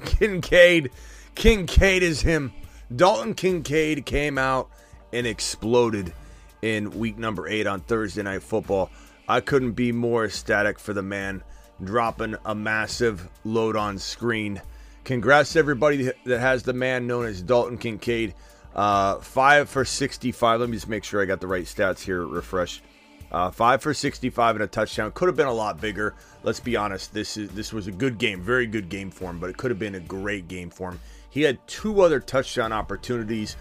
Kincaid. Kincaid is him. Dalton Kincaid came out and exploded in week number eight on Thursday Night Football. I couldn't be more ecstatic for the man dropping a massive load on screen. Congrats to everybody that has the man known as Dalton Kincaid. Uh, five for 65. Let me just make sure I got the right stats here. Refresh. Uh, five for 65 and a touchdown. Could have been a lot bigger. Let's be honest. This is this was a good game, very good game for him, but it could have been a great game for him. He had two other touchdown opportunities.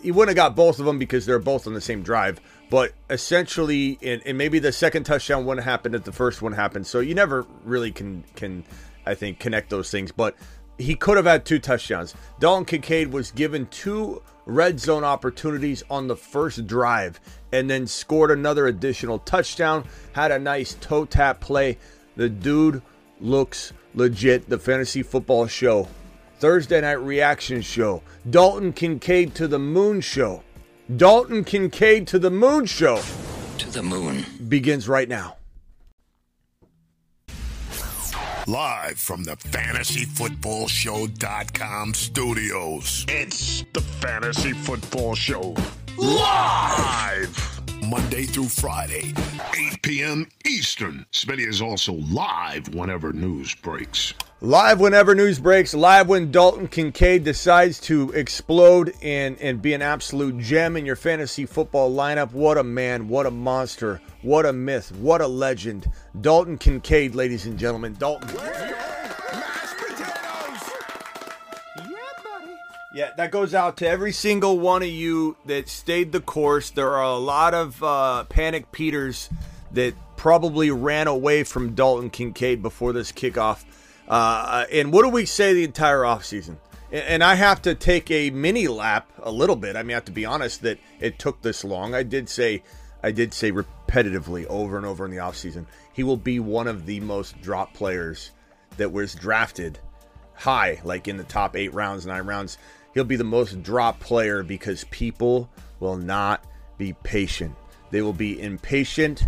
He wouldn't have got both of them because they're both on the same drive. But essentially, and, and maybe the second touchdown wouldn't happen if the first one happened. So you never really can can I think connect those things. But he could have had two touchdowns. Dalton Kincaid was given two red zone opportunities on the first drive and then scored another additional touchdown. Had a nice toe tap play. The dude looks legit. The fantasy football show, Thursday night reaction show, Dalton Kincaid to the moon show. Dalton Kincaid to the moon show To the moon. begins right now. Live from the FantasyFootballShow.com studios. It's the Fantasy Football Show. Live! Monday through Friday, 8 p.m. Eastern. Smitty is also live whenever news breaks. Live whenever news breaks, live when Dalton Kincaid decides to explode and, and be an absolute gem in your fantasy football lineup. What a man, what a monster, what a myth, what a legend. Dalton Kincaid, ladies and gentlemen. Dalton. Yeah, that goes out to every single one of you that stayed the course. There are a lot of uh, panic Peters that probably ran away from Dalton Kincaid before this kickoff. Uh, and what do we say the entire offseason? And, and I have to take a mini lap a little bit. I mean, I have to be honest that it took this long. I did say, I did say repetitively over and over in the offseason, he will be one of the most drop players that was drafted high, like in the top eight rounds, nine rounds. He'll be the most drop player because people will not be patient. They will be impatient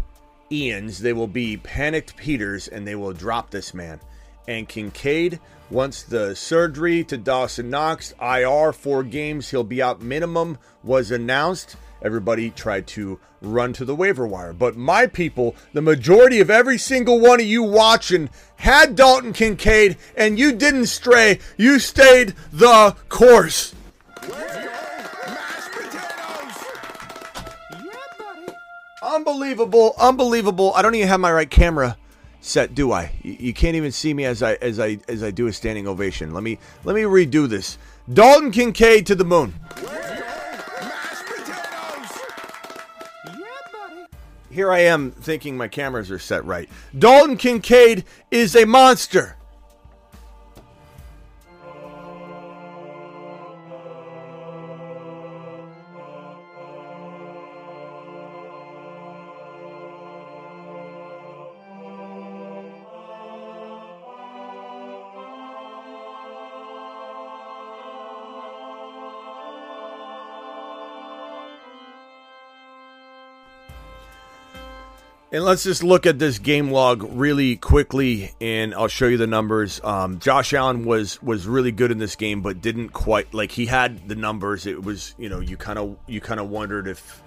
Ians. They will be panicked Peters, and they will drop this man. And Kincaid, once the surgery to Dawson Knox, IR, four games, he'll be out minimum, was announced. Everybody tried to run to the waiver wire. But my people, the majority of every single one of you watching, had Dalton Kincaid, and you didn't stray. You stayed the course. Unbelievable, unbelievable. I don't even have my right camera set, do I? You, can't even see me as I as I as I do a standing ovation. Let me let me redo this. Dalton Kincaid to the moon. Here I am thinking my cameras are set right. Dalton Kincaid is a monster. And let's just look at this game log really quickly, and I'll show you the numbers. Um, Josh Allen was was really good in this game, but didn't quite like he had the numbers. It was you know you kind of you kind of wondered if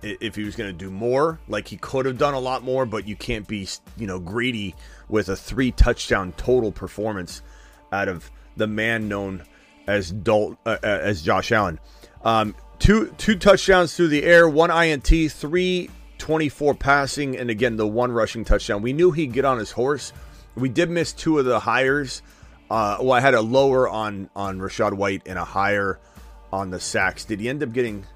if he was going to do more. Like he could have done a lot more, but you can't be you know greedy with a three touchdown total performance out of the man known as Dalt uh, uh, as Josh Allen. Um, two two touchdowns through the air, one INT, three 24 passing, and again the one rushing touchdown. We knew he'd get on his horse. We did miss two of the hires. Uh, well, I had a lower on on Rachaad White and a higher on the sacks. Did he end up getting?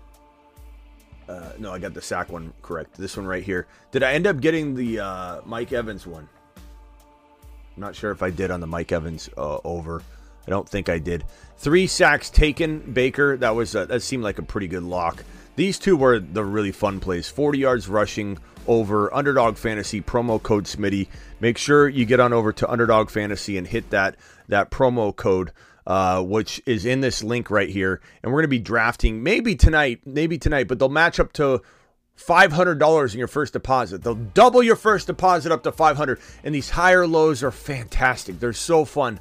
Uh, no, I got the sack one correct. This one right here. Did I end up getting the uh, Mike Evans one? I'm not sure if I did on the Mike Evans uh, over. I don't think I did. Three sacks taken, Baker. That was a, that seemed like a pretty good lock. These two were the really fun plays. 40 yards rushing over Underdog Fantasy promo code Smitty. Make sure you get on over to Underdog Fantasy and hit that that promo code. Uh, which is in this link right here, and we're going to be drafting maybe tonight, maybe tonight, but they'll match up to $500 in your first deposit. They'll double your first deposit up to 500 and these higher lows are fantastic. They're so fun.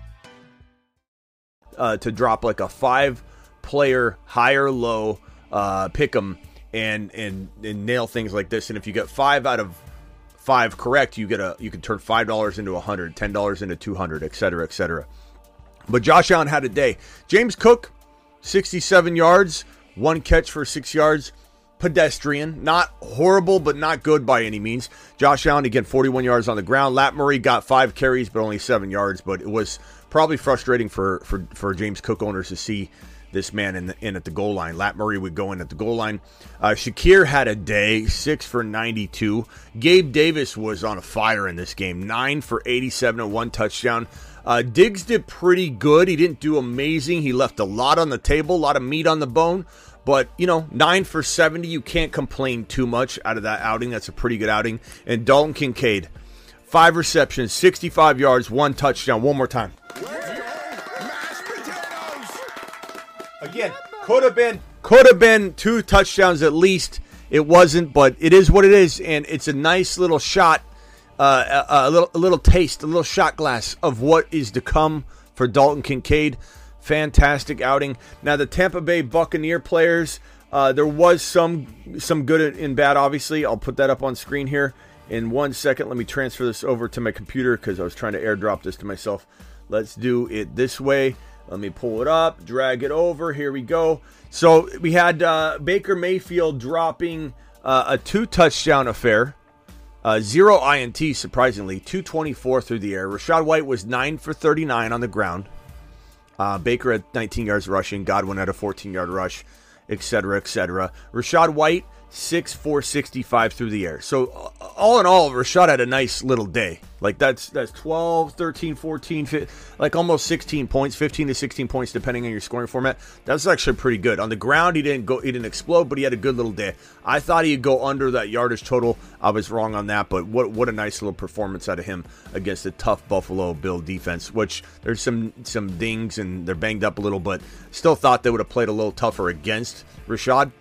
Uh, to drop like a five player higher low uh, pick 'em and, and and nail things like this. And if you get five out of five correct, you get a you can turn five dollars into a hundred, ten dollars into two hundred, et cetera, et cetera. But Josh Allen had a day. James Cook, sixty-seven yards, one catch for six yards. Pedestrian, not horrible, but not good by any means. Josh Allen again, 41 yards on the ground. Lat Murray got five carries, but only seven yards. But it was probably frustrating for for, for James Cook owners to see this man in, the, in at the goal line. Lat Murray would go in at the goal line. Uh, Shakir had a day, six for 92. Gabe Davis was on a fire in this game, nine for 87 and one touchdown. Uh, Diggs did pretty good. He didn't do amazing. He left a lot on the table, a lot of meat on the bone. But, you know, nine for 70, you can't complain too much out of that outing. That's a pretty good outing. And Dalton Kincaid, five receptions, 65 yards, one touchdown. One more time. Again, could have been could have been two touchdowns at least. It wasn't, but it is what it is, and it's a nice little shot, uh, a, a little a little taste, a little shot glass of what is to come for Dalton Kincaid. Fantastic outing. Now the Tampa Bay Buccaneer players, uh, there was some some good and bad. Obviously, I'll put that up on screen here in one second. Let me transfer this over to my computer because I was trying to airdrop this to myself. Let's do it this way. Let me pull it up, drag it over. Here we go. So we had uh, Baker Mayfield dropping uh, a two touchdown affair. Uh, zero INT, surprisingly, 224 through the air. Rachaad White was 9 for 39 on the ground. Uh, Baker had 19 yards rushing. Godwin had a 14 yard rush, etc., etc. Rachaad White, 6 465 through the air. So, uh, all in all, Rachaad had a nice little day. Like, that's that's 12, 13, 14, fi- like almost 16 points, 15 to 16 points, depending on your scoring format. That's actually pretty good. On the ground, he didn't go, he didn't explode, but he had a good little day. I thought he'd go under that yardage total. I was wrong on that, but what what a nice little performance out of him against a tough Buffalo Bill defense. Which there's some some dings and they're banged up a little, but still thought they would have played a little tougher against Rachaad.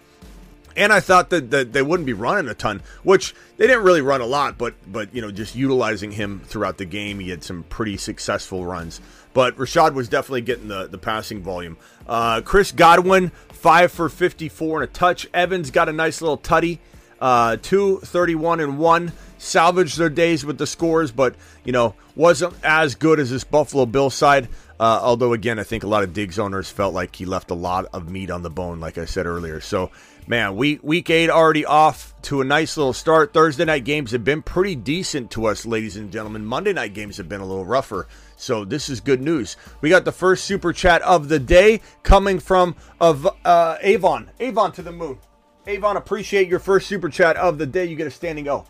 And I thought that, that they wouldn't be running a ton, which they didn't really run a lot, but but you know just utilizing him throughout the game, he had some pretty successful runs. But Rachaad was definitely getting the the passing volume. Uh, Chris Godwin five for fifty four and a touch. Evans got a nice little tutty, uh, two thirty one and one. Salvaged their days with the scores, but you know wasn't as good as this Buffalo Bill side. Uh, although again, I think a lot of Diggs owners felt like he left a lot of meat on the bone, like I said earlier. So, man, week week eight already off to a nice little start. Thursday night games have been pretty decent to us, ladies and gentlemen. Monday night games have been a little rougher. So this is good news. We got the first super chat of the day coming from of uh, Avon. Avon to the moon. Avon, appreciate your first super chat of the day. You get a standing O.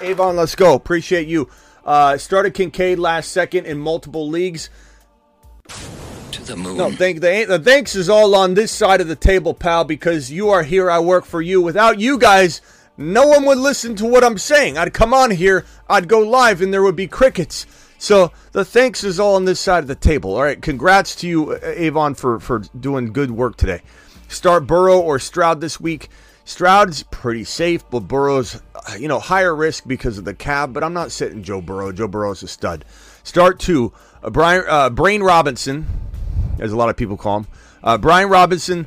Avon, let's go. Appreciate you. Uh, started Kincaid last second in multiple leagues. To the moon. No, thank the, the thanks is all on this side of the table, pal, because you are here. I work for you. Without you guys, no one would listen to what I'm saying. I'd come on here, I'd go live, and there would be crickets. So the thanks is all on this side of the table. All right, congrats to you, Avon, for for doing good work today. Start Burrow or Stroud this week. Stroud's pretty safe, but Burrow's you know higher risk because of the cab. But I'm not sitting Joe Burrow. Joe Burrow's a stud. Start two, uh, Brian uh, Brain Robinson, as a lot of people call him. Uh, Brian Robinson,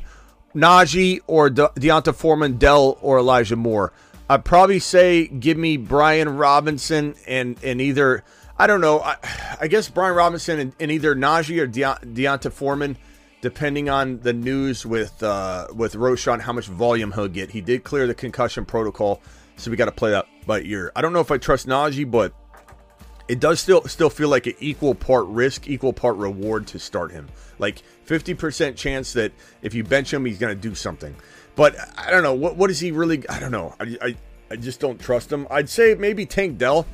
Najee or De- D'Onta Foreman, Dell or Elijah Moore. I'd probably say give me Brian Robinson and and either I don't know. I, I guess Brian Robinson and, and either Najee or De- D'Onta Foreman, depending on the news with uh, with Roschon, how much volume he'll get. He did clear the concussion protocol, so we got to play that by ear. I don't know if I trust Najee, but it does still still feel like an equal part risk, equal part reward to start him. Like 50% chance that if you bench him, he's going to do something. But I don't know. What what is he really? I don't know. I, I, I just don't trust him. I'd say maybe Tank Dell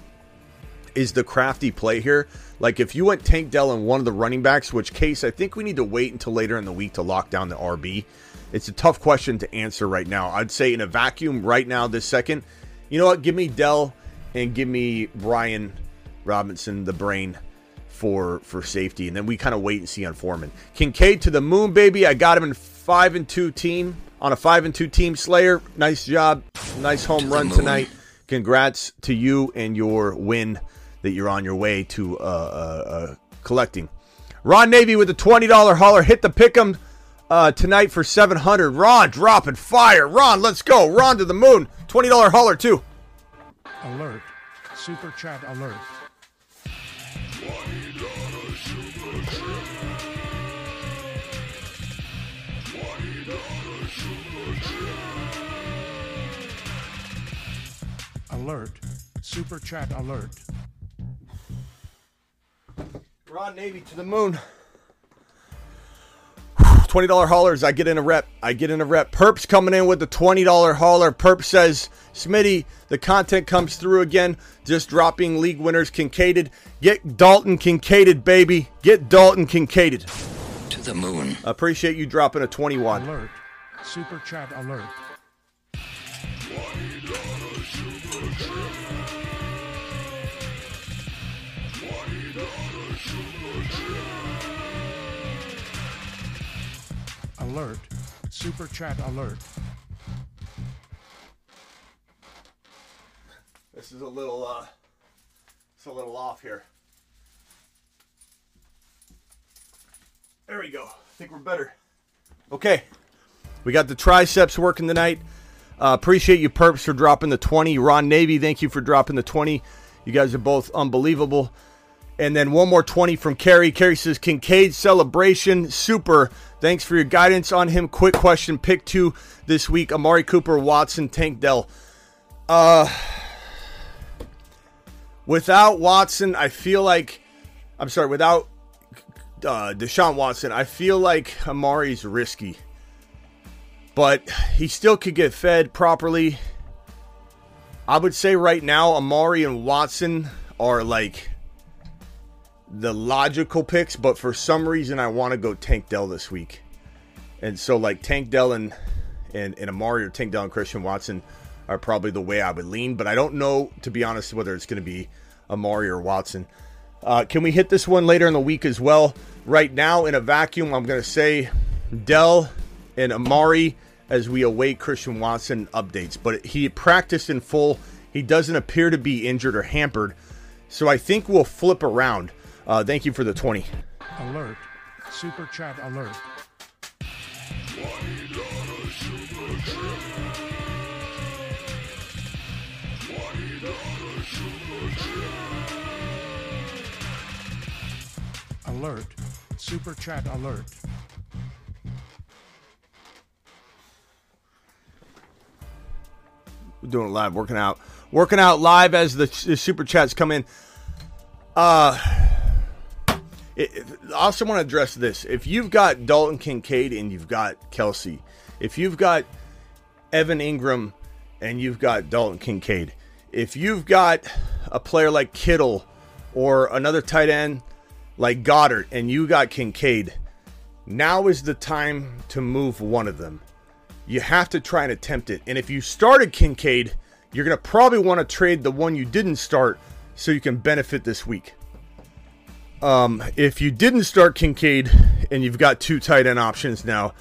is the crafty play here. Like if you went Tank Dell and one of the running backs, which case I think we need to wait until later in the week to lock down the RB. It's a tough question to answer right now. I'd say in a vacuum right now, this second, you know what? Give me Dell and give me Brian Robinson, the brain for for safety, and then we kind of wait and see on Foreman. Kincaid to the moon, baby. I got him in five and two team on a five and two team Slayer. Nice job, nice home to run tonight. Congrats to you and your win that you're on your way to uh, uh, uh, collecting. Ron Navy with a twenty dollar hauler hit the pick'em uh, tonight for seven hundred. Ron dropping fire. Ron, let's go. Ron to the moon. Twenty dollar hauler too. Alert. Super chat alert. Alert. Super chat alert. Ron Navy to the moon. $20 haulers. I get in a rep. I get in a rep. Perp's coming in with the $20 hauler. Perp says, Smitty, the content comes through again. Just dropping league winners Kincaided. Get Dalton Kincaided, baby. Get Dalton Kincaided. To the moon. Appreciate you dropping a 21. Alert. Super chat alert. Alert. Super chat alert. This is a little uh it's a little off here. There we go. I think we're better. Okay. We got the triceps working tonight. Uh, appreciate you perps for dropping the 20. Ron Navy, thank you for dropping the 20. You guys are both unbelievable. And then one more 20 from Kerry. Kerry says, Kincaid celebration, super. Thanks for your guidance on him. Quick question, pick two this week. Amari Cooper, Watson, Tank Dell. Uh, without Watson, I feel like, I'm sorry, without uh, Deshaun Watson, I feel like Amari's risky. But he still could get fed properly. I would say right now, Amari and Watson are like the logical picks, but for some reason I want to go Tank Dell this week. And so like Tank Dell and, and, and Amari or Tank Dell and Christian Watson are probably the way I would lean, but I don't know, to be honest, whether it's going to be Amari or Watson. Uh, can we hit this one later in the week as well? Right now, in a vacuum, I'm going to say Dell and Amari as we await Christian Watson updates. But he practiced in full. He doesn't appear to be injured or hampered. So I think we'll flip around. Uh, thank you for the 20. Alert. Super chat alert. Alert. Super chat alert. We're doing it live, working out, working out live as the, the super chats come in. Uh, it, I also want to address this. If you've got Dalton Kincaid and you've got Kelce, if you've got Evan Engram and you've got Dalton Kincaid, if you've got a player like Kittle or another tight end like Goedert and you got Kincaid, now is the time to move one of them. You have to try and attempt it. And if you started Kincaid, you're going to probably want to trade the one you didn't start so you can benefit this week. Um, if you didn't start Kincaid and you've got two tight end options now,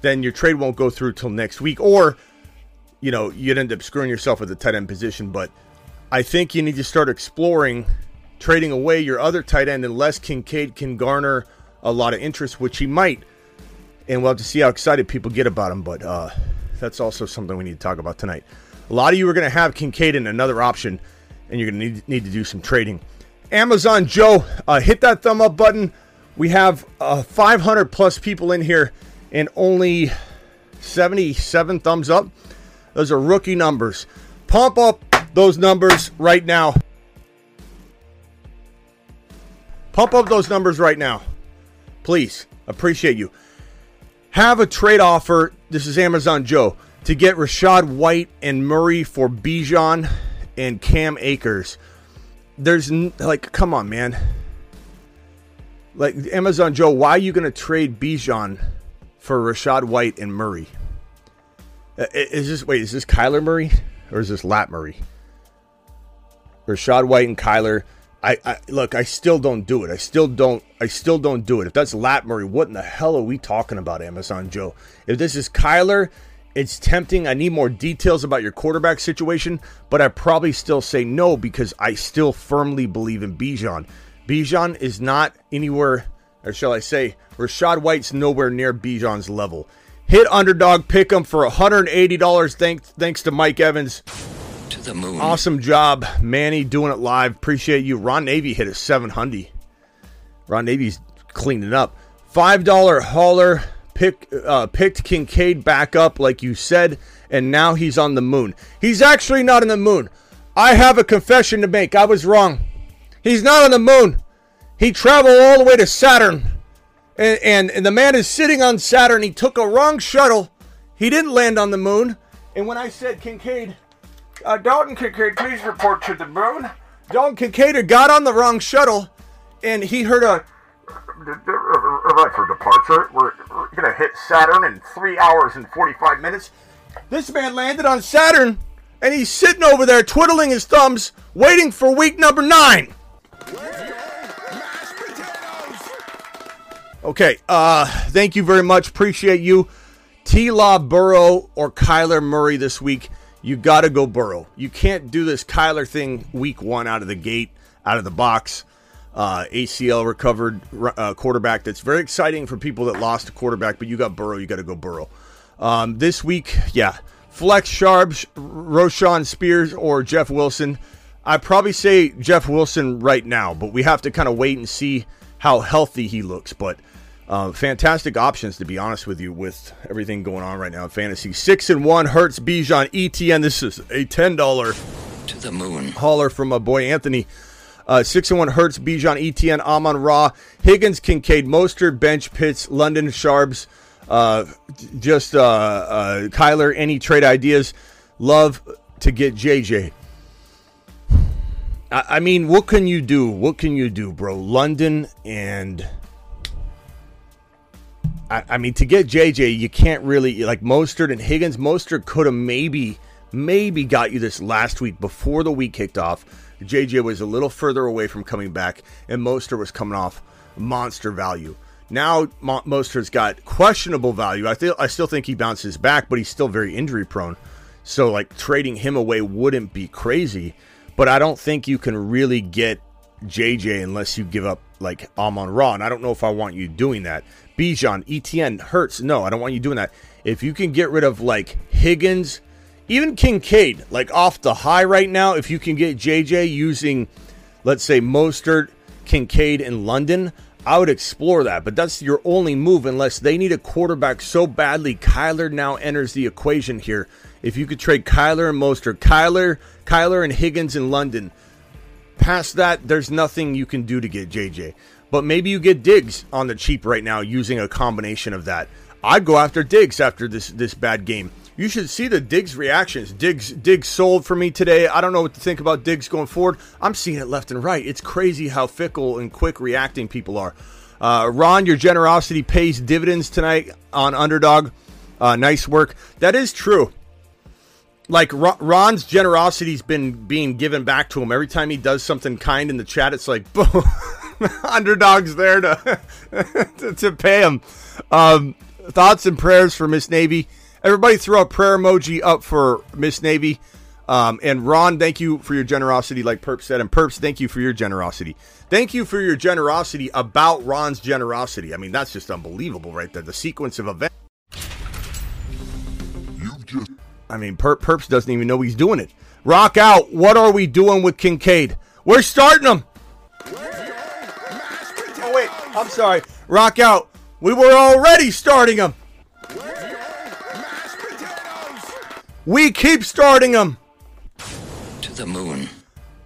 then your trade won't go through till next week, or you know you'd end up screwing yourself with the tight end position. But I think you need to start exploring trading away your other tight end unless Kincaid can garner a lot of interest, which he might. And we'll have to see how excited people get about him. But uh, that's also something we need to talk about tonight. A lot of you are going to have Kincaid in another option, and you're going to need, need to do some trading. Amazon Joe, uh, hit that thumb up button. We have uh, 500 plus people in here and only 77 thumbs up. Those are rookie numbers. Pump up those numbers right now. Pump up those numbers right now. Please. Appreciate you. Have a trade offer. This is Amazon Joe to get Rachaad White and Murray for Bijan and Cam Akers. There's like, come on, man. Like Amazon Joe, why are you going to trade Bijan for Rachaad White and Murray? Is this wait? Is this Kyler Murray or is this Lat Murray? Rachaad White and Kyler. I, I look. I still don't do it. I still don't. I still don't do it. If that's Lat Murray, what in the hell are we talking about, Amazon Joe? If this is Kyler, it's tempting. I need more details about your quarterback situation, but I probably still say no because I still firmly believe in Bijan. Bijan is not anywhere, or shall I say, Rachaad White's nowhere near Bijan's level. Hit underdog, pick him for $180. Thanks, thanks to Mike Evans. To the moon. Awesome job, Manny, doing it live. Appreciate you. Ron Navy hit a 700. Ron Navy's cleaning up. $5 hauler. Pick, uh, picked Kincaid back up, like you said, and now he's on the moon. He's actually not on the moon. I have a confession to make. I was wrong. He's not on the moon. He traveled all the way to Saturn. And, and, and the man is sitting on Saturn. He took a wrong shuttle. He didn't land on the moon. And when I said Kincaid, uh, Dalton Kincaid, please report to the moon. Dalton Kincaid got on the wrong shuttle, and he heard a for departure. We're, we're gonna hit Saturn in three hours and forty-five minutes. This man landed on Saturn, and he's sitting over there twiddling his thumbs, waiting for week number nine. Okay, uh, thank you very much. Appreciate you. T Law Burrow or Kyler Murray this week. You got to go Burrow. You can't do this Kyler thing week one out of the gate, out of the box. Uh, ACL recovered uh, quarterback. That's very exciting for people that lost a quarterback, but you got Burrow. You got to go Burrow. Um, this week, yeah, flex Sharps, Roschon Spears, or Jeff Wilson. I probably say Jeff Wilson right now, but we have to kind of wait and see how healthy he looks. But uh, fantastic options, to be honest with you, with everything going on right now in fantasy. Six and one, Hurts, Bijan, ETN. This is a ten dollar to the moon hauler from my boy Anthony. Uh, six and one, Hurts, Bijan, ETN, Amon Ra, Higgins, Kincaid, Mostert, Bench, Pitts, London, Sharps, uh, just uh, uh, Kyler. Any trade ideas? Love to get JJ. I, I mean, what can you do? What can you do, bro? London and I, I mean, to get JJ, you can't really like Mostert and Higgins. Mostert could have maybe, maybe got you this last week before the week kicked off. JJ was a little further away from coming back, and Mostert was coming off monster value. Now Mo- Mostert's got questionable value. I feel I still think he bounces back, but he's still very injury prone. So like trading him away wouldn't be crazy, but I don't think you can really get JJ unless you give up like Amon Ra, and I don't know if I want you doing that. Bijan, ETN, Hurts, no, I don't want you doing that. If you can get rid of like Higgins, even Kincaid, like off the high right now, if you can get JJ using, let's say Mostert, Kincaid, in London, I would explore that. But that's your only move unless they need a quarterback so badly. Kyler now enters the equation here. If you could trade Kyler and Mostert, Kyler, Kyler and Higgins in London. Past that, there's nothing you can do to get JJ. But maybe you get Diggs on the cheap right now using a combination of that. I'd go after Diggs after this this bad game. You should see the Diggs reactions. Diggs Diggs sold for me today. I don't know what to think about Diggs going forward. I'm seeing it left and right. It's crazy how fickle and quick reacting people are. Uh, Ron, your generosity pays dividends tonight on Underdog. Uh, nice work. That is true. like Ron's generosity's been being given back to him every time he does something kind in the chat. It's like boom, underdogs there to to, to pay him. Um, thoughts and prayers for Miss Navy. Everybody, throw a prayer emoji up for Miss Navy. Um, and Ron, thank you for your generosity, like Perp said. And Perps, thank you for your generosity. Thank you for your generosity about Ron's generosity. I mean, that's just unbelievable, right there. The sequence of events. I mean, per- Perps doesn't even know he's doing it. Rock out. What are we doing with Kincaid? We're starting him. Oh, wait. I'm sorry. Rock out. We were already starting him. We keep starting them To the moon.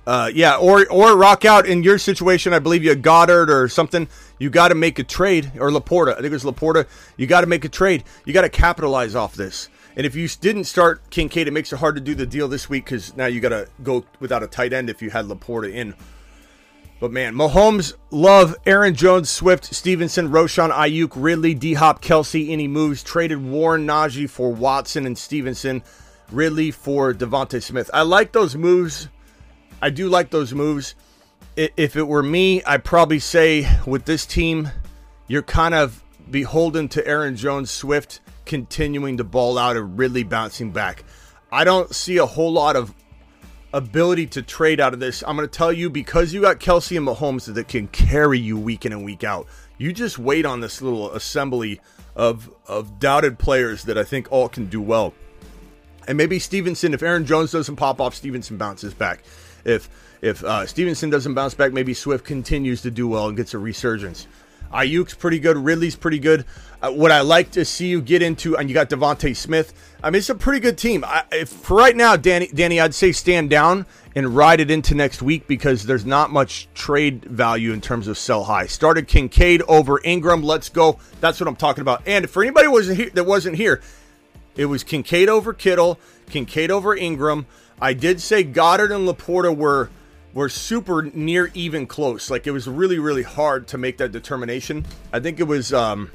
Uh, yeah, or or rock out in your situation. I believe you had Goedert or something. You got to make a trade, or Laporta. I think it was Laporta. You got to make a trade. You got to capitalize off this. And if you didn't start Kincaid, it makes it hard to do the deal this week because now you got to go without a tight end if you had Laporta in. But man, Mahomes, Love, Aaron Jones, Swift, Stevenson, Roschon, Aiyuk, Ridley, D Hop, Kelce, any moves. Traded Warren, Najee for Watson and Stevenson. Ridley for DeVonta Smith. I like those moves. I do like those moves. If it were me, I'd probably say with this team, you're kind of beholden to Aaron Jones, Swift continuing to ball out and Ridley bouncing back. I don't see a whole lot of ability to trade out of this. I'm going to tell you because you got Kelce and Mahomes that can carry you week in and week out. You just wait on this little assembly of of doubted players that I think all can do well. And maybe Stevenson, if Aaron Jones doesn't pop off, Stevenson bounces back. If if uh, Stevenson doesn't bounce back, maybe Swift continues to do well and gets a resurgence. Aiyuk's pretty good. Ridley's pretty good. Uh, what I like to see you get into, and you got DeVonta Smith. I mean, it's a pretty good team. I, if for right now, Danny, Danny, I'd say stand down and ride it into next week because there's not much trade value in terms of sell high. Started Kincaid over Engram. Let's go. That's what I'm talking about. And for anybody wasn't here, that wasn't here, it was Kincaid over Kittle, Kincaid over Engram. I did say Goedert and Laporta were were super near even close. Like it was really really hard to make that determination. I think it was um,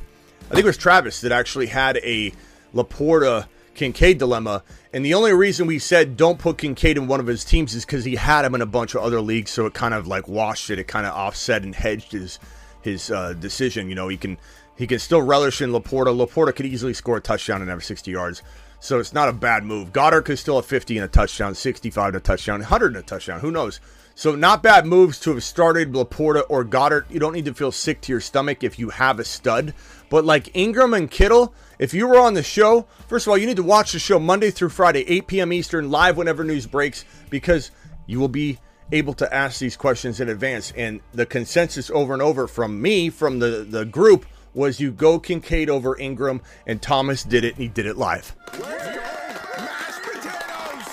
I think it was Travis that actually had a Laporta Kincaid dilemma, and the only reason we said don't put Kincaid in one of his teams is because he had him in a bunch of other leagues, so it kind of like washed it. It kind of offset and hedged his his uh, decision. You know, he can he can still relish in Laporta. Laporta could easily score a touchdown and have 60 yards. So it's not a bad move. Goedert could still have 50 and a touchdown, 65 and a touchdown, 100 and a touchdown. Who knows? So not bad moves to have started Laporta or Goedert. You don't need to feel sick to your stomach if you have a stud. But like Engram and Kittle, if you were on the show, first of all, you need to watch the show Monday through Friday, 8 p.m. Eastern, live whenever news breaks, because you will be able to ask these questions in advance. And the consensus over and over from me, from the, the group, was you go Kincaid over Engram, and Thomas did it, and he did it live.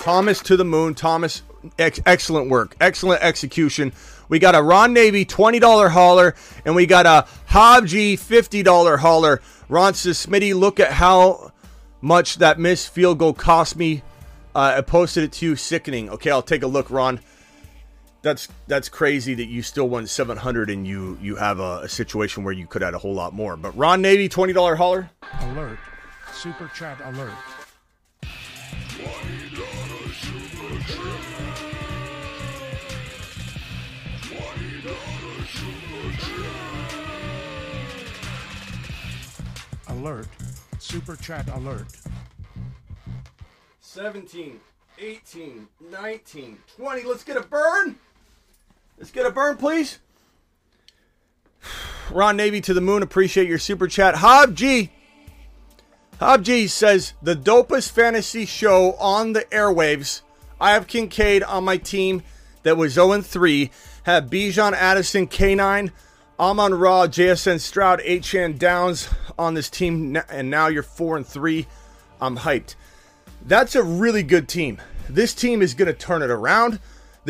Thomas to the moon. Thomas, ex- excellent work, excellent execution. We got a Ron Navy $20 hauler, and we got a Hobji $50 hauler. Ron says, Smitty, look at how much that missed field goal cost me. Uh, I posted it to you, sickening. Okay, I'll take a look, Ron. That's that's crazy that you still won 700 and you you have a, a situation where you could add a whole lot more. But Ron Navy, $20 hauler. Alert. Super chat alert. Alert. Super chat alert. 17, 18, 19, 20. Let's get a burn. Let's get a burn, please. Ron Navy to the moon. Appreciate your super chat. Hob G. Hob G says the dopest fantasy show on the airwaves. I have Kincaid on my team that was 0 3. Have Bijan Addison, K9, Amon Ra, JSN Stroud, H.N. Downs on this team, and now you're 4 and 3. I'm hyped. That's a really good team. This team is going to turn it around.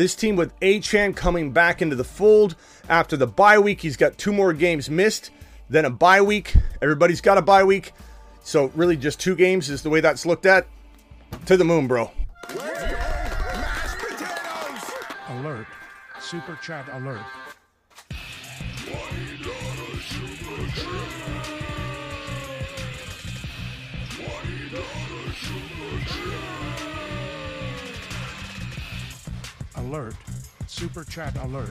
This team with Achan coming back into the fold after the bye week. He's got two more games missed, then a bye week. Everybody's got a bye week. So, really, just two games is the way that's looked at. To the moon, bro. Alert. Super chat alert. Alert. Super chat alert.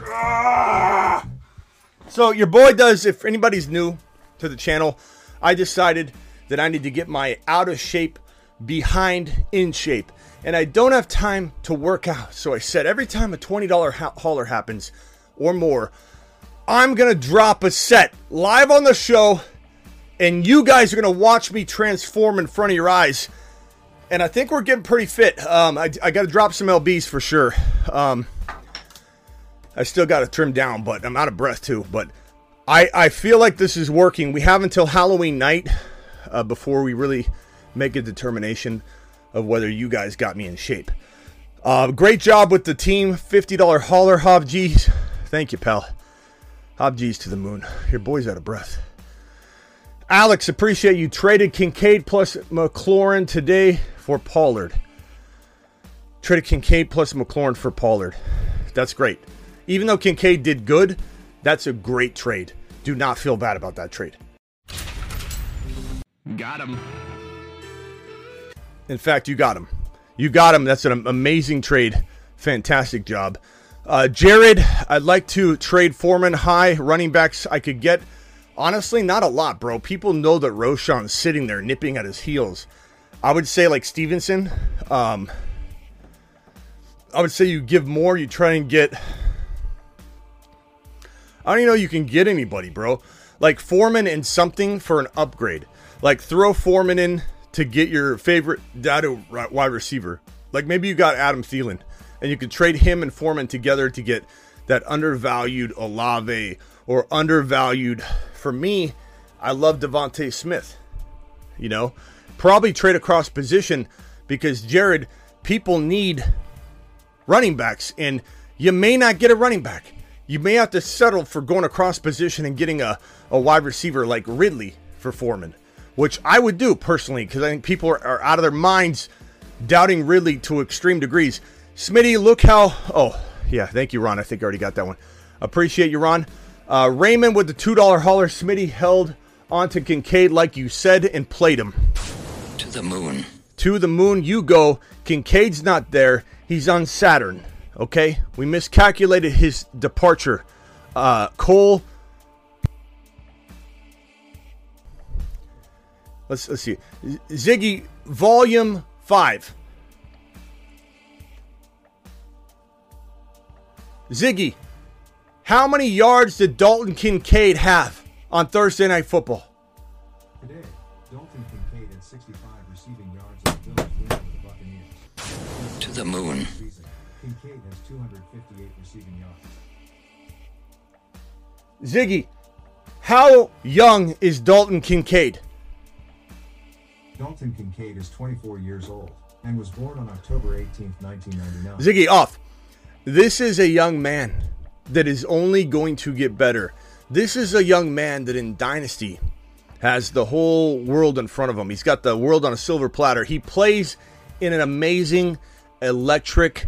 So your boy does. If anybody's new to the channel, I decided that I need to get my out of shape behind in shape, and I don't have time to work out. So I said every time a twenty dollar ha- hauler happens or more, I'm gonna drop a set live on the show, and you guys are gonna watch me transform in front of your eyes. And I think we're getting pretty fit. Um, I, I got to drop some lbs for sure. Um, I still got to trim down, but I'm out of breath too. But I, I feel like this is working. We have until Halloween night uh, before we really make a determination of whether you guys got me in shape. Uh, great job with the team. $50 hauler, Hob G's. Thank you, pal. Hob G's to the moon. Your boy's out of breath. Alex, appreciate you traded Kincaid plus McLaurin today for Pollard. Traded Kincaid plus McLaurin for Pollard. That's great. Even though Kincaid did good, that's a great trade. Do not feel bad about that trade. Got him. In fact, you got him. You got him. That's an amazing trade. Fantastic job. Uh, Jared, I'd like to trade Foreman high running backs I could get. Honestly, not a lot, bro. People know that Roschon's sitting there nipping at his heels. I would say like Stevenson. Um, I would say you give more. You try and get. I don't even know you can get anybody, bro. Like Foreman and something for an upgrade. Like throw Foreman in to get your favorite data wide receiver. Like maybe you got Adam Thielen, and you could trade him and Foreman together to get that undervalued Olave or undervalued. For me, I love DeVonta Smith. You know, probably trade across position because Jared, people need running backs, and you may not get a running back. You may have to settle for going across position and getting a, a wide receiver like Ridley for Foreman, which I would do personally because I think people are, are, out of their minds doubting Ridley to extreme degrees. Smitty, look how. Oh, yeah, thank you, Ron. I think I already got that one. Appreciate you, Ron. Uh, Raymond with the $2 hauler. Smitty held onto Kincaid like you said and played him. To the moon. To the moon you go. Kincaid's not there. He's on Saturn. Okay, we miscalculated his departure. Uh, Cole. Let's let's see. Ziggy, volume five. Ziggy, how many yards did Dalton Kincaid have on Thursday Night Football? Today, the moon. Kincaid has 258 receiving yards. Ziggy, how young is Dalton Kincaid? Dalton Kincaid is 24 years old and was born on October 18, 1999. Ziggy, off. This is a young man that is only going to get better. This is a young man that in Dynasty has the whole world in front of him. He's got the world on a silver platter. He plays in an amazing, electric,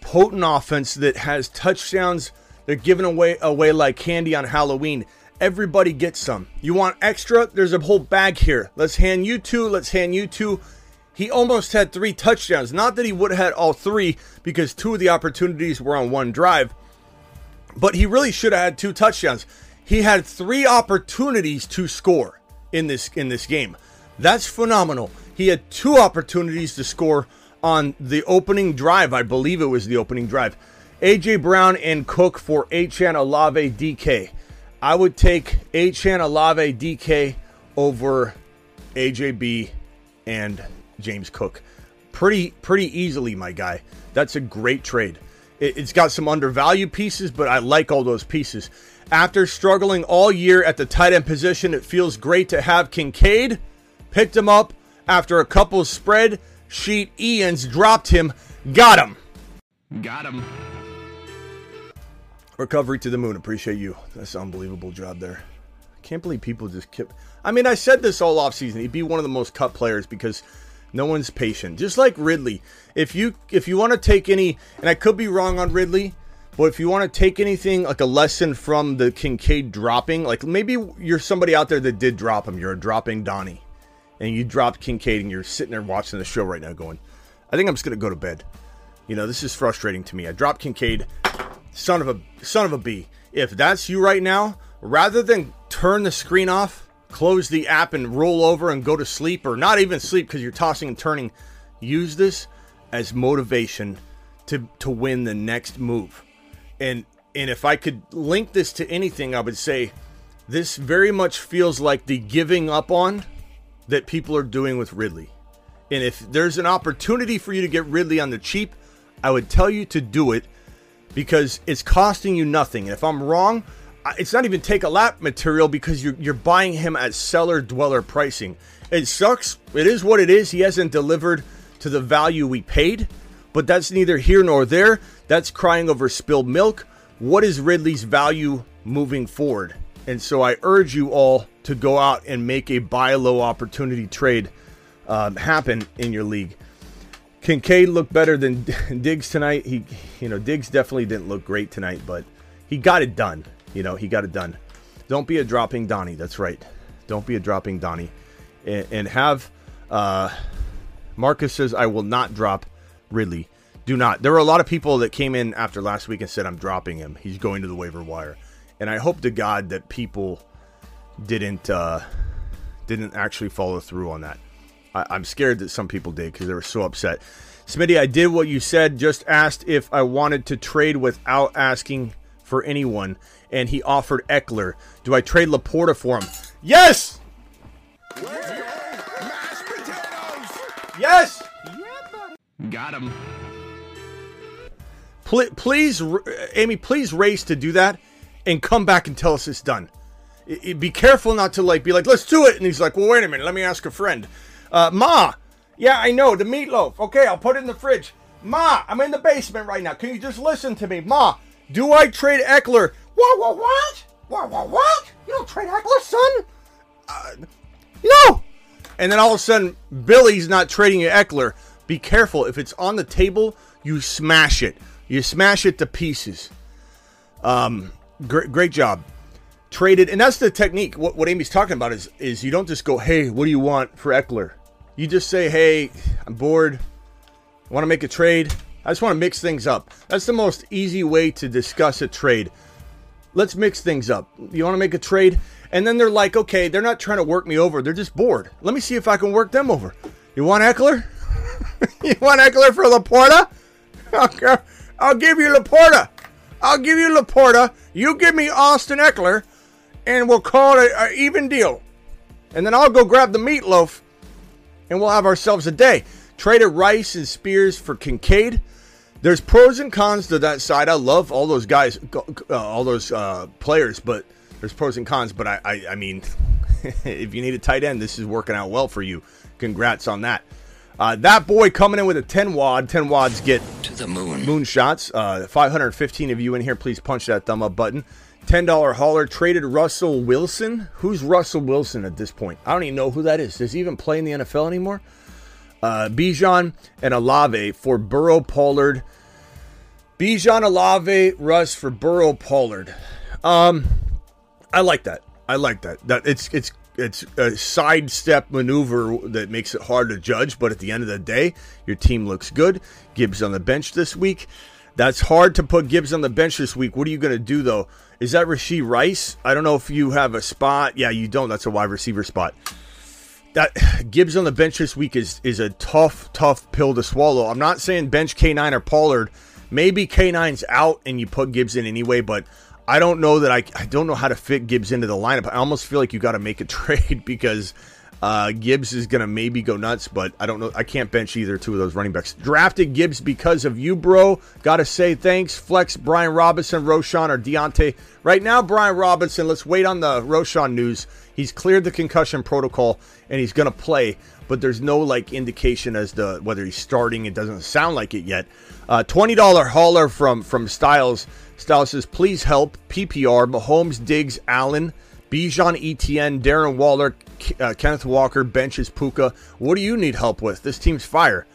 potent offense that has touchdowns. They're giving away away like candy on Halloween. Everybody gets some. You want extra? There's a whole bag here. Let's hand you two. Let's hand you two. He almost had three touchdowns. Not that he would have had all three because two of the opportunities were on one drive, but he really should have had two touchdowns. He had three opportunities to score in this in this game. That's phenomenal. He had two opportunities to score on the opening drive. I believe it was the opening drive. AJ Brown and Cook for Achan Olave DK. I would take Achan Olave DK over AJB and James Cook. Pretty pretty easily, my guy. That's a great trade. It's got some undervalued pieces, but I like all those pieces. After struggling all year at the tight end position, it feels great to have Kincaid. Picked him up after a couple spread sheet Ian's dropped him. Got him. Got him. Recovery to the moon. Appreciate you. That's an unbelievable job there. Can't believe people just kept. I mean, I said this all off season. He'd be one of the most cut players because no one's patient. Just like Ridley. If you if you want to take any, and I could be wrong on Ridley, but if you want to take anything like a lesson from the Kincaid dropping, like maybe you're somebody out there that did drop him. You're a dropping Donnie, and you dropped Kincaid, and you're sitting there watching the show right now, going, "I think I'm just gonna go to bed." You know, this is frustrating to me. I dropped Kincaid, son of a son of a b. If that's you right now, rather than turn the screen off, close the app and roll over and go to sleep, or not even sleep because you're tossing and turning, use this as motivation to to win the next move. And and if I could link this to anything, I would say this very much feels like the giving up on that people are doing with Ridley. And if there's an opportunity for you to get Ridley on the cheap, I would tell you to do it because it's costing you nothing. And if I'm wrong, it's not even take a lap material because you're, you're buying him at seller dweller pricing. It sucks. It is what it is. He hasn't delivered to the value we paid, but that's neither here nor there. That's crying over spilled milk. What is Ridley's value moving forward? And so I urge you all to go out and make a buy low opportunity trade um, happen in your league. Kincaid looked better than Diggs tonight. He, you know, Diggs definitely didn't look great tonight, but he got it done. You know, he got it done. Don't be a dropping Donnie. That's right. Don't be a dropping Donnie, and, and have uh, Marcus says I will not drop Ridley. Do not. There were a lot of people that came in after last week and said I'm dropping him. He's going to the waiver wire, and I hope to God that people didn't uh, didn't actually follow through on that. I, am scared that some people did because they were so upset. Smitty, I did what you said. Just asked if I wanted to trade without asking for anyone, and he offered Ekeler. Do I trade Laporta for him? Yes. Yes. Got him. Please, please, Amy, please race to do that and come back and tell us it's done. Be careful not to like be like, let's do it. And he's like, well, wait a minute, let me ask a friend. Uh, Ma, yeah, I know the meatloaf. Okay, I'll put it in the fridge. Ma, I'm in the basement right now. Can you just listen to me, Ma? Do I trade Ekeler? What? What? What? What? What? What? You don't trade Ekeler, son? Uh, no. And then all of a sudden, Billy's not trading you Ekeler. Be careful. If it's on the table, you smash it. You smash it to pieces. Um, great, great job. Traded, and that's the technique. What, what Amy's talking about is is you don't just go, "Hey, what do you want for Ekeler? You just say, "Hey, I'm bored. I want to make a trade. I just want to mix things up." That's the most easy way to discuss a trade. Let's mix things up. You want to make a trade, and then they're like, "Okay, they're not trying to work me over. They're just bored. Let me see if I can work them over." You want Ekeler? you want Ekeler for Laporta? Okay. I'll give you Laporta. I'll give you Laporta. You give me Austin Ekeler, and we'll call it an even deal. And then I'll go grab the meatloaf, and we'll have ourselves a day. Traded Rice and Spears for Kincaid. There's pros and cons to that side. I love all those guys, uh, all those uh, players, but there's pros and cons. But I, I, I mean, if you need a tight end, this is working out well for you. Congrats on that. Uh, that boy coming in with a 10 wad. 10 wads get to the moon. Moon shots. Uh, 515 of you in here. Please punch that thumb up button. $10 hauler traded Russell Wilson. Who's Russell Wilson at this point? I don't even know who that is. Does he even play in the NFL anymore? Uh, Bijan and Olave for Burrow Pollard. Bijan Olave, Russ for Burrow Pollard. Um, I like that. I like that. That it's it's it's a sidestep maneuver that makes it hard to judge. But at the end of the day, your team looks good. Gibbs on the bench this week. That's hard to put Gibbs on the bench this week. What are you going to do though? Is that Rashee Rice? I don't know if you have a spot. Yeah, you don't. That's a wide receiver spot. That Gibbs on the bench this week is is a tough, tough pill to swallow. I'm not saying bench K9 or Pollard. Maybe K9's out and you put Gibbs in anyway, but I don't know that I, I don't know how to fit Gibbs into the lineup. I almost feel like you got to make a trade because uh, Gibbs is going to maybe go nuts, but I don't know. I can't bench either two of those running backs. Drafted Gibbs because of you, bro. Got to say thanks. Flex Brian Robinson, Roschon, or D'Onta. Right now, Brian Robinson, let's wait on the Roschon news. He's cleared the concussion protocol and he's going to play, but there's no like indication as to whether he's starting. It doesn't sound like it yet. Uh, $20 hauler from, from Styles. Styles says, please help. PPR, Mahomes, Diggs, Allen, Bijan, ETN, Darren Waller, uh, Kenneth Walker, benches Puka. What do you need help with? This team's fire.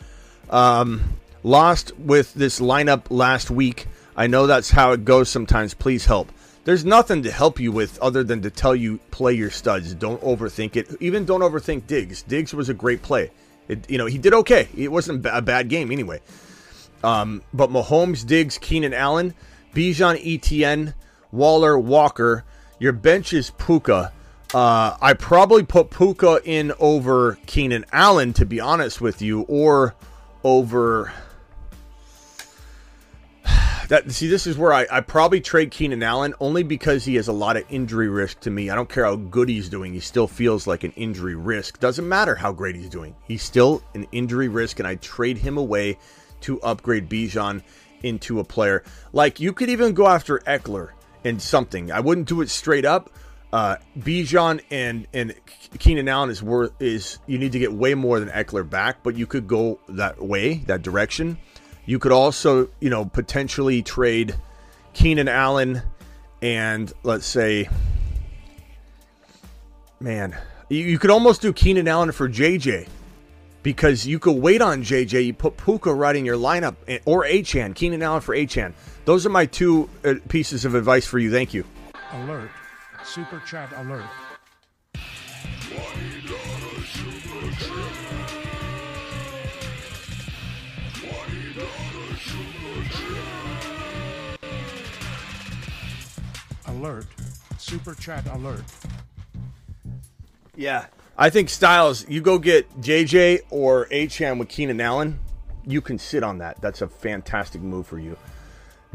Um, lost with this lineup last week. I know that's how it goes sometimes. Please help. There's nothing to help you with other than to tell you play your studs. Don't overthink it. Even don't overthink Diggs. Diggs was a great play. It, you know, he did okay. It wasn't a bad game anyway. Um, but Mahomes, Diggs, Keenan Allen, Bijan, Etn, Waller, Walker. Your bench is Puka. Uh, I probably put Puka in over Keenan Allen, to be honest with you, or over. That see, this is where I, I probably trade Keenan Allen only because he has a lot of injury risk to me. I don't care how good he's doing; he still feels like an injury risk. Doesn't matter how great he's doing; he's still an injury risk, and I trade him away to upgrade Bijan into a player. Like you could even go after Ekeler and something. I wouldn't do it straight up. Uh, Bijan and and Keenan Allen is worth is you need to get way more than Ekeler back, but you could go that way, that direction. You could also, you know, potentially trade Keenan Allen and let's say, man, you, you could almost do Keenan Allen for JJ because you could wait on JJ. You put Puka right in your lineup eh, or Achane, Keenan Allen for Achane. Those are my two uh, pieces of advice for you. Thank you. Alert. Super chat alert. Alert. Super chat alert. Yeah. I think Styles, you go get JJ or Achane with Keenan Allen. You can sit on that. That's a fantastic move for you.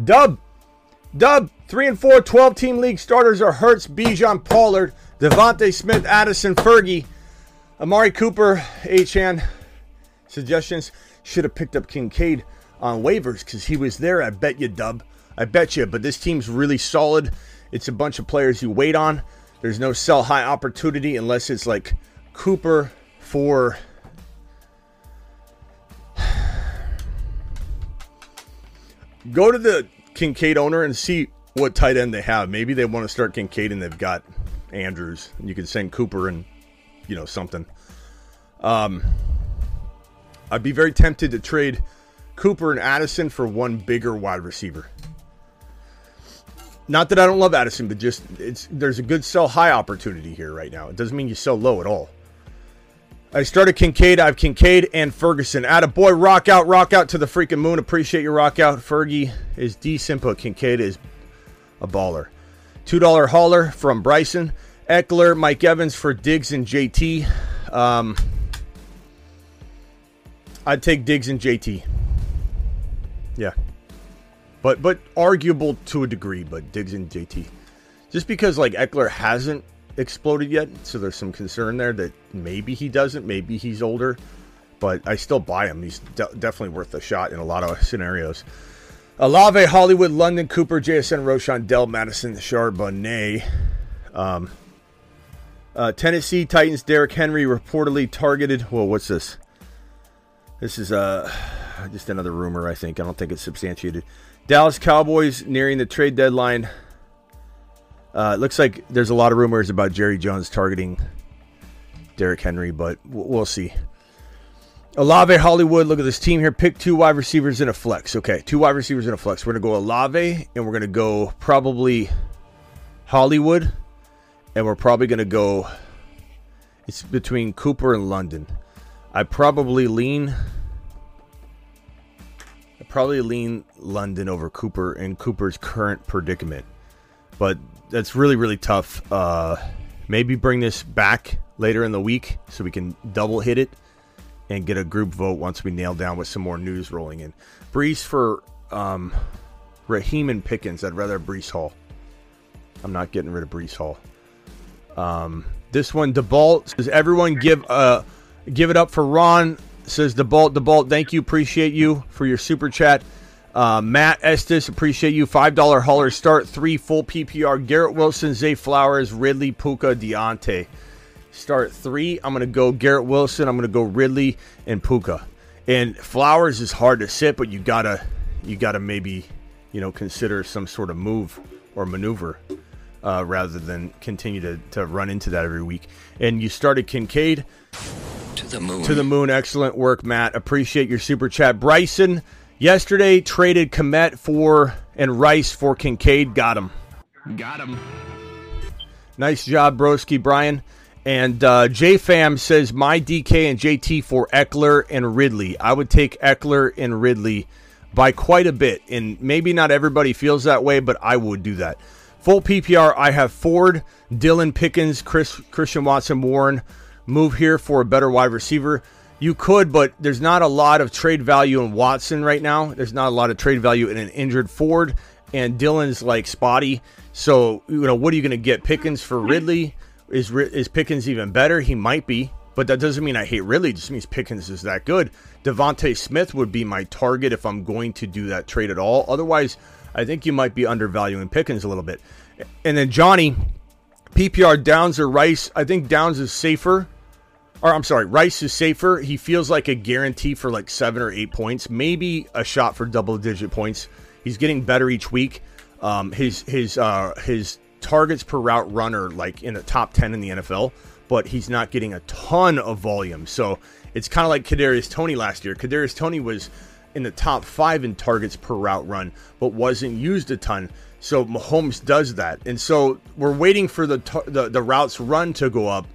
Dub. Dub. 3 and 4 12 team league starters are Hurts, Bijan Pollard, DeVonta Smith, Addison, Fergie, Amari Cooper, Achane. Suggestions should have picked up Kincaid on waivers because he was there. I bet you, Dub. I bet you. But this team's really solid. It's a bunch of players you wait on. There's no sell high opportunity unless it's like Cooper for. Go to the Kincaid owner and see what tight end they have. Maybe they want to start Kincaid and they've got Andrews. And you can send Cooper and, you know, something. Um, I'd be very tempted to trade Cooper and Addison for one bigger wide receiver. Not that I don't love Addison, but just it's there's a good sell high opportunity here right now. It doesn't mean you sell low at all. I started Kincaid. I have Kincaid and Ferguson. Add a boy, rock out, rock out to the freaking moon. Appreciate your rock out. Fergie is decent, but Kincaid is a baller. Two dollar hauler from Bryson Ekeler, Mike Evans for Diggs and JT. Um, I'd take Diggs and JT. Yeah but but arguable to a degree. But Diggs and JT, just because like Ekeler hasn't exploded yet, so there's some concern there that maybe he doesn't, maybe he's older, but I still buy him. He's de- definitely worth a shot in a lot of scenarios. Olave, Hollywood, London, Cooper, JSN, Roschon, Dell, Mattison, Charbonnet. Um, uh, Tennessee Titans, Derrick Henry reportedly targeted. Whoa, what's this? This is uh, just another rumor, I think. I don't think it's substantiated. Dallas Cowboys nearing the trade deadline. Uh, it looks like there's a lot of rumors about Jerry Jones targeting Derrick Henry, but we'll see. Olave, Hollywood. Look at this team here. Pick two wide receivers in a flex. Okay, two wide receivers in a flex. We're gonna go Olave, and we're gonna go probably Hollywood, and we're probably gonna go. It's between Cooper and London. I probably lean I probably lean London over Cooper in Cooper's current predicament. But that's really, really tough. Uh, maybe bring this back later in the week so we can double hit it and get a group vote once we nail down with some more news rolling in. Breece for um, Raheem and Pickens. I'd rather Breece Hall. I'm not getting rid of Breece Hall. Um, this one, DeBalt says everyone give uh give it up for Ron says DeBalt, DeBalt, thank you. Appreciate you for your super chat. Uh, Matt Estes, appreciate you. $5 hauler start, three full PPR. Garrett Wilson, Zay Flowers, Ridley, Puka, Diontae. Start three. I'm going to go Garrett Wilson. I'm going to go Ridley and Puka. And Flowers is hard to sit, but you gotta, you gotta maybe, you know, consider some sort of move or maneuver uh, rather than continue to, to run into that every week. And you started Kincaid. To the moon. To the moon. Excellent work, Matt. Appreciate your super chat. Bryson yesterday traded Kmet for and Rice for Kincaid. Got him. Got him. Nice job, Broski, Brian. And uh, JFam says my DK and JT for Ekeler and Ridley. I would take Ekeler and Ridley by quite a bit. And maybe not everybody feels that way, but I would do that. Full PPR, I have Ford, Dylan Pickens, Chris, Christian Watson, Warren. Move here for a better wide receiver. You could, but there's not a lot of trade value in Watson right now. There's not a lot of trade value in an injured Ford, and Dylan's like spotty. So you know, what are you going to get? Pickens for Ridley? Is is Pickens even better? He might be, but that doesn't mean I hate Ridley. It just means Pickens is that good. DeVonta Smith would be my target if I'm going to do that trade at all. Otherwise, I think you might be undervaluing Pickens a little bit. And then Johnny, PPR Downs or Rice. I think Downs is safer. Or I'm sorry, Rice is safer. He feels like a guarantee for like seven or eight points, maybe a shot for double digit points. He's getting better each week. Um, his his uh, his targets per route runner like in the top ten in the NFL, but he's not getting a ton of volume. So it's kind of like Kadarius Toney last year. Kadarius Toney was in the top five in targets per route run, but wasn't used a ton. So Mahomes does that, and so we're waiting for the the, the routes run to go up.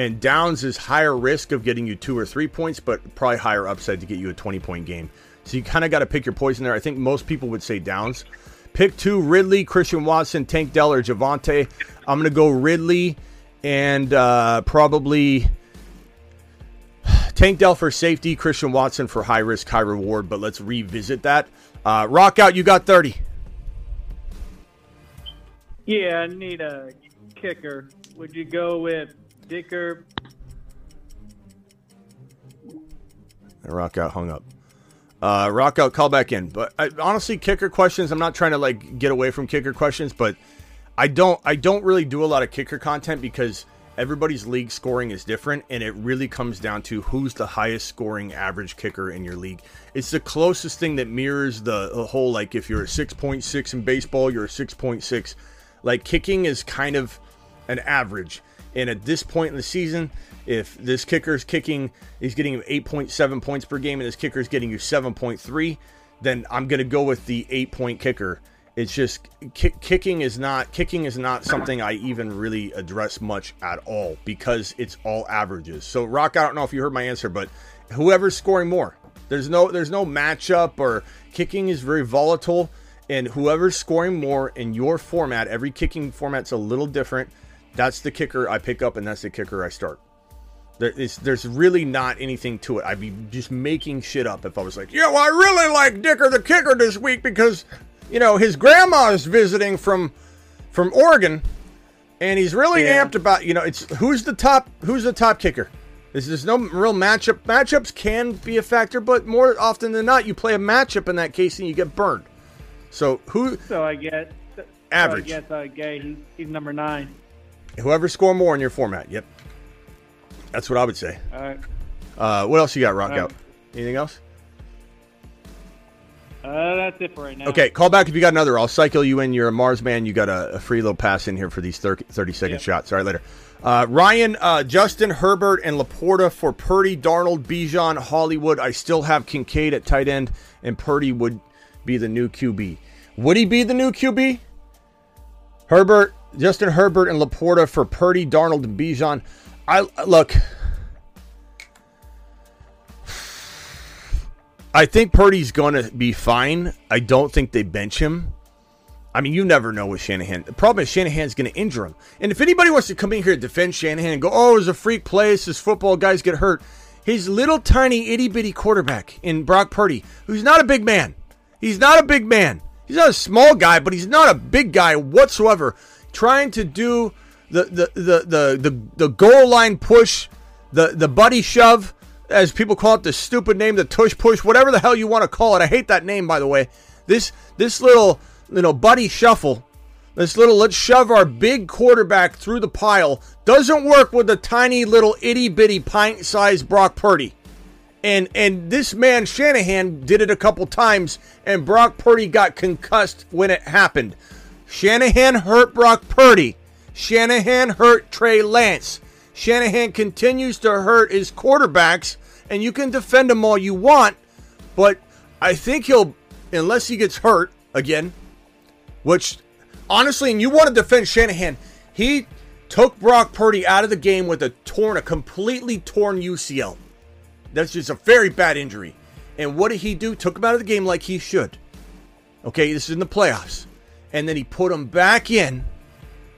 And Downs is higher risk of getting you two or three points, but probably higher upside to get you a 20 point game. So you kind of got to pick your poison there. I think most people would say Downs. Pick two Ridley, Christian Watson, Tank Dell, or Javonte. I'm going to go Ridley and uh, probably Tank Dell for safety, Christian Watson for high risk, high reward. But let's revisit that. Uh, rock out, you got 30. Yeah, I need a kicker. Would you go with Dicker? And rock out hung up. Uh, rock out, call back in. But I, honestly, kicker questions. I'm not trying to like get away from kicker questions, but I don't. I don't really do a lot of kicker content because everybody's league scoring is different, and it really comes down to who's the highest scoring average kicker in your league. It's the closest thing that mirrors the, the whole like if you're a 6.6 in baseball, you're a 6.6. Like kicking is kind of an average. And at this point in the season, if this kicker is kicking, he's getting 8.7 points per game, and this kicker is getting you 7.3, then I'm going to go with the eight point kicker. It's just kick, kicking is not kicking is not something I even really address much at all because it's all averages. So Rock, I don't know if you heard my answer, but whoever's scoring more, there's no there's no matchup or kicking is very volatile, and whoever's scoring more in your format, every kicking format's a little different that's the kicker I pick up, and that's the kicker I start. There is, there's really not anything to it. I'd be just making shit up if I was like, yeah, well, I really like Dicker the kicker this week because, you know, his grandma is visiting from from Oregon, and he's really yeah. amped about, you know, it's who's the top who's the top kicker. There's, there's no real matchup. Matchups can be a factor, but more often than not, you play a matchup in that case and you get burned. So who? So I get average. So I guess uh, Gay. He's, he's number nine. Whoever score more in your format. Yep. That's what I would say. All right. Uh, what else you got, Rock Out? Anything else? Uh, that's it for right now. Okay, call back if you got another. I'll cycle you in. You're a Mars man. You got a, a free little pass in here for these 30, 30 second yep. shots. All right, later. Uh, Ryan, uh, Justin, Herbert, and Laporta for Purdy, Darnold, Bijan, Hollywood. I still have Kincaid at tight end, and Purdy would be the new QB. Would he be the new QB? Herbert, Justin Herbert, and Laporta for Purdy, Darnold, and Bijan. I look. I think Purdy's going to be fine. I don't think they bench him. I mean, you never know with Shanahan. The problem is Shanahan's going to injure him. And if anybody wants to come in here to defend Shanahan and go, oh, it's a freak play, this football, guys get hurt. His little tiny itty bitty quarterback in Brock Purdy, who's not a big man. He's not a big man. He's not a small guy, but he's not a big guy whatsoever. Trying to do the the the the the, the goal line push, the the buddy shove, as people call it, the stupid name, the tush push, whatever the hell you want to call it. I hate that name, by the way. This this little you know buddy shuffle, this little let's shove our big quarterback through the pile doesn't work with the tiny little itty bitty pint sized Brock Purdy. And and this man Shanahan did it a couple times, and Brock Purdy got concussed when it happened. Shanahan hurt Brock Purdy. Shanahan hurt Trey Lance. Shanahan continues to hurt his quarterbacks, and you can defend him all you want, but I think he'll, unless he gets hurt again, which honestly, and you want to defend Shanahan, he took Brock Purdy out of the game with a torn, a completely torn UCL. That's just a very bad injury. And what did he do? Took him out of the game like he should. Okay, this is in the playoffs. And then he put him back in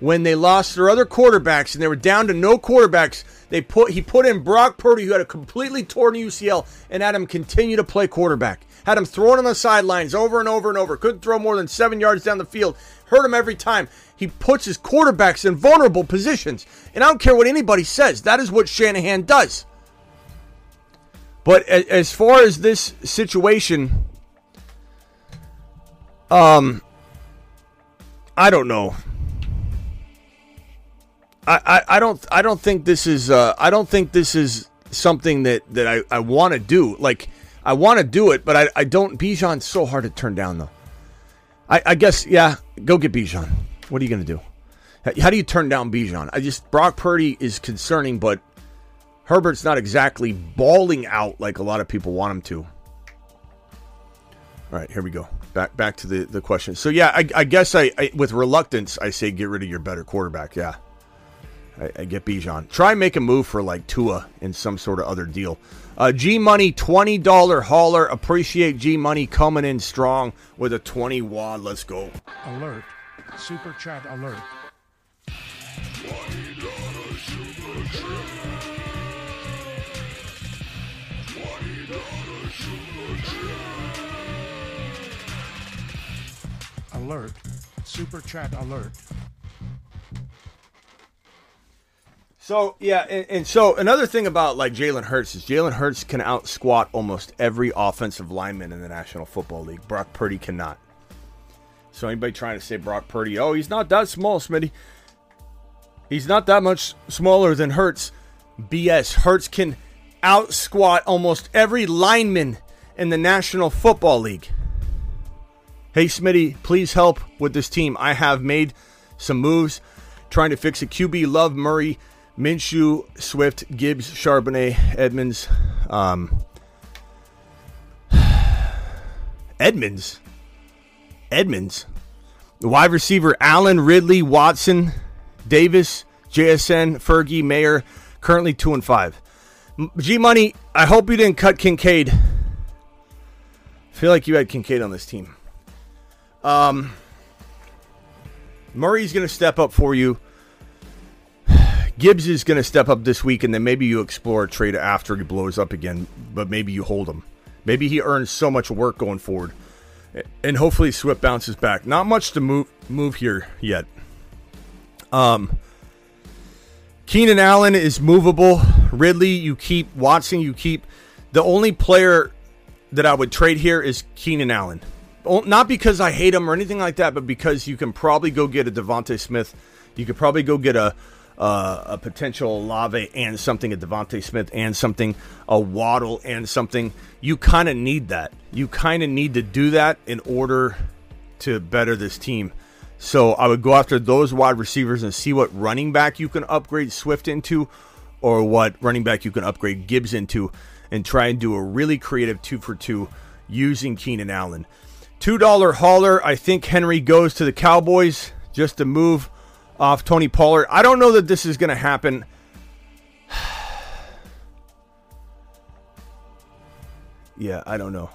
when they lost their other quarterbacks and they were down to no quarterbacks. They put he put in Brock Purdy, who had a completely torn UCL, and had him continue to play quarterback. Had him throwing on the sidelines over and over and over. Couldn't throw more than seven yards down the field. Hurt him every time. He puts his quarterbacks in vulnerable positions. And I don't care what anybody says. That is what Shanahan does. But as far as this situation, um, I don't know. I, I, I don't I don't think this is uh, I don't think this is something that that I, I want to do. Like I want to do it, but I, I don't. Bijan's so hard to turn down though. I, I guess yeah. Go get Bijan. What are you gonna do? How do you turn down Bijan? I just Brock Purdy is concerning, but Herbert's not exactly bawling out like a lot of people want him to. All right, here we go. Back back to the, the question. So yeah, I, I guess I, I, with reluctance I say get rid of your better quarterback. Yeah, I, I get Bijan. Try and make a move for like Tua in some sort of other deal. Uh, G Money twenty dollar hauler. Appreciate G Money coming in strong with a twenty wad. Let's go. Alert! Super chat alert! Alert! Super chat alert! So yeah, and, and, so another thing about like Jalen Hurts is Jalen Hurts can out squat almost every offensive lineman in the National Football League. Brock Purdy cannot. So anybody trying to say Brock Purdy, oh, he's not that small, Smitty. He's not that much smaller than Hurts. BS. Hurts can out squat almost every lineman in the National Football League. Hey, Smitty, please help with this team. I have made some moves trying to fix a QB. Love Murray, Minshew, Swift, Gibbs, Charbonnet, Edmonds. Um, Edmonds. Edmonds. The wide receiver Allen, Ridley, Watson, Davis, JSN, Fergie, Mayer. Currently two and five. G Money, I hope you didn't cut Kincaid. I feel like you had Kincaid on this team. Um, Murray's going to step up for you. Gibbs is going to step up this week, and then maybe you explore a trade after he blows up again, but maybe you hold him. Maybe he earns so much work going forward, and hopefully Swift bounces back. Not much to move move here yet. Um, Keenan Allen is movable. Ridley, you keep. Watson, you keep. The only player that I would trade here is Keenan Allen. Not because I hate him or anything like that, but because you can probably go get a DeVonta Smith. You could probably go get a uh, a potential Lave and something, a DeVonta Smith and something, a Waddle and something. You kind of need that. You kind of need to do that in order to better this team. So I would go after those wide receivers and see what running back you can upgrade Swift into, or what running back you can upgrade Gibbs into, and try and do a really creative two for two using Keenan Allen. $2 hauler. I think Henry goes to the Cowboys just to move off Tony Pollard. I don't know that this is going to happen. yeah, I don't know.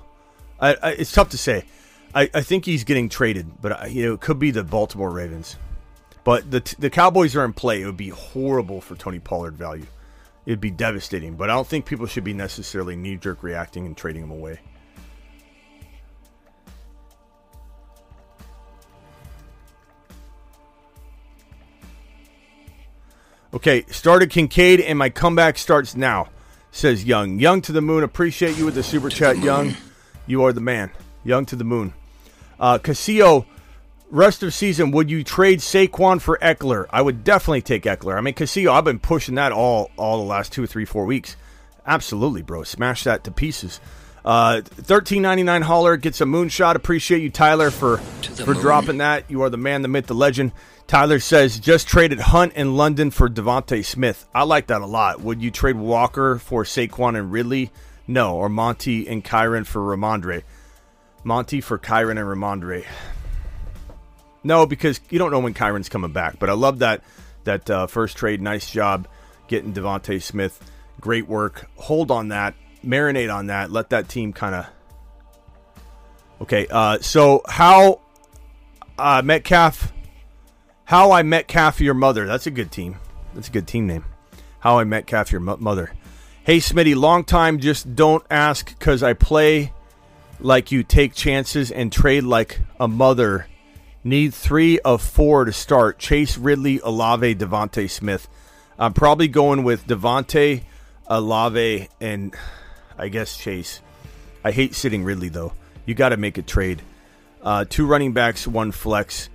I, I, it's tough to say. I, I think he's getting traded, but I, you know it could be the Baltimore Ravens. But the the Cowboys are in play. It would be horrible for Tony Pollard value. It'd be devastating. But I don't think people should be necessarily knee jerk reacting and trading him away. Okay, started Kincaid, and my comeback starts now. Says Young. Young to the moon. Appreciate you with the super chat, Young. You are the man. Young to the moon. Uh, Casio, rest of season, would you trade Saquon for Ekeler? I would definitely take Ekeler. I mean, Casio, I've been pushing that all all the last two, three, four weeks. Absolutely, bro. Smash that to pieces. Uh, Thirteen ninety nine hauler gets a moonshot. Appreciate you, Tyler, for for moon. dropping that. You are the man, the myth, the legend. Tyler says just traded Hunt in London for DeVonta Smith. I like that a lot. Would you trade Walker for Saquon and Ridley? No, or Monty and Kyren for Rhamondre? Monty for Kyren and Rhamondre. No, because you don't know when Kyren's coming back. But I love that that uh, first trade. Nice job getting DeVonta Smith. Great work. Hold on that. Marinate on that. Let that team kind of Okay, uh, so how uh, Metcalf, how I Metcalf your mother. That's a good team. That's a good team name. How I Metcalf your mo- mother. Hey Smitty, long time. Just don't ask because I play like you take chances and trade like a mother. Need three of four to start. Chase Ridley, Olave, DeVonta Smith. I'm probably going with DeVonta, Olave, and I guess Chase. I hate sitting Ridley though. You got to make a trade. Uh, two running backs, one flex.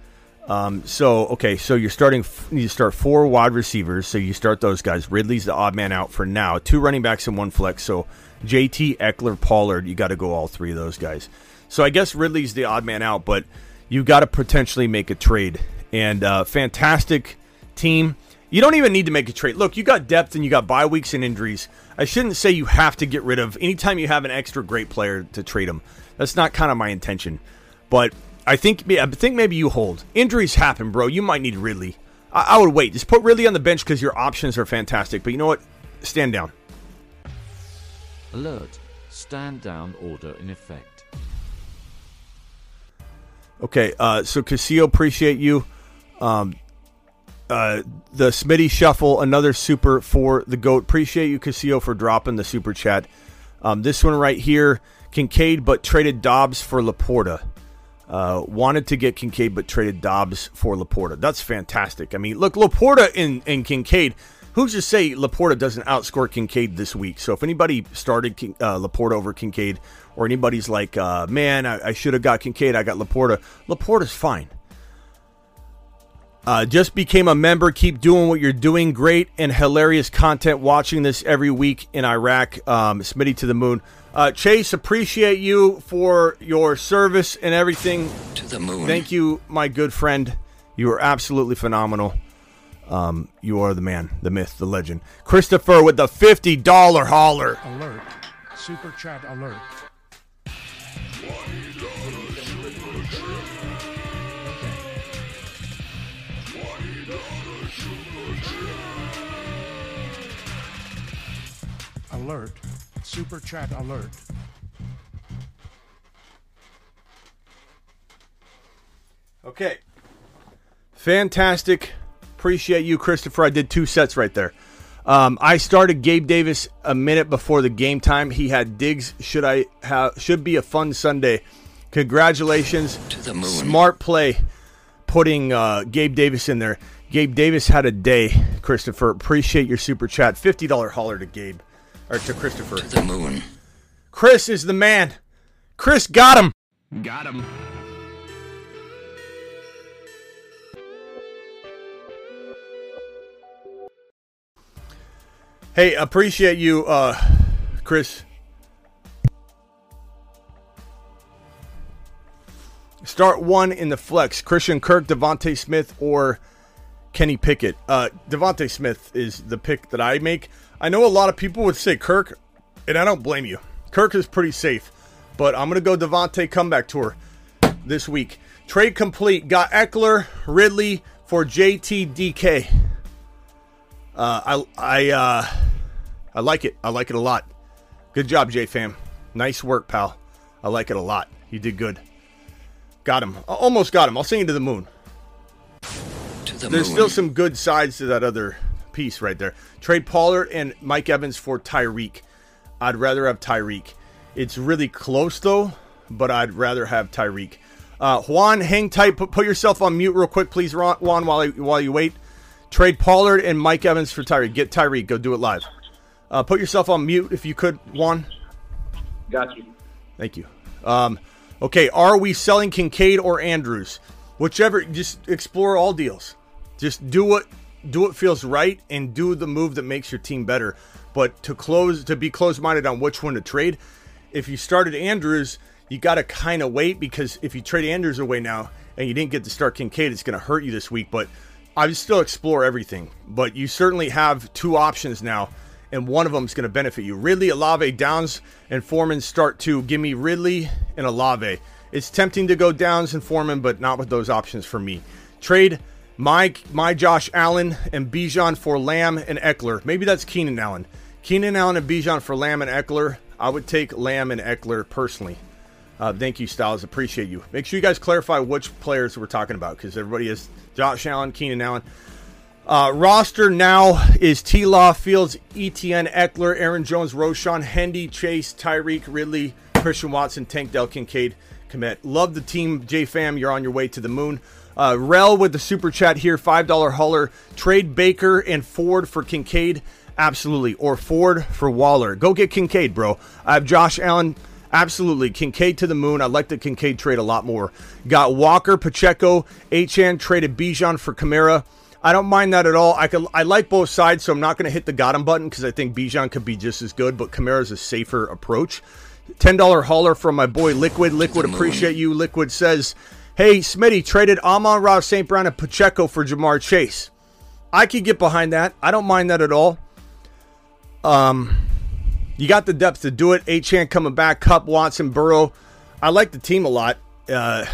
Um, so okay, so you're starting. You start four wide receivers. So you start those guys. Ridley's the odd man out for now. Two running backs and one flex. So JT, Ekeler, Pollard. You got to go all three of those guys. So I guess Ridley's the odd man out, but you got to potentially make a trade. And uh, fantastic team. You don't even need to make a trade. Look, you got depth and you got bye weeks and injuries. I shouldn't say you have to get rid of anytime you have an extra great player to trade them. That's not kind of my intention. But I think I think maybe you hold. Injuries happen, bro. You might need Ridley. I, I would wait. Just put Ridley on the bench because your options are fantastic. But you know what? Stand down. Alert. Stand down order in effect. Okay, uh, so Casio, appreciate you. Um, uh, the Smitty Shuffle, another super for the GOAT. Appreciate you, Casio, for dropping the super chat. Um, this one right here Kincaid, but traded Dobbs for Laporta. Uh, wanted to get Kincaid, but traded Dobbs for Laporta. That's fantastic. I mean, look, Laporta and, and Kincaid. Who's to say Laporta doesn't outscore Kincaid this week? So if anybody started King, uh, Laporta over Kincaid, or anybody's like, uh, man, I, I should have got Kincaid, I got Laporta. Laporta's fine. Uh, just became a member. Keep doing what you're doing. Great and hilarious content. Watching this every week in Iraq. Um, Smitty to the moon. Uh, Chase, appreciate you for your service and everything. To the moon. Thank you, my good friend. You are absolutely phenomenal. Um, you are the man, the myth, the legend. Christopher with the fifty dollar holler. Alert. Super chat alert. Alert. Super chat alert. Okay. Fantastic. Appreciate you, Christopher. I did two sets right there. Um, I started Gabe Davis a minute before the game time. He had digs. Should I have? Should be a fun Sunday. Congratulations. To the moon. Smart play, putting uh, Gabe Davis in there. Gabe Davis had a day. Christopher, appreciate your super chat. Fifty dollar holler to Gabe or to Christopher. To the moon. Chris is the man. Chris got him. Got him. Hey, appreciate you, uh, Chris. Start one in the flex: Christian Kirk, DeVonta Smith, or Kenny Pickett. Uh, DeVonta Smith is the pick that I make. I know a lot of people would say Kirk, and I don't blame you. Kirk is pretty safe, but I'm gonna go DeVonta comeback tour this week. Trade complete. Got Ekeler, Ridley for JTDK. Uh, I I uh, I like it. I like it a lot. Good job, J fam. Nice work, pal. I like it a lot. You did good. Got him. I almost got him. I'll sing you to the moon. To the There's moon. still some good sides to that other piece right there. Trade Pollard and Mike Evans for Tyreek. I'd rather have Tyreek. It's really close though, but I'd rather have Tyreek. Uh, Juan, hang tight. Put, put yourself on mute real quick, please, Juan, while I, while you wait. Trade Pollard and Mike Evans for Tyreek. Get Tyreek. Go do it live. Uh, put yourself on mute if you could, Juan. Got you. Thank you. Um, okay, are we selling Kincaid or Andrews? Whichever. Just explore all deals. Just do what do what feels right and do the move that makes your team better. But to close to be close minded on which one to trade. If you started Andrews, you got to kind of wait because if you trade Andrews away now and you didn't get to start Kincaid, it's going to hurt you this week. But I would still explore everything. But you certainly have two options now, and one of them is going to benefit you. Ridley, Olave, Downs, and Foreman start to give me Ridley and Olave. It's tempting to go Downs and Foreman, but not with those options for me. Trade my my Josh Allen and Bijan for Lamb and Ekeler. Maybe that's Keenan Allen. Keenan Allen and Bijan for Lamb and Ekeler. I would take Lamb and Ekeler personally. Uh, thank you, Styles. Appreciate you. Make sure you guys clarify which players we're talking about because everybody is Josh Allen, Keenan Allen. Uh, roster now is T. Law, Fields, ETN, Ekeler, Aaron Jones, Roschon, Hendy, Chase, Tyreek, Ridley, Christian Watson, Tank Dell, Kincaid, Kmet. Love the team, J Fam. You're on your way to the moon. Uh, Rel with the super chat here, five dollar hauler. Trade Baker and Ford for Kincaid, absolutely, or Ford for Waller. Go get Kincaid, bro. I have Josh Allen. Absolutely. Kincaid to the moon. I like the Kincaid trade a lot more. Got Walker, Pacheco, Achane traded Bijan for Kamara. I don't mind that at all. I could, I like both sides, so I'm not going to hit the got him button because I think Bijan could be just as good, but Kamara's a safer approach. $10 hauler from my boy Liquid. Liquid, appreciate you. Liquid says, Hey, Smitty, traded Amon-Ra St. Brown and Pacheco for Ja'Marr Chase. I could get behind that. I don't mind that at all. Um, you got the depth to do it. Achane coming back, Kupp, Watson, Burrow. I like the team a lot. Uh,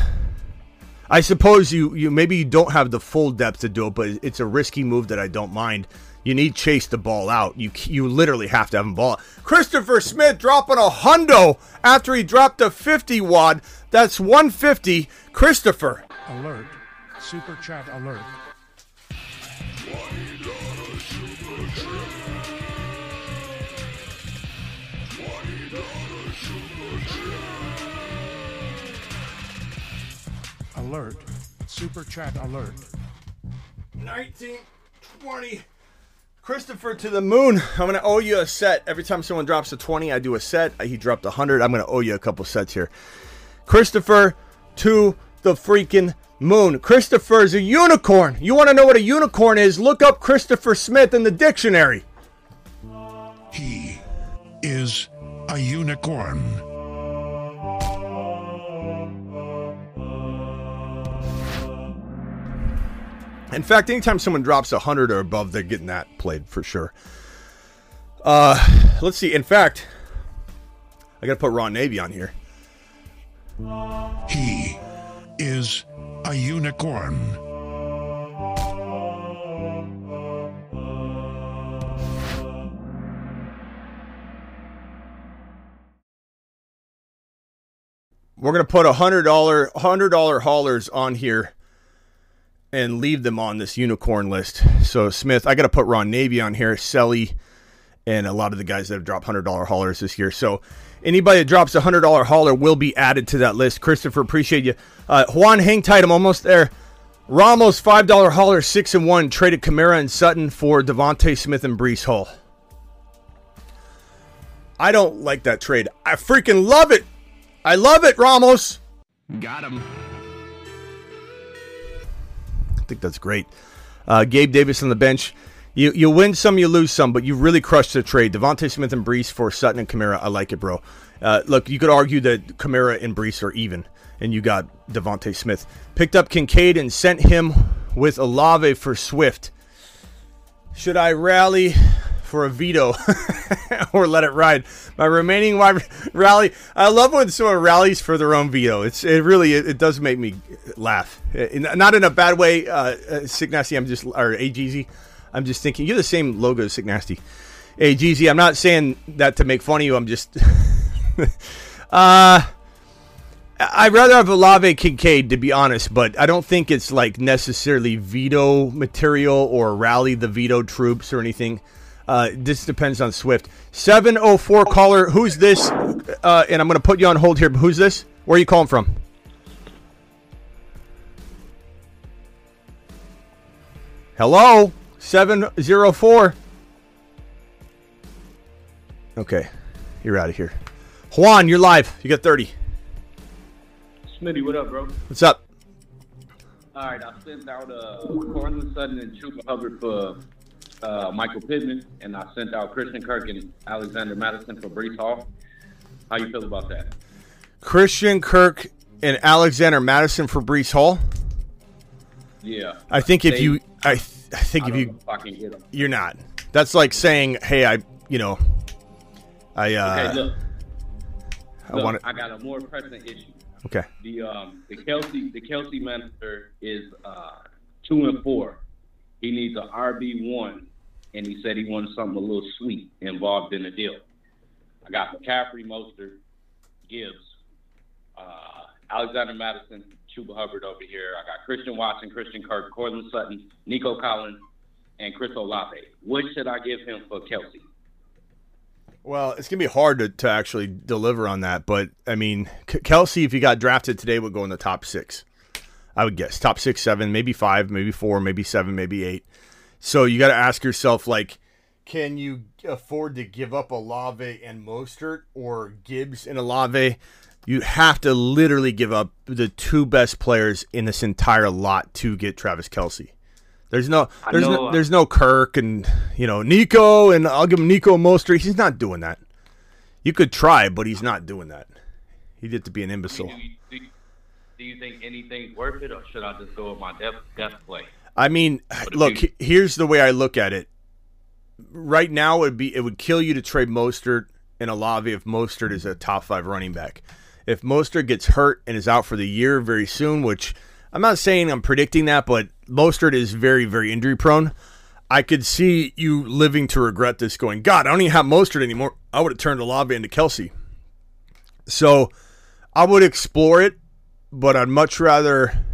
I suppose you you maybe you don't have the full depth to do it, but it's a risky move that I don't mind. You need Chase the ball out. You you literally have to have him ball. Out. Christopher Smith dropping a hundo after he dropped a 50 wad. That's 150. Christopher. Alert. Super chat alert. Alert. Super chat alert. 19, 20. Christopher to the moon. I'm going to owe you a set. Every time someone drops a 20, I do a set. He dropped a 100. I'm going to owe you a couple sets here. Christopher to the freaking moon. Christopher is a unicorn. You want to know what a unicorn is? Look up Christopher Smith in the dictionary. He is a unicorn. In fact, anytime someone drops a 100 or above, they're getting that played for sure. Uh, let's see. In fact, I got to put Ron Navy on here. He is a unicorn. We're gonna put a hundred dollar hundred dollar haulers on here and leave them on this unicorn list. So Smith, I gotta put Ron Navy on here, Selly, and a lot of the guys that have dropped hundred dollar haulers this year. So anybody that drops a hundred dollar hauler will be added to that list. Christopher, appreciate you. Uh, Juan, hang tight. I'm almost there. Ramos five dollar hauler six and one traded Kamara and Sutton for DeVonta Smith and Breece Hall. I don't like that trade. I freaking love it. I love it, Ramos. Got him. I think that's great. Uh, Gabe Davis on the bench. You you win some, you lose some, but you really crushed the trade. DeVonta Smith and Breece for Sutton and Kamara. I like it, bro. Uh, look, you could argue that Kamara and Breece are even, and you got DeVonta Smith. Picked up Kincaid and sent him with Olave for Swift. Should I rally for a veto or let it ride? My remaining wide rally. I love when someone rallies for their own veto. It's it really it, it does make me laugh. Uh, Not in a bad way. Uh, uh, Sick Nasty. I'm just or AGZ. I'm just thinking you're the same logo as Sick Nasty. Hey GZ, I'm not saying that to make fun of you. I'm just uh I'd rather have Olave Kincaid to be honest, but I don't think it's like necessarily veto material or rally the veto troops or anything. Uh, this depends on Swift. 704 caller, who's this? Uh, and I'm going to put you on hold here. But who's this? Where are you calling from? Hello? 704. Okay. You're out of here. Juan, you're live. You got 30. Smitty, what up, bro? What's up? All right, I sent out a uh, Courtland Sutton and Chuba Hubbard for uh, Michael Pittman, and I sent out Christian Kirk and Alexander Mattison for Breece Hall. How you feel about that? Christian Kirk and Alexander Mattison for Breece Hall. Yeah. I think if They- you, I, th- I think I if you, know if I can get 'em. you're not. That's like saying, hey, I, you know, I, uh, Okay, look. I Look, want. I got a more pressing issue. Okay. The um the Kelce the Kelce Master is uh two and four. He needs a RB one, and he said he wanted something a little sweet involved in the deal. I got McCaffrey, Mostert, Gibbs, uh, Alexander Mattison, Chuba Hubbard over here. I got Christian Watson, Christian Kirk, Courtland Sutton, Nico Collins, and Chris Olave. What should I give him for Kelce? Well, it's gonna be hard to, to actually deliver on that, but I mean, K- Kelce, if he got drafted today, would go in the top six. I would guess top six, seven, maybe five, maybe four, maybe seven, maybe eight. So you got to ask yourself, like, can you afford to give up Olave and Mostert or Gibbs and Olave? You have to literally give up the two best players in this entire lot to get Travis Kelce. There's no, there's know, no, uh, there's no Kirk and you know Nico and I'll give him Nico Mostert. He's not doing that. You could try, but he's not doing that. He did to be an imbecile. Do you, do, you, do you think anything's worth it, or should I just go with my depth, depth play? I mean, look, he- here's the way I look at it. Right now, it would be it would kill you to trade Mostert and Olave if Mostert is a top five running back. If Mostert gets hurt and is out for the year very soon, which I'm not saying I'm predicting that, but Mostert is very, very injury prone. I could see you living to regret this going, God, I don't even have Mostert anymore. I would have turned Olave into Kelce. So I would explore it, but I'd much rather.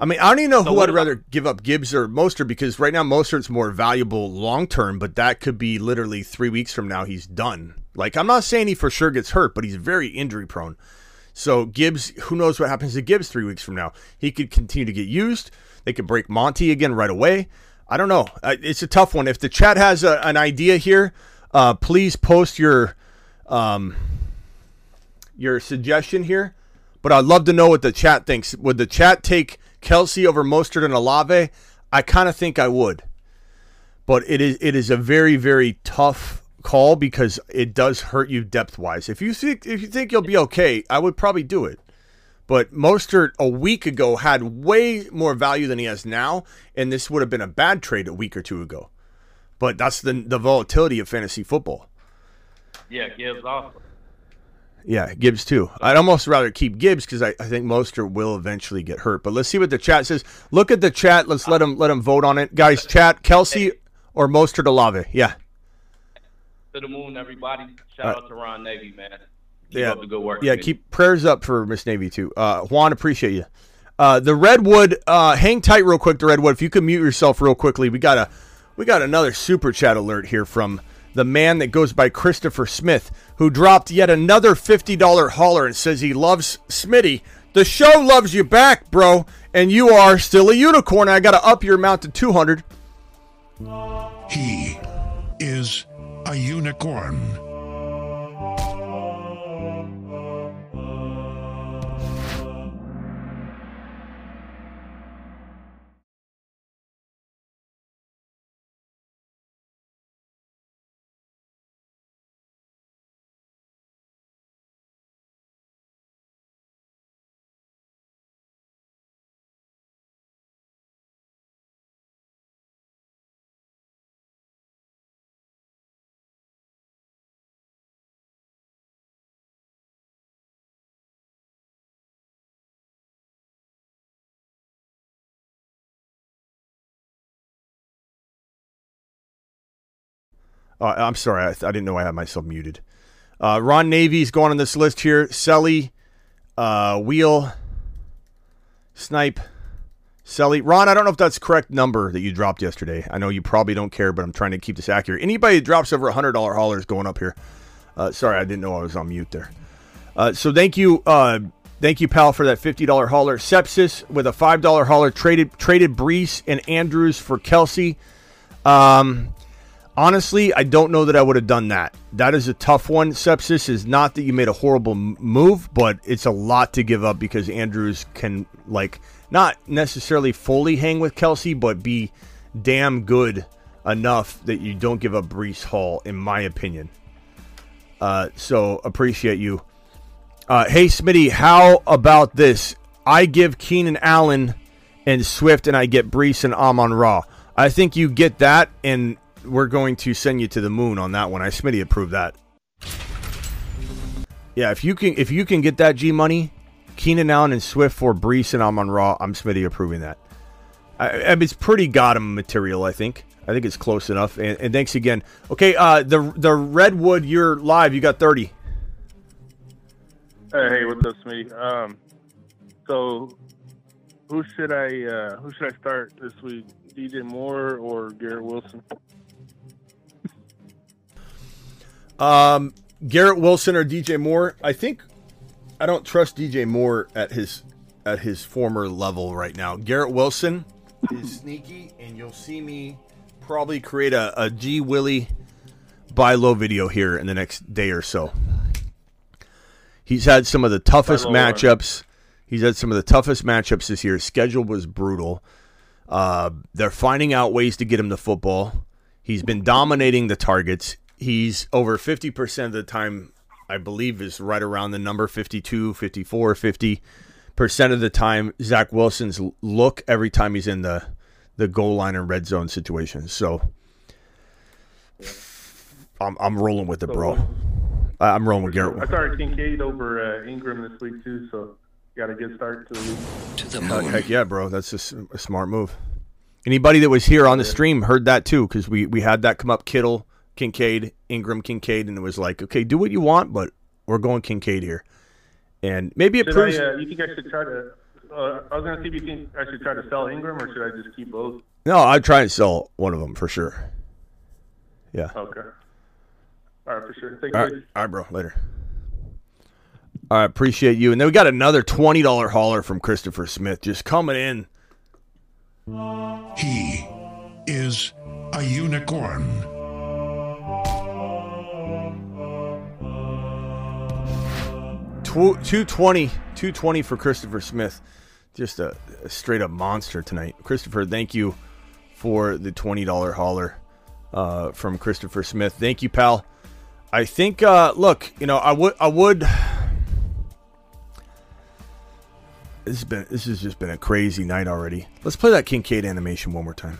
I mean, I don't even know So who I'd rather give up Gibbs or Mostert because right now Mostert's more valuable long term, but that could be literally three weeks from now he's done. Like I'm not saying he for sure gets hurt, but he's very injury prone. So Gibbs, who knows what happens to Gibbs three weeks from now? He could continue to get used. They could break Monty again right away. I don't know. It's a tough one. If the chat has a, an idea here, uh, please post your um, your suggestion here. But I'd love to know what the chat thinks. Would the chat take Kelce over Mostert and Olave? I kind of think I would. But it is it is a very very tough call because it does hurt you depth wise. If you think if you think you'll be okay, I would probably do it. But Mostert a week ago had way more value than he has now, and this would have been a bad trade a week or two ago. But that's the the volatility of fantasy football. Yeah, Gibbs also. Yeah, Gibbs too. I'd almost rather keep Gibbs because I, I think Mostert will eventually get hurt. But let's see what the chat says. Look at the chat. Let's let them let them vote on it, guys. Chat Kelce or Mostert Olave. Yeah, To the moon, everybody. Shout out to Ron Navy, man. Keep yeah, up the good work. yeah. man. Keep prayers up for Miss Navy too. Uh, Juan, appreciate you. Uh, the Redwood, uh, hang tight real quick. The Redwood, if you can mute yourself real quickly, we got a we got another super chat alert here from the man that goes by Christopher Smith, who dropped yet another fifty dollar hauler and says he loves Smitty. The show loves you back, bro, and you are still a unicorn. I got to up your amount to two hundred. He is a unicorn. Uh, I'm sorry, I, I didn't know I had myself muted. Uh, Ron Navy's going on this list here. Selly, uh, Wheel, Snipe, Selly. Ron, I don't know if that's correct number that you dropped yesterday. I know you probably don't care, but I'm trying to keep this accurate. Anybody that drops over a hundred dollar haulers going up here. Uh, sorry, I didn't know I was on mute there. Uh, so thank you, uh, thank you, pal, for that fifty dollar hauler. Sepsis with a five dollar hauler traded traded Breece and Andrews for Kelce. Um, honestly, I don't know that I would have done that. That is a tough one. Sepsis is not that you made a horrible move, but it's a lot to give up because Andrews can like not necessarily fully hang with Kelce, but be damn good enough that you don't give up Breece Hall, in my opinion. Uh, so appreciate you. Uh, hey Smitty, how about this? I give Keenan Allen and Swift, and I get Breece and Amon Ra. I think you get that, and we're going to send you to the moon on that one. I Smitty approved that. Yeah, if you can, if you can get that G money, Keenan Allen and Swift for Breece and Amon Ra, I'm Smitty approving that. I, I it's pretty Gotham material, I think. I think it's close enough. And, and thanks again. Okay, uh, the the Redwood, you're live. You got thirty. Uh, hey, what's up, Smitty? Um, so who should I uh, who should I start this week? DJ Moore or Garrett Wilson? Um, Garrett Wilson or DJ Moore. I think I don't trust DJ Moore at his at his former level right now. Garrett Wilson is sneaky, and you'll see me probably create a, a G Willie buy low video here in the next day or so. He's had some of the toughest matchups. He's had some of the toughest matchups this year. His schedule was brutal. Uh, they're finding out ways to get him the football. He's been dominating the targets. He's over 50% of the time, I believe, is right around the number 52, 54, 50% of the time. Zach Wilson's look every time he's in the, the goal line and red zone situations. So I'm, I'm rolling with it, bro. I- I'm rolling with Garrett. I started Kincaid over uh, Engram this week too, so got a good start to the week. To the Heck, moon. heck yeah, bro. That's just a smart move. Anybody that was here on the stream heard that too, because we, we had that come up Kittle, Kincaid, Engram, Kincaid, and it was like, okay, do what you want, but we're going Kincaid here. And maybe it Should proves. I, uh, you think I should try to? Uh, I was going to see if you think I should try to sell Engram or should I just keep both? no, I'd try and sell one of them for sure. Yeah. Okay. All right, for sure. Thank All you. right, all right, bro. Later. All right, appreciate you. And then we got another twenty dollar hauler from Christopher Smith just coming in. He is a unicorn. Tw- 220 220 for Christopher Smith. Just a, a straight up monster tonight. Christopher, thank you for the $20 hauler uh, from Christopher Smith. Thank you, pal. I think uh, look, you know, I would I would This has been this has just been a crazy night already. Let's play that Kincaid animation one more time.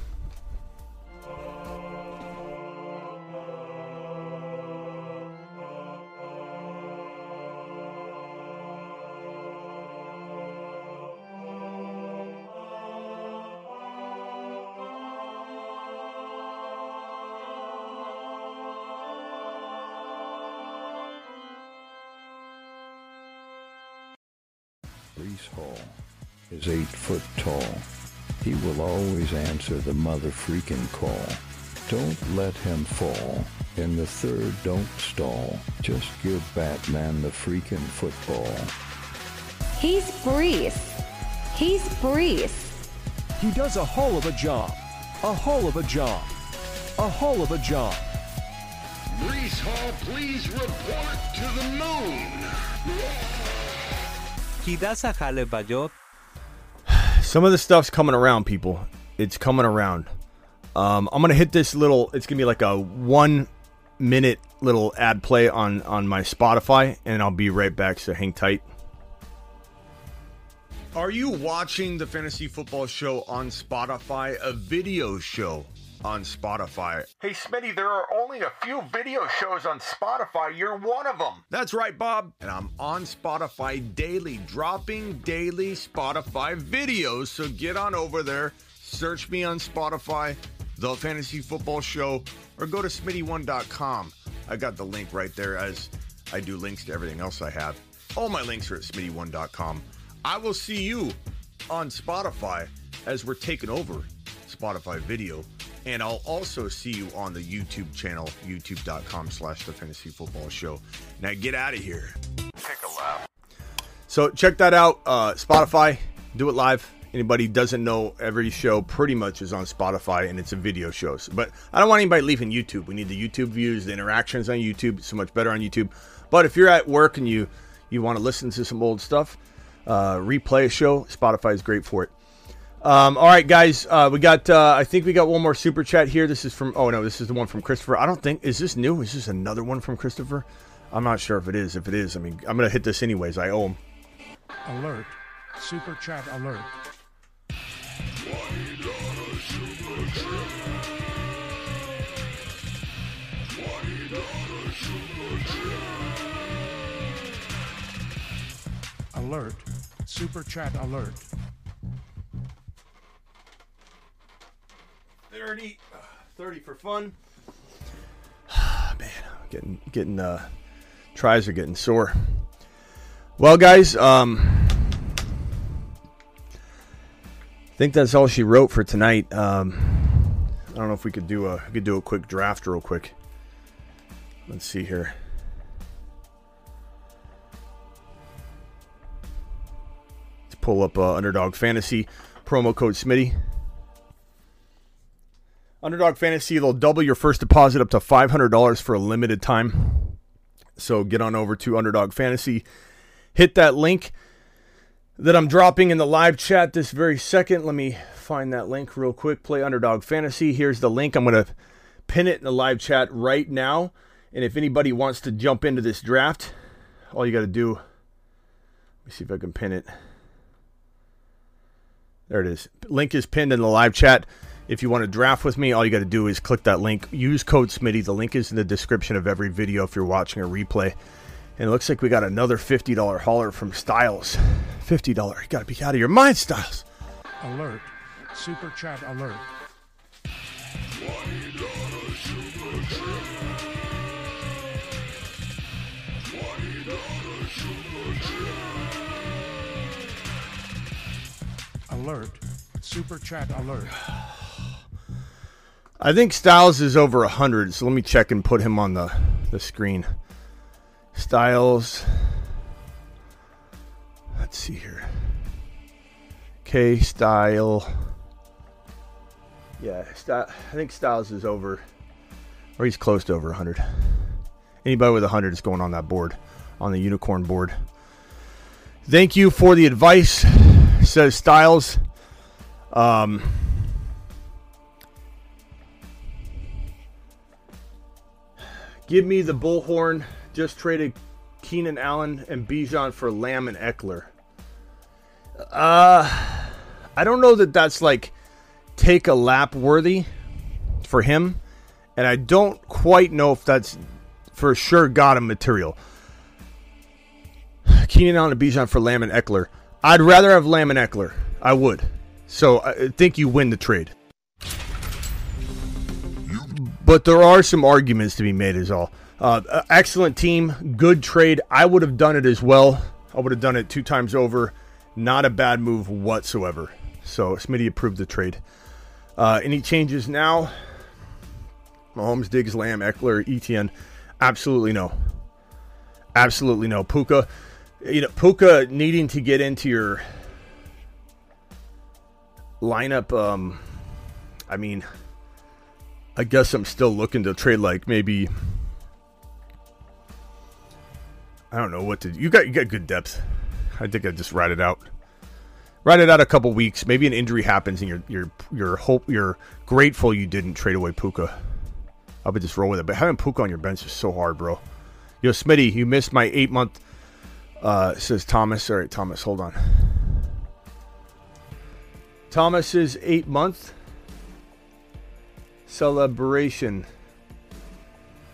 Breece Hall is eight foot tall. He will always answer the mother freaking call. Don't let him fall. In the third, don't stall. Just give Batman the freaking football. He's Breece. He's Breece. He does a whole of a job. A whole of a job. A whole of a job. Breece Hall, please report to the moon. He does a hell of a job. Some of the stuff's coming around, people. It's coming around. Um, I'm gonna hit this little. It's gonna be like a one minute little ad play on on my Spotify, and I'll be right back. So hang tight. Are you watching the Fantasy Football Show on Spotify? A video show on Spotify. Hey, Smitty, there are only a few video shows on Spotify. You're one of them. That's right, Bob. And I'm on Spotify daily, dropping daily Spotify videos. So get on over there, search me on Spotify, The Fantasy Football Show, or go to smitty1.com. I got the link right there as I do links to everything else I have. All my links are at smitty1.com. I will see you on Spotify as we're taking over Spotify video. And I'll also see you on the YouTube channel, youtube.com slash the fantasy football show. Now get out of here. Take a lap. So check that out. Uh, Spotify, do it live. Anybody doesn't know every show pretty much is on Spotify and it's a video shows. But I don't want anybody leaving YouTube. We need the YouTube views, the interactions on YouTube. It's so much better on YouTube. But if you're at work and you you want to listen to some old stuff, uh, replay a show, Spotify is great for it. Um, all right, guys, uh, we got. Uh, I think we got one more super chat here. This is from. Oh no, this is the one from Christopher. I don't think is this new. Is this another one from Christopher? I'm not sure if it is. If it is, I mean, I'm gonna hit this anyways. I owe him. Alert. Super chat alert. Alert. Super chat alert. 30, 30 for fun. Man, getting getting uh, tries are getting sore. Well, guys, um, I think that's all she wrote for tonight. Um, I don't know if we could do a could do a quick draft real quick. Let's see here. Let's pull up uh, Underdog Fantasy promo code Smitty. Underdog Fantasy, they'll double your first deposit up to $500 for a limited time. So get on over to Underdog Fantasy. Hit that link that I'm dropping in the live chat this very second. Let me find that link real quick. Play Underdog Fantasy. Here's the link. I'm going to pin it in the live chat right now. And if anybody wants to jump into this draft, all you got to do, let me see if I can pin it. There it is. Link is pinned in the live chat. If you want to draft with me, all you got to do is click that link. Use code Smitty. The link is in the description of every video if you're watching a replay. And it looks like we got another $50 hauler from Styles. $50. You got to be out of your mind, Styles. Alert. Super chat alert. Alert. Super chat alert. I think Styles is over 100, so let me check and put him on the, the screen. Styles. Let's see here. K Style. Yeah, I think Styles is over, or he's close to over 100. Anybody with 100 is going on that board, on the unicorn board. Thank you for the advice, says Styles. Um, give me the bullhorn. Just traded Keenan Allen and Bijan for Lamb and Ekeler. Uh, I don't know that that's like take a lap worthy for him, and I don't quite know if that's for sure got him material. Keenan Allen and Bijan for Lamb and Ekeler. I'd rather have Lamb and Ekeler. I would. So I think you win the trade. But there are some arguments to be made, is all. Uh, excellent team, good trade. I would have done it as well. I would have done it two times over. Not a bad move whatsoever. So Smitty approved the trade. Uh, any changes now? Mahomes, Diggs, Lamb, Ekeler, Etienne. Absolutely no. Absolutely no. Puka, you know, Puka needing to get into your lineup. Um, I mean, I guess I'm still looking to trade like maybe. I don't know what to. You got you got good depth. I think I just ride it out. Ride it out a couple weeks. Maybe an injury happens, and you're you're you're hope you're grateful you didn't trade away Puka. I would just roll with it. But having Puka on your bench is so hard, bro. Yo, Smitty, you missed my eight month. Uh, says Thomas. All right, Thomas, hold on. Thomas's eight month celebration.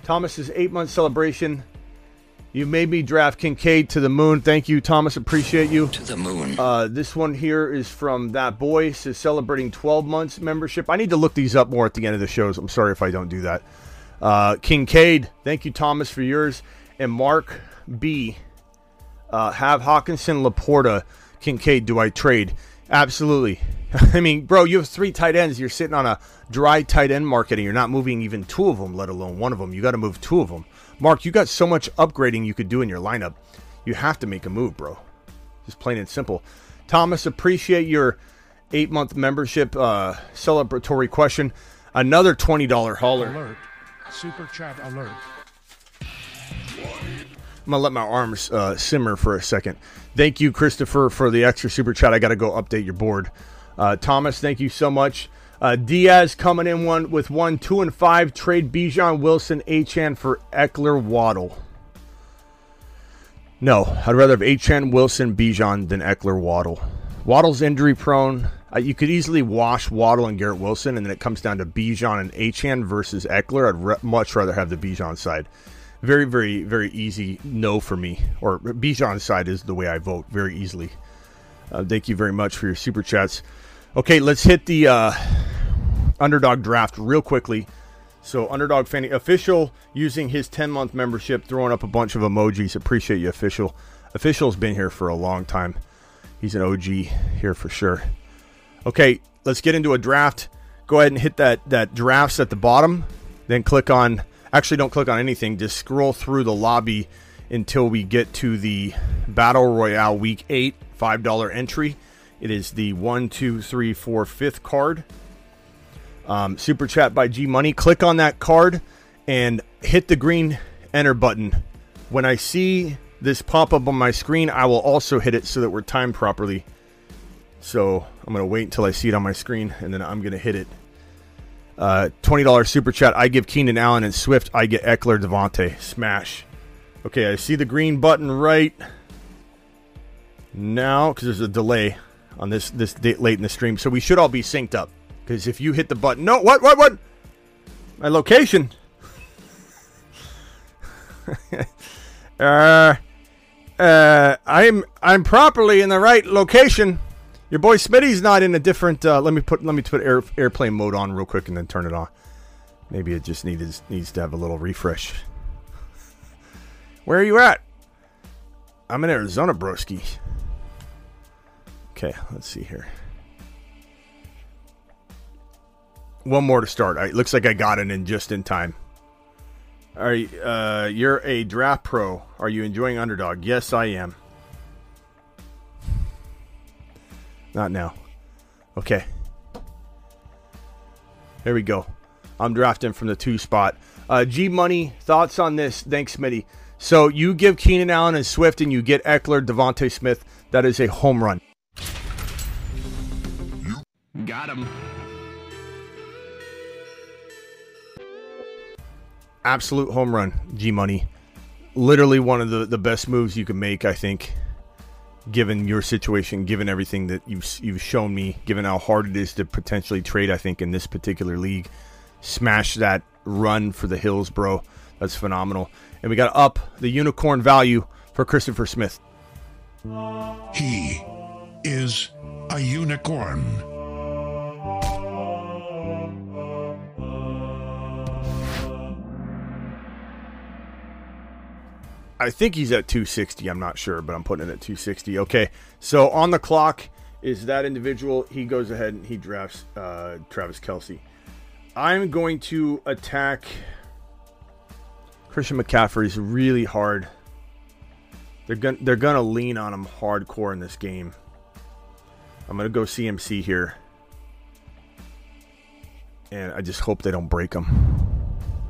Thomas's eight month celebration. You made me draft Kincaid to the moon. Thank you, Thomas. Appreciate you. To the moon. Uh, this one here is from that boy. Says celebrating 12 months membership. I need to look these up more at the end of the shows. I'm sorry if I don't do that. Uh, Kincaid. Thank you, Thomas, for yours. And Mark B. Uh, have Hockenson, LaPorta, Kincaid. Do I trade? Absolutely. I mean, bro, you have three tight ends. You're sitting on a dry tight end market, and you're not moving even two of them, let alone one of them. You got to move two of them. Mark, you got so much upgrading you could do in your lineup. You have to make a move, bro. Just plain and simple. Thomas, appreciate your eight month membership uh, celebratory question. Another $20 hauler. Alert. Super chat alert. I'm gonna let my arms uh, simmer for a second. Thank you, Christopher, for the extra super chat. I got to go update your board. Uh, Thomas, thank you so much. Uh, Diaz coming in one with one, two, and five. Trade Bijan Wilson, Achane for Ekeler Waddle. No, I'd rather have Achane Wilson, Bijan than Ekeler Waddle. Waddle's injury prone. Uh, you could easily wash Waddle and Garrett Wilson, and then it comes down to Bijan and Achane versus Ekeler. I'd re- much rather have the Bijan side. Very, very, very easy no for me. Or Bijan's side is the way I vote very easily. Uh, thank you very much for your super chats. Okay, let's hit the uh, underdog draft real quickly. So, underdog fanny official using his 10 month membership, throwing up a bunch of emojis. Appreciate you, official. Official's been here for a long time. He's an OG here for sure. Okay, let's get into a draft. Go ahead and hit that that drafts at the bottom. Then click on. Actually, don't click on anything. Just scroll through the lobby until we get to the Battle Royale Week Eight five dollar entry. It is the one, two, three, four, fifth card. Um, Super chat by G Money. Click on that card and hit the green enter button. When I see this pop up on my screen, I will also hit it so that we're timed properly. So I'm going to wait until I see it on my screen and then I'm going to hit it. Uh, $20 super chat. I give Keenan Allen and Swift. I get Ekeler DeVonta. Smash. Okay, I see the green button right now because there's a delay on this this late in the stream. So we should all be synced up. Because if you hit the button, no, what, what, what? My location. uh, uh, I'm I'm properly in the right location. Your boy Smitty's not in a different. Uh, let me put let me put air, airplane mode on real quick and then turn it on. Maybe it just needs needs to have a little refresh. Where are you at? I'm in Arizona, broski. Okay, let's see here. One more to start. Right, looks like I got it in just in time. All right, uh, you're a draft pro. Are you enjoying Underdog? Yes, I am. Not now. Okay. Here we go. I'm drafting from the two spot. Uh, G Money, thoughts on this? Thanks, Smitty. So you give Keenan Allen and Swift, and you get Ekeler, DeVonta Smith. That is a home run. Got him. Absolute home run, G Money. Literally one of the, the best moves you can make, I think, given your situation, given everything that you've you've shown me, given how hard it is to potentially trade. I think in this particular league, smash that run for the hills, bro. That's phenomenal. And we got to up the unicorn value for Christopher Smith. He is a unicorn. I think he's at 260. I'm not sure, but I'm putting it at 260. Okay, so on the clock is that individual. He goes ahead and he drafts uh, Travis Kelce. I'm going to attack Christian McCaffrey's really hard. They're gonna they're gonna lean on him hardcore in this game. I'm gonna go CMC here, and I just hope they don't break him.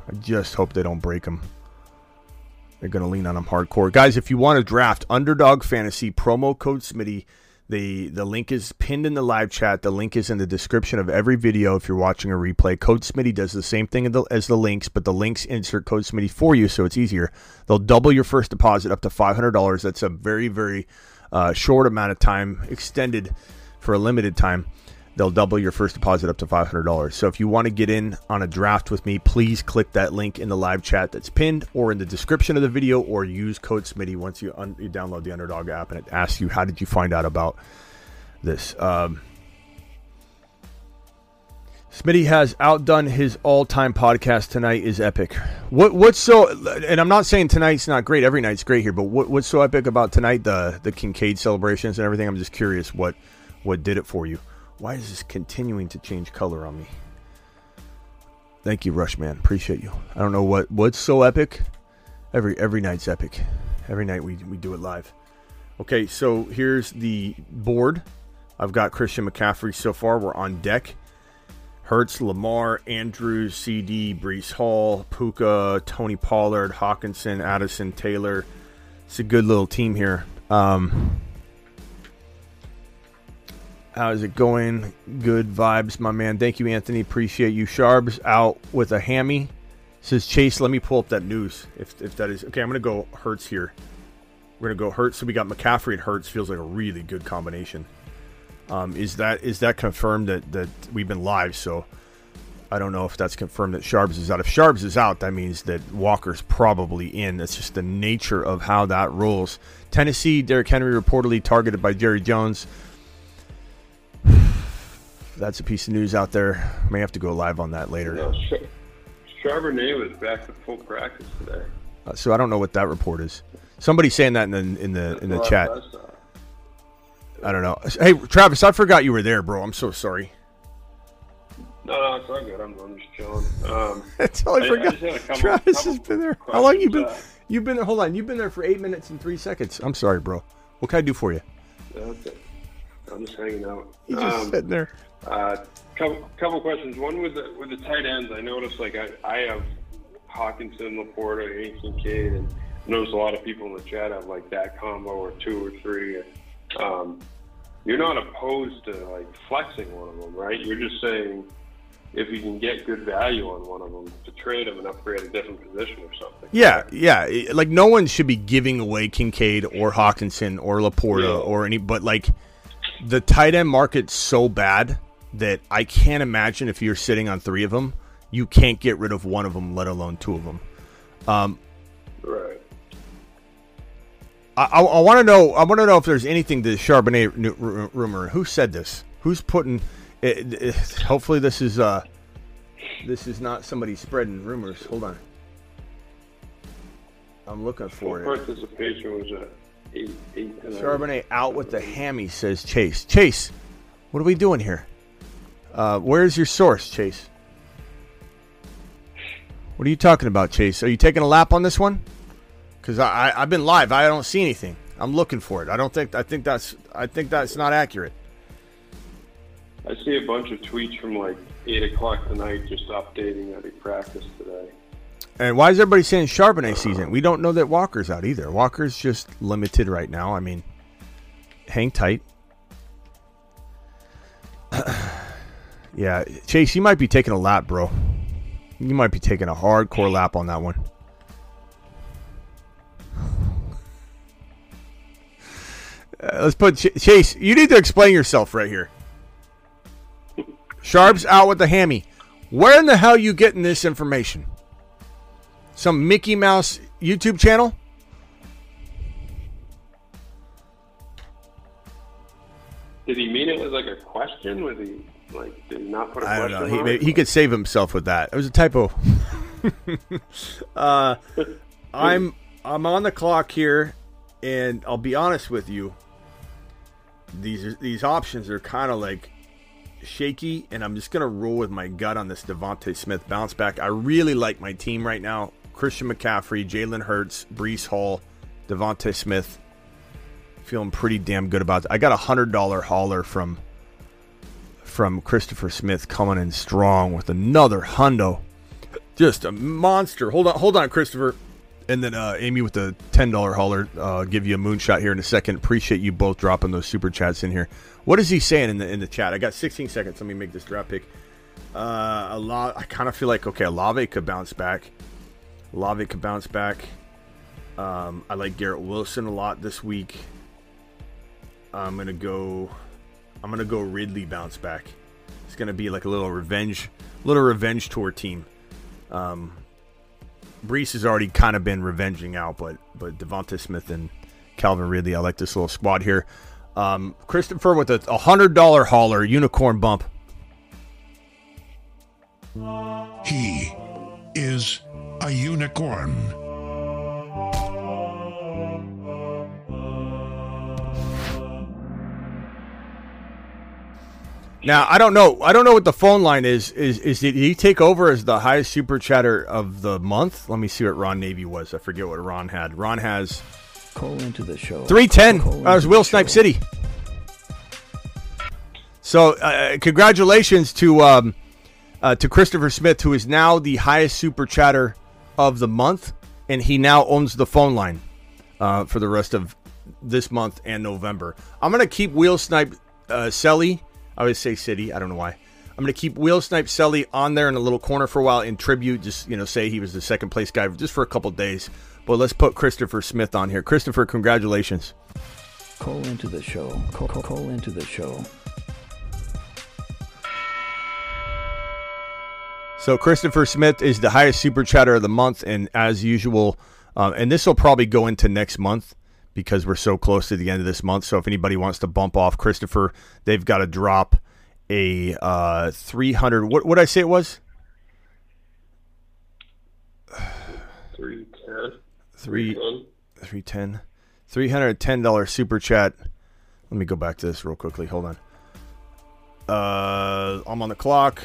I just hope they don't break him. They're going to lean on him hardcore. Guys, if you want to draft Underdog Fantasy, promo code Smitty. The, the link is pinned in the live chat. The link is in the description of every video if you're watching a replay. Code Smitty does the same thing as the links, but the links insert Code Smitty for you, so it's easier. They'll double your first deposit up to $500. That's a very, very uh, short amount of time, extended for a limited time they'll double your first deposit up to $500. So if you want to get in on a draft with me, please click that link in the live chat that's pinned or in the description of the video or use code Smitty once you, un- you download the Underdog app and it asks you, how did you find out about this? Um, Smitty has outdone his all-time podcast tonight is epic. What what's so and I'm not saying tonight's not great, every night's great here, but what, what's so epic about tonight the the Kincaid celebrations and everything? I'm just curious what what did it for you. Why is this continuing to change color on me? Thank you, Rushman. Appreciate you. I don't know what what's so epic. Every every night's epic. Every night we we do it live. Okay, so here's the board. I've got Christian McCaffrey so far. We're on deck. Hurts, Lamar, Andrews, CeeDee, Breece Hall, Puka, Tony Pollard, Hockenson, Addison, Taylor. It's a good little team here. Um, How's it going? Good vibes, my man. Thank you, Anthony. Appreciate you. Sharbs out with a hammy. Says Chase, let me pull up that news. If, if that is okay, I'm gonna go Hurts here. We're gonna go Hurts. So we got McCaffrey and Hurts. Feels like a really good combination. Um, is that is that confirmed that that we've been live? So I don't know if that's confirmed that Sharbs is out. If Sharbs is out, that means that Walker's probably in. That's just the nature of how that rolls. Tennessee, Derrick Henry reportedly targeted by Jerry Jones that's a piece of news out there. May have to go live on that later. Ch- Charbonnet was back to full practice today. Uh, so I don't know what that report is. Somebody saying that in the in the in the chat. uh, I don't know. Hey, Travis, I forgot you were there, bro. I'm so sorry. No, no, it's all good. I'm, I'm just chilling. Um, That's all I, forgot. a couple- Travis couple has been there. How long you been? questions, You've been there. Hold on. You've been there for eight minutes and three seconds. I'm sorry, bro. What can I do for you? uh, okay. I'm just hanging out. You just Um, sitting there. Uh, couple, couple questions. One with the with the tight ends. I noticed like I, I have Hockenson, LaPorta, Haynes, Kincaid, and I noticed a lot of people in the chat have like that combo or two or three. Um, you're not opposed to like flexing one of them, right? You're just saying if you can get good value on one of them to trade them and upgrade a different position or something. Yeah, yeah. Like no one should be giving away Kincaid or Hockenson or LaPorta Yeah. or any, but like the tight end market's so bad that I can't imagine if you're sitting on three of them, you can't get rid of one of them, let alone two of them. Um, Right. I, I, want to know. I want to know if there's anything to the Charbonnet rumor. Who said this? Who's putting? It, it, hopefully, this is uh, this is not somebody spreading rumors. Hold on. I'm looking for Full it. participation was at Charbonnet out with the hammy, says Chase. Chase, what are we doing here? Uh, where's your source, Chase? What are you talking about, Chase? Are you taking a lap on this one? Because I, I I've been live. I don't see anything. I'm looking for it. I don't think I think that's I think that's not accurate. I see a bunch of tweets from like eight o'clock tonight, just updating that he practiced today. And why is everybody saying Charbonnet season? We don't know that Walker's out either. Walker's just limited right now. I mean, hang tight. yeah, Chase, you might be taking a lap, bro. You might be taking a hardcore lap on that one. Uh, let's put Ch- Chase. You need to explain yourself right here. Sharp's out with the hammy. Where in the hell you getting this information? Some Mickey Mouse YouTube channel? Did he mean it was like a question? Was he like did he not put a I don't know. He, he could save himself with that. It was a typo. uh, I'm I'm on the clock here, and I'll be honest with you. These these options are kind of like shaky, and I'm just gonna roll with my gut on this DeVonta Smith bounce back. I really like my team right now: Christian McCaffrey, Jalen Hurts, Breece Hall, DeVonta Smith. Feeling pretty damn good about that. I got a hundred dollar hauler from from Christopher Smith coming in strong with another hundo. Just a monster. Hold on, hold on, Christopher. And then uh, Amy with the ten dollar hauler. Uh, give you a moonshot here in a second. Appreciate you both dropping those super chats in here. What is he saying in the in the chat? I got 16 seconds. Let me make this draft pick. Uh, a lot. I kind of feel like okay, Olave could bounce back. Olave could bounce back. Um, I like Garrett Wilson a lot this week. I'm gonna go. I'm gonna go Ridley bounce back. It's gonna be like a little revenge, little revenge tour team. Um, Breece has already kind of been revenging out, but but DeVonta Smith and Calvin Ridley, I like this little squad here. Um, Christopher with a hundred dollar hauler, unicorn bump. He is a unicorn. Now I don't know. I don't know what the phone line is. Is is did he take over as the highest super chatter of the month? Let me see what Ron Navy was. I forget what Ron had. Ron has Call into the show. three ten. Call That was Will Snipe show. City. So uh, congratulations to um, uh, to Christopher Smith, who is now the highest super chatter of the month, and he now owns the phone line uh, for the rest of this month and November. I'm gonna keep Wheel Snipe uh, Selly. I would say City. I don't know why. I'm gonna keep Wheel Snipe Selly on there in a little corner for a while in tribute. Just you know, say he was the second place guy just for a couple days. But let's put Christopher Smith on here. Christopher, congratulations. Call into the show. Call, call, call into the show. So Christopher Smith is the highest super chatter of the month, and as usual, um, and this will probably go into next month because we're so close to the end of this month. So if anybody wants to bump off Christopher, they've got to drop a uh, 300. What would I say it was? Three ten. Three, 310. $310 super chat. Let me go back to this real quickly. Hold on. Uh, I'm on the clock.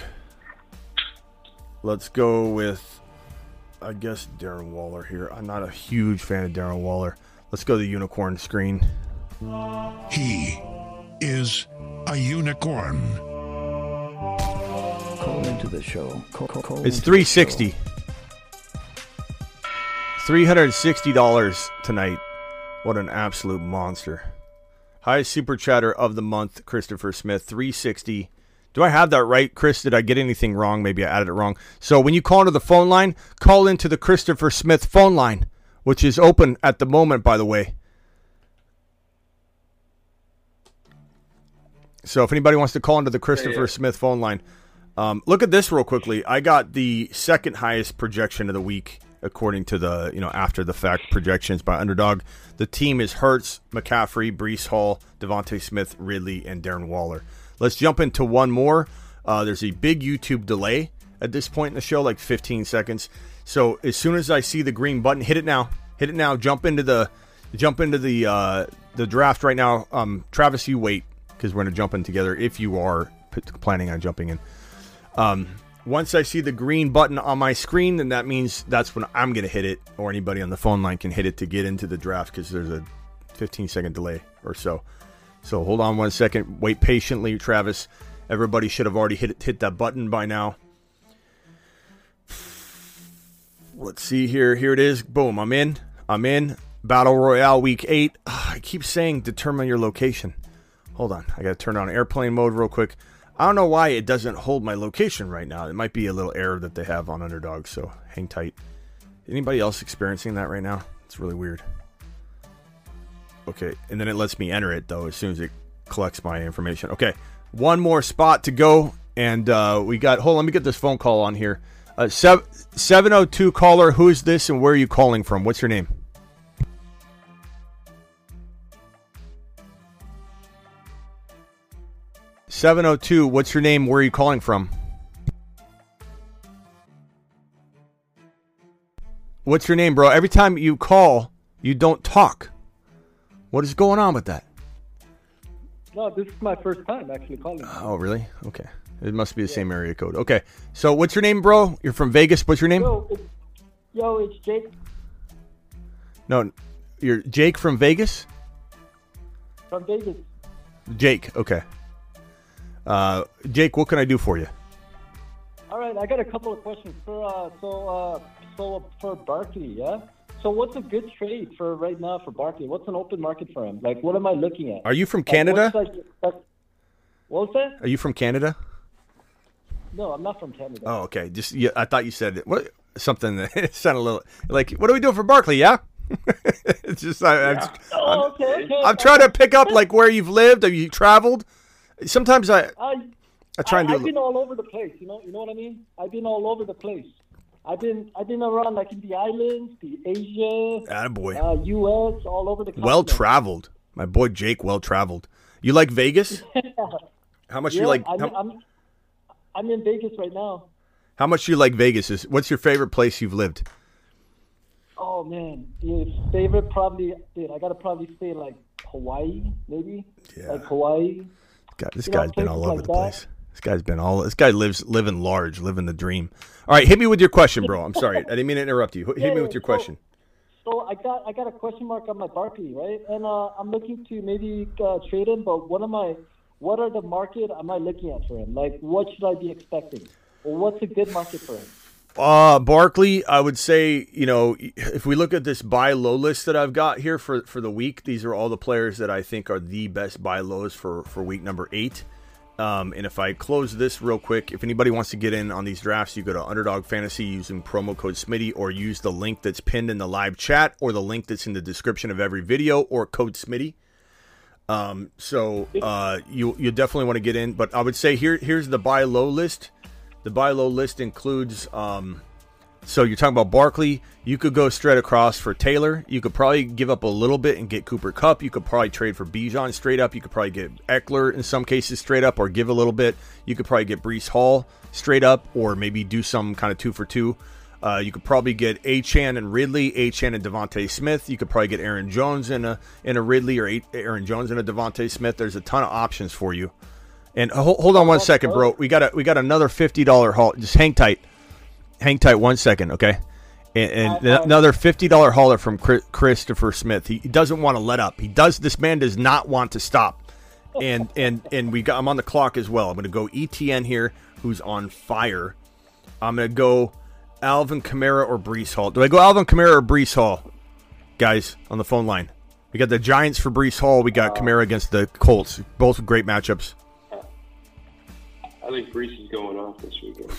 Let's go with, I guess, Darren Waller here. I'm not a huge fan of Darren Waller. Let's go to the unicorn screen. He is a unicorn. Call into the show. Call, call, call It's into the 360. $360 tonight. What an absolute monster. Highest super chatter of the month, Christopher Smith, 360. Do I have that right, Chris? Did I get anything wrong? Maybe I added it wrong. So when you call into the phone line, call into the Christopher Smith phone line, which is open at the moment, by the way. So if anybody wants to call into the Christopher yeah. Smith phone line, um, look at this real quickly. I got the second highest projection of the week according to the you know after the fact projections by Underdog. The team is Hurts, McCaffrey, Breece Hall, DeVonta Smith, Ridley, and Darren Waller. Let's jump into one more. Uh, there's a big YouTube delay at this point in the show, like 15 seconds. So as soon as I see the green button, hit it now. Hit it now. Jump into the jump into the uh, the draft right now. Um, Travis, you wait because we're gonna jump in together if you are p- planning on jumping in. Um, once I see the green button on my screen, then that means that's when I'm to hit it, or anybody on the phone line can hit it to get into the draft because there's a 15 second delay or so. So hold on one second. Wait patiently, Travis. Everybody should have already hit hit that button by now. Let's see here. Here it is. Boom. I'm in. I'm in. Battle Royale Week 8. Ugh, I keep saying determine your location. Hold on. I got to turn on airplane mode real quick. I don't know why it doesn't hold my location right now. It might be a little error that they have on Underdog, so hang tight. Anybody else experiencing that right now? It's really weird. Okay, and then it lets me enter it though as soon as it collects my information. Okay, one more spot to go, and uh, we got. Hold on, let me get this phone call on here. Uh, sev- 702 caller, who is this and where are you calling from? What's your name? Seven oh two. What's your name? Where are you calling from? What's your name, bro? Every time you call, you don't talk. What is going on with that? No, this is my first time actually calling. Oh, really? Okay. It must be the same area code. Okay. So, what's your name, bro? You're from Vegas. What's your name? Yo, it's, yo, it's Jake No, you're Jake from Vegas. from Vegas. Jake. Okay. Uh, Jake, what can I do for you? All right, I got a couple of questions for uh, so uh, so for Barkley, yeah. So what's a good trade for right now for Barkley? What's an open market for him? Like, what am I looking at? Are you from Canada? what's like- like- what was that? Are you from Canada? No, I'm not from Canada. Oh, okay. Just yeah, I thought you said it. What something that sounded a little like. What are we doing for Barkley? Yeah. it's just I, I'm, Oh, okay, okay. I'm trying to pick up like where you've lived. Have you traveled? Sometimes I I, I try and do. I've been all over the place. You know, you know what I mean. I've been all over the place. I've been I've been around like in the islands, the Asia, Attaboy. uh, U.S., all over the. Country. Well traveled. My boy Jake, well traveled. You like Vegas? How much yeah, you like? I'm, How, I'm, I'm in Vegas right now. how much you like Vegas? Is what's your favorite place you've lived? Oh man, dude, favorite probably, dude. I gotta probably say like Hawaii, maybe. Yeah. Like Hawaii. God, this You know, guy's been all over like the that. place. This guy's been all. This guy lives living large, living the dream. All right, hit me with your question, bro. I'm sorry, I didn't mean to interrupt you. Hit me with your so- question. So I got I got a question mark on my Barkley, right? And uh, I'm looking to maybe uh, trade him, but what am I? What are the market am I looking at for him? Like, what should I be expecting? Or what's a good market for him? Uh, Barkley, I would say, you know, if we look at this buy low list that I've got here for, for the week, these are all the players that I think are the best buy lows for, for week number eight. Um, and if I close this real quick, if anybody wants to get in on these drafts, you go to Underdog Fantasy using promo code Smitty or use the link that's pinned in the live chat or the link that's in the description of every video or code Smitty. Um, so uh, you you definitely want to get in, but I would say here here's the buy low list. The buy low list includes um, so you're talking about Barkley. You could go straight across for Taylor. You could probably give up a little bit and get Cooper Kupp. You could probably trade for Bijan straight up. You could probably get Ekeler in some cases straight up, or give a little bit. You could probably get Breece Hall straight up, or maybe do some kind of two for two. Uh, you could probably get Achane and Ridley, Achane and DeVonta Smith. You could probably get Aaron Jones in a in a Ridley or A- Aaron Jones and a DeVonta Smith. There's a ton of options for you. And hold, hold on one second, bro. We got a we got another fifty dollar haul. Just hang tight, hang tight one second, okay? And, and another fifty dollar hauler from Chri- Christopher Smith. He, he doesn't want to let up. He does. This man does not want to stop. And and and we got. I'm on the clock as well. I'm going to go Etienne here, who's on fire. I'm going to go Alvin Kamara or Breece Hall. Do I go Alvin Kamara or Breece Hall, guys, on the phone line? We got the Giants for Breece Hall. We got Kamara against the Colts. Both great matchups. I think Breece is going off this weekend.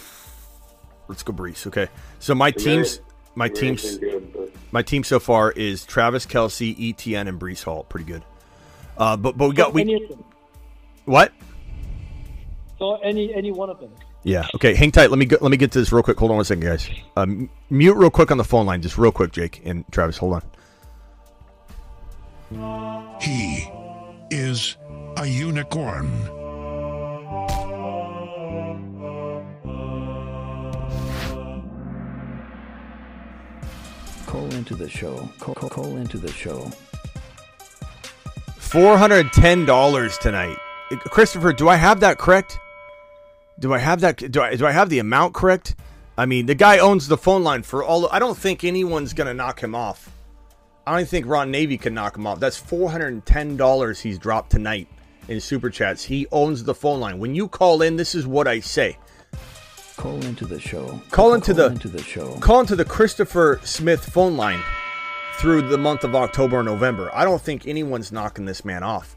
Let's go Breece. Okay. So my teams, my teams, good, my team so far is Travis Kelce, Etienne, and Breece Hall. Pretty good. Uh, but but we got we Any of them. what? So any any one of them. Yeah. Okay. Hang tight. Let me go, let me get to this real quick. Hold on one second, guys. Um, mute real quick on the phone line, just real quick, Jake and Travis. Hold on. He is a unicorn. Call into the show. Call, call, call into the show. Four hundred ten dollars tonight. Christopher, do I have that correct? Do I have that? Do I do I have the amount correct? I mean, the guy owns the phone line for all. I don't think anyone's gonna knock him off. I don't think Ron Navy can knock him off. That's four hundred and ten dollars he's dropped tonight in super chats. He owns the phone line. When you call in, this is what I say. Call into the show. Call into the into the show. Call into the Christopher Smith phone line through the month of October and November. I don't think anyone's knocking this man off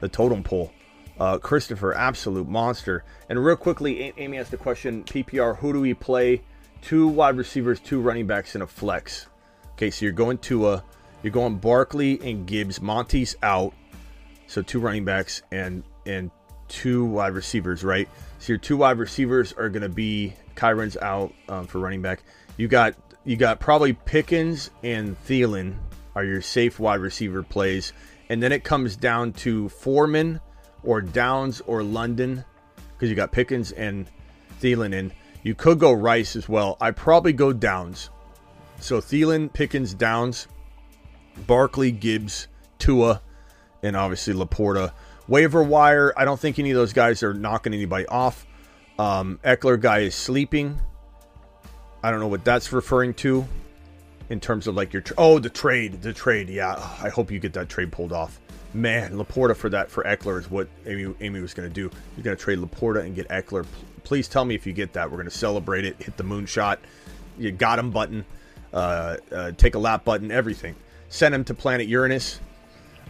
the totem pole. Uh, Christopher, absolute monster. And real quickly, Amy asked the question: PPR, who do we play? Two wide receivers, two running backs, and a flex. Okay, so you're going to a, you're going Barkley and Gibbs. Monty's out, so two running backs and and two wide receivers, right? So your two wide receivers are going to be Kyron's out um, for running back. You got you got probably Pickens and Thielen are your safe wide receiver plays, and then it comes down to Foreman or Downs or London because you got Pickens and Thielen in. You could go Rice as well. I probably go Downs. So Thielen, Pickens, Downs, Barkley, Gibbs, Tua, and obviously LaPorta. Waiver wire, I don't think any of those guys are knocking anybody off. Um, Ekeler guy is sleeping. I don't know what that's referring to in terms of like your tr- oh the trade the trade. Yeah I hope you get that trade pulled off. Man LaPorta for that for Ekeler is what Amy Amy was going to do. You're going to trade LaPorta and get Ekeler. Please tell me if you get that. We're going to celebrate it. Hit the moonshot. You got him button. Uh, uh, take a lap button everything. Send him to planet Uranus.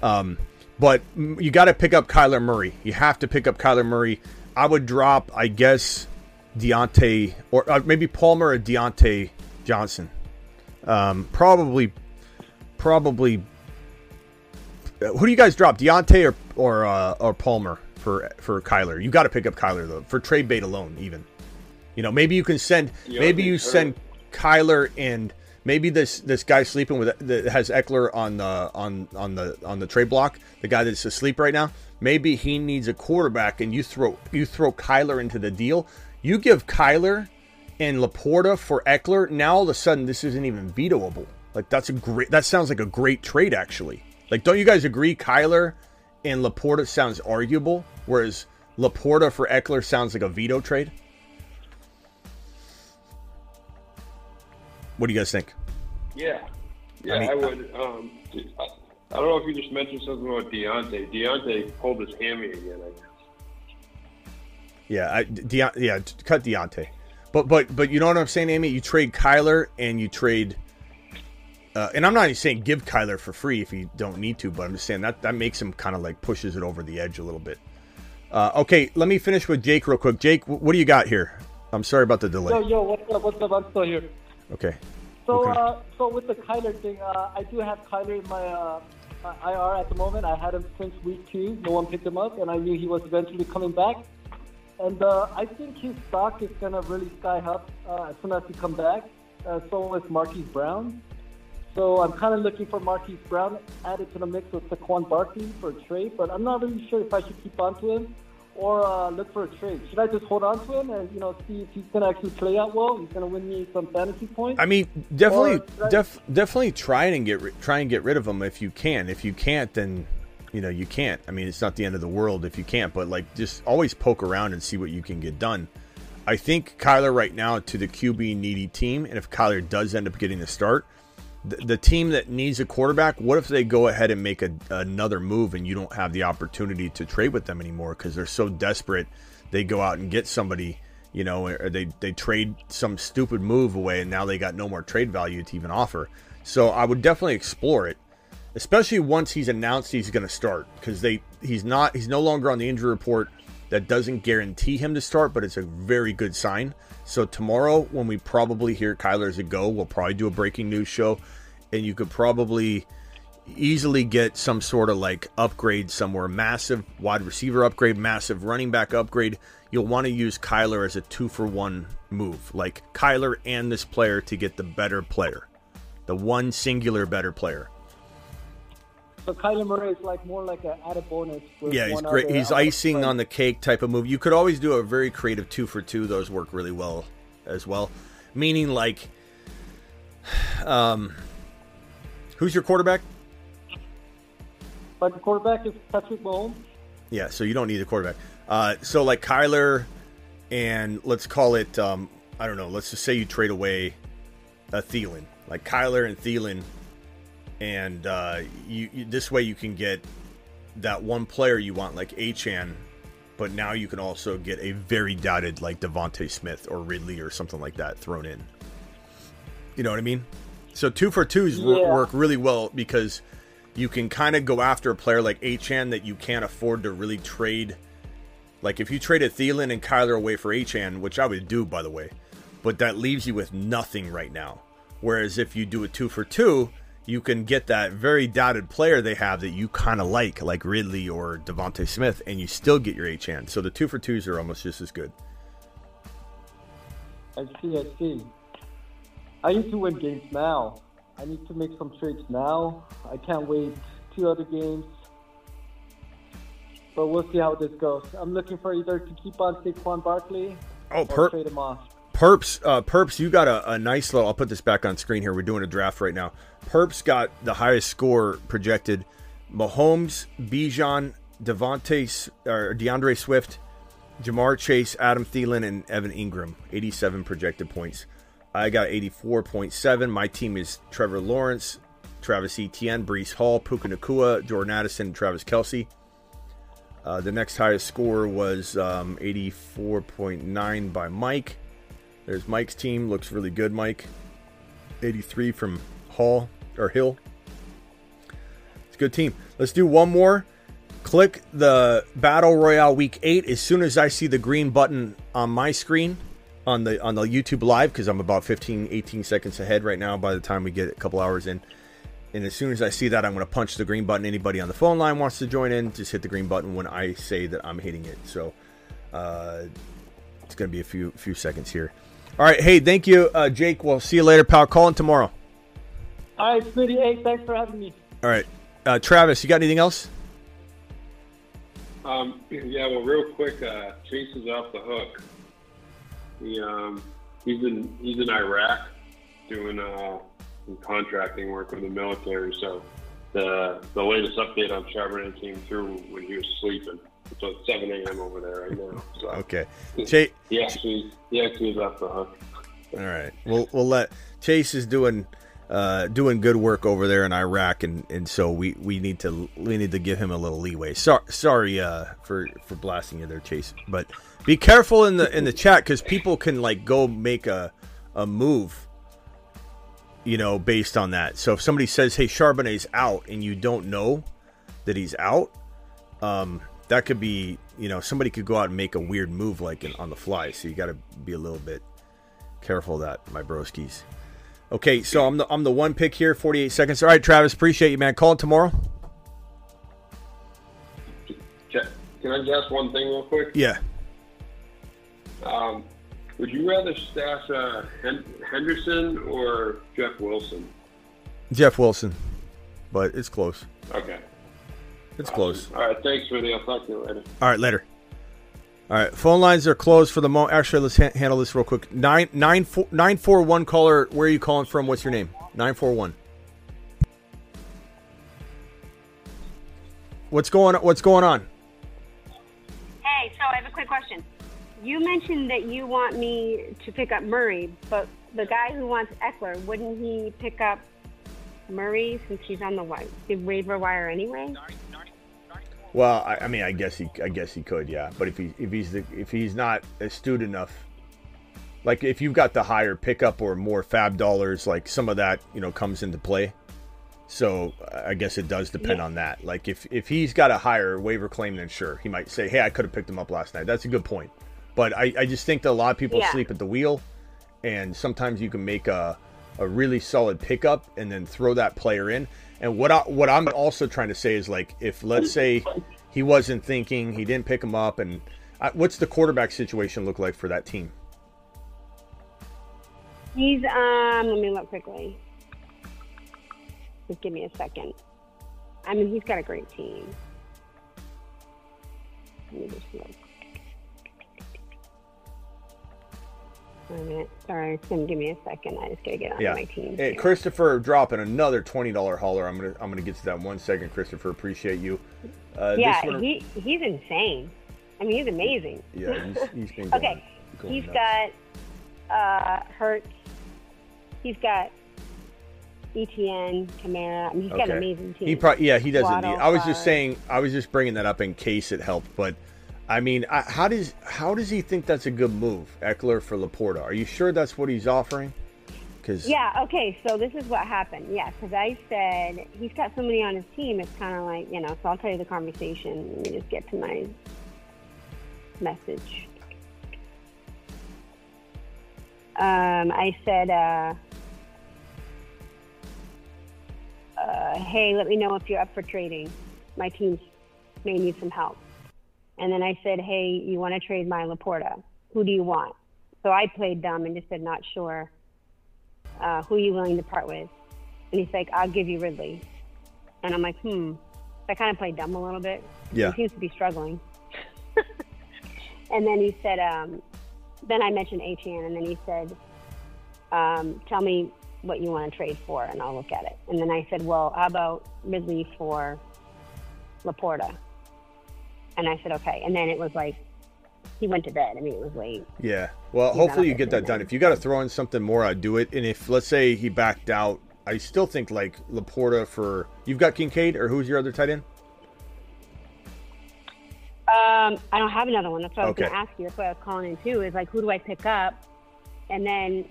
Um, but you got to pick up Kyler Murray you have to pick up Kyler Murray I would drop I guess Diontae or uh, maybe Palmer or Diontae Johnson um, probably, probably. uh, Who do you guys drop, Diontae or or uh, or Palmer for for Kyler? You got to pick up Kyler though for trade bait alone. Even, you know, maybe you can send. Maybe you send Kyler and maybe this this guy sleeping with that has Ekeler on the on on the on the trade block. The guy that's asleep right now. Maybe he needs a quarterback, and you throw you throw Kyler into the deal. You give Kyler and LaPorta for Ekeler, now all of a sudden this isn't even vetoable. Like that's a great. That sounds like a great trade, actually. Like, don't you guys agree? Kyler and LaPorta sounds arguable, whereas LaPorta for Ekeler sounds like a veto trade. What do you guys think? Yeah, yeah, I mean, I, would. Um, I, I don't know if you just mentioned something about Diontae. Diontae pulled his hammy again. I guess. Yeah, I, Deon, yeah, cut Diontae. But but but you know what I'm saying, Amy? You trade Kyler and you trade. Uh, and I'm not even saying give Kyler for free if you don't need to, but I'm just saying that that makes him kind of like pushes it over the edge a little bit. Uh, okay, let me finish with Jake real quick. Jake, what do you got here? I'm sorry about the delay. Yo, yo, what's up? What's up? I'm still here. Okay. So, Okay. uh, so with the Kyler thing, uh, I do have Kyler in my uh, uh, IR at the moment. I had him since week two. No one picked him up, and I knew he was eventually coming back. And uh, I think his stock is gonna really sky up uh, as soon as he come back. Uh, so is Marquise Brown. So I'm kind of looking for Marquise Brown added to the mix with Saquon Barkley for a trade, but I'm not really sure if I should keep on to him or uh, look for a trade? Should I just hold on to him and you know see if he's going to actually play out well? He's going to win me some fantasy points. I mean, definitely, I- def, definitely try and get ri- try and get rid of him if you can. If you can't, then you know you can't. I mean, it's not the end of the world if you can't, but like just always poke around and see what you can get done. I think Kyler right now to the QB needy team, and if Kyler does end up getting the start, the, team that needs a quarterback, what if they go ahead and make a, another move and you don't have the opportunity to trade with them anymore because they're so desperate? They go out and get somebody, you know, or they they trade some stupid move away, and now they got no more trade value to even offer. So I would definitely explore it, especially once he's announced he's going to start because they he's not he's no longer on the injury report. That doesn't guarantee him to start, but it's a very good sign. So tomorrow, when we probably hear Kyler's a go, we'll probably do a breaking news show, and you could probably easily get some sort of like upgrade somewhere, massive wide receiver upgrade, massive running back upgrade. You'll want to use Kyler as a two for one move, like Kyler and this player to get the better player, the one singular better player. So Kyler Murray is like more like an added bonus. Yeah, he's great. He's icing play. on the cake type of move. You could always do a very creative two for two. Those work really well as well. Meaning like, um, who's your quarterback? But the quarterback is Patrick Mahomes. Yeah, so you don't need a quarterback. Uh, so like Kyler, and let's call it, um, I don't know. Let's just say you trade away a Thielen, like Kyler and Thielen, and uh, you, you this way you can get that one player you want, like Achane, but now you can also get a very doubted like DeVonta Smith or Ridley or something like that thrown in. You know what I mean? So two for twos Yeah. work really well because you can kind of go after a player like Achane that you can't afford to really trade. Like if you traded Thielen and Kyler away for Achane, which I would do by the way, but that leaves you with nothing right now. Whereas if you do a two for two, you can get that very doubted player they have that you kind of like, like Ridley or DeVonta Smith, and you still get your Achane. So the two for twos are almost just as good. I see, I see. I need to win games now. I need to make some trades now. I can't wait two other games. But we'll see how this goes. I'm looking for either to keep on Saquon Barkley Oh, or per- trade him off. Perps, uh, Perps, you got a, a nice little. I'll put this back on screen here. We're doing a draft right now. Perps got the highest score projected. Mahomes, Bijan, Devontae, or D'Andre Swift, Ja'Marr Chase, Adam Thielen, and Evan Engram. 87 projected points. I got 84.7. My team is Trevor Lawrence, Travis Etienne, Breece Hall, Puka Nacua, Jordan Addison, Travis Kelce. Uh, the next highest score was um, 84.9 by Mike. There's Mike's team. Looks really good, Mike. 83 from Hall or Hill. It's a good team. Let's do one more. Click the Battle Royale Week 8 as soon as I see the green button on my screen on the on the YouTube live because I'm about 15 18 seconds ahead right now by the time we get a couple hours in. And as soon as I see that, I'm going to punch the green button. Anybody on the phone line wants to join in, just hit the green button when I say that I'm hitting it. So uh, it's going to be a few few seconds here. All right. Hey, thank you, uh, Jake. We'll see you later, pal. Call in tomorrow. All right, Smitty. Hey, thanks for having me. All right. Uh, Travis, you got anything else? Um, yeah, well, real quick, uh, Chase is off the hook. He um, he's in he's in Iraq doing uh, some contracting work with the military. So the the latest update on Charbonnet came through when he was sleeping. So it's 7 a.m. over there right now. So Okay. Chase. he actually he actually is off the hook. All right. We'll we'll let Chase is doing uh, doing good work over there in Iraq, and, and so we, we need to we need to give him a little leeway. Sorry, sorry uh, for for blasting you there, Chase. But be careful in the in the chat because people can like go make a a move, you know, based on that. So if somebody says, "Hey, Charbonnet's out," and you don't know that he's out, um, that could be you know somebody could go out and make a weird move like in, on the fly. So you got to be a little bit careful of that, my broskies. Okay, so I'm the I'm the one pick here, 48 seconds. All right, Travis, appreciate you, man. Call it tomorrow. Can I just ask one thing real quick? Yeah. Um, would you rather stash uh, Hen- Henderson or Jeff Wilson? Jeff Wilson, but it's close. Okay. It's close. All right. Thanks, Rudy. I'll talk to you later. All right, later. All right, phone lines are closed for the moment. Actually, let's ha- handle this real quick. Nine nine four nine four one caller. Where are you calling from? What's your name? Nine four one. What's going What's going on? Hey, so I have a quick question. You mentioned that you want me to pick up Murray, but the guy who wants Ekeler, wouldn't he pick up Murray since he's on the wi- the waiver wire anyway? Well, I, I mean, I guess he, I guess he could, yeah. But if he, if he's, the, if he's not astute enough, like if you've got the higher pickup or more fab dollars, like some of that, you know, comes into play. So I guess it does depend Yeah. on that. Like if if he's got a higher waiver claim, then sure, he might say, "Hey, I could have picked him up last night." That's a good point. But I, I just think that a lot of people Yeah. sleep at the wheel, and sometimes you can make a a really solid pickup and then throw that player in. And what I, what I'm also trying to say is like if let's say he wasn't thinking, he didn't pick him up, and I, what's the quarterback situation look like for that team? He's um. Let me look quickly. Just give me a second. I mean, he's got a great team. Let me just look. Wait a minute. Sorry, it's gonna give me a second. I just gotta get on Yeah. my team. Hey, Christopher dropping another twenty dollar hauler. I'm gonna I'm gonna get to that one second. Christopher, appreciate you. Uh, yeah, one- he he's insane. I mean, he's amazing. yeah, he's, he's been going, okay, going he's nuts. got uh, Hurts. He's got Etienne, Kamara. I mean, he's got an amazing team. He probably yeah he doesn't Waddle, need. I was just saying I was just bringing that up in case it helped, but I mean, I, how does how does he think that's a good move, Ekeler for LaPorta? Are you sure that's what he's offering? Because Yeah, okay, so this is what happened. Yeah, because I said he's got somebody on his team. It's kind of like, you know, so I'll tell you the conversation. Let me just get to my message. Um, I said, uh, uh, hey, let me know if you're up for trading. My team may need some help. And then I said, hey, you want to trade my LaPorta? Who do you want? So I played dumb and just said, not sure. Uh, who are you willing to part with? And he's like, I'll give you Ridley. And I'm like, hmm. I kind of played dumb a little bit. Yeah. He seems to be struggling. and then he said, um, then I mentioned Etienne, and then he said, um, tell me what you want to trade for, and I'll look at it. And then I said, well, how about Ridley for LaPorta? And I said, okay. And then it was like, he went to bed. I mean, it was late. Yeah. Well, He's hopefully you get that done. If you got to throw in something more, I'd do it. And if let's say he backed out, I still think like LaPorta for you've got Kincaid or who's your other tight end? Um, I don't have another one. That's what I was going to ask you. That's what I was calling in too. Is like, who do I pick up? And then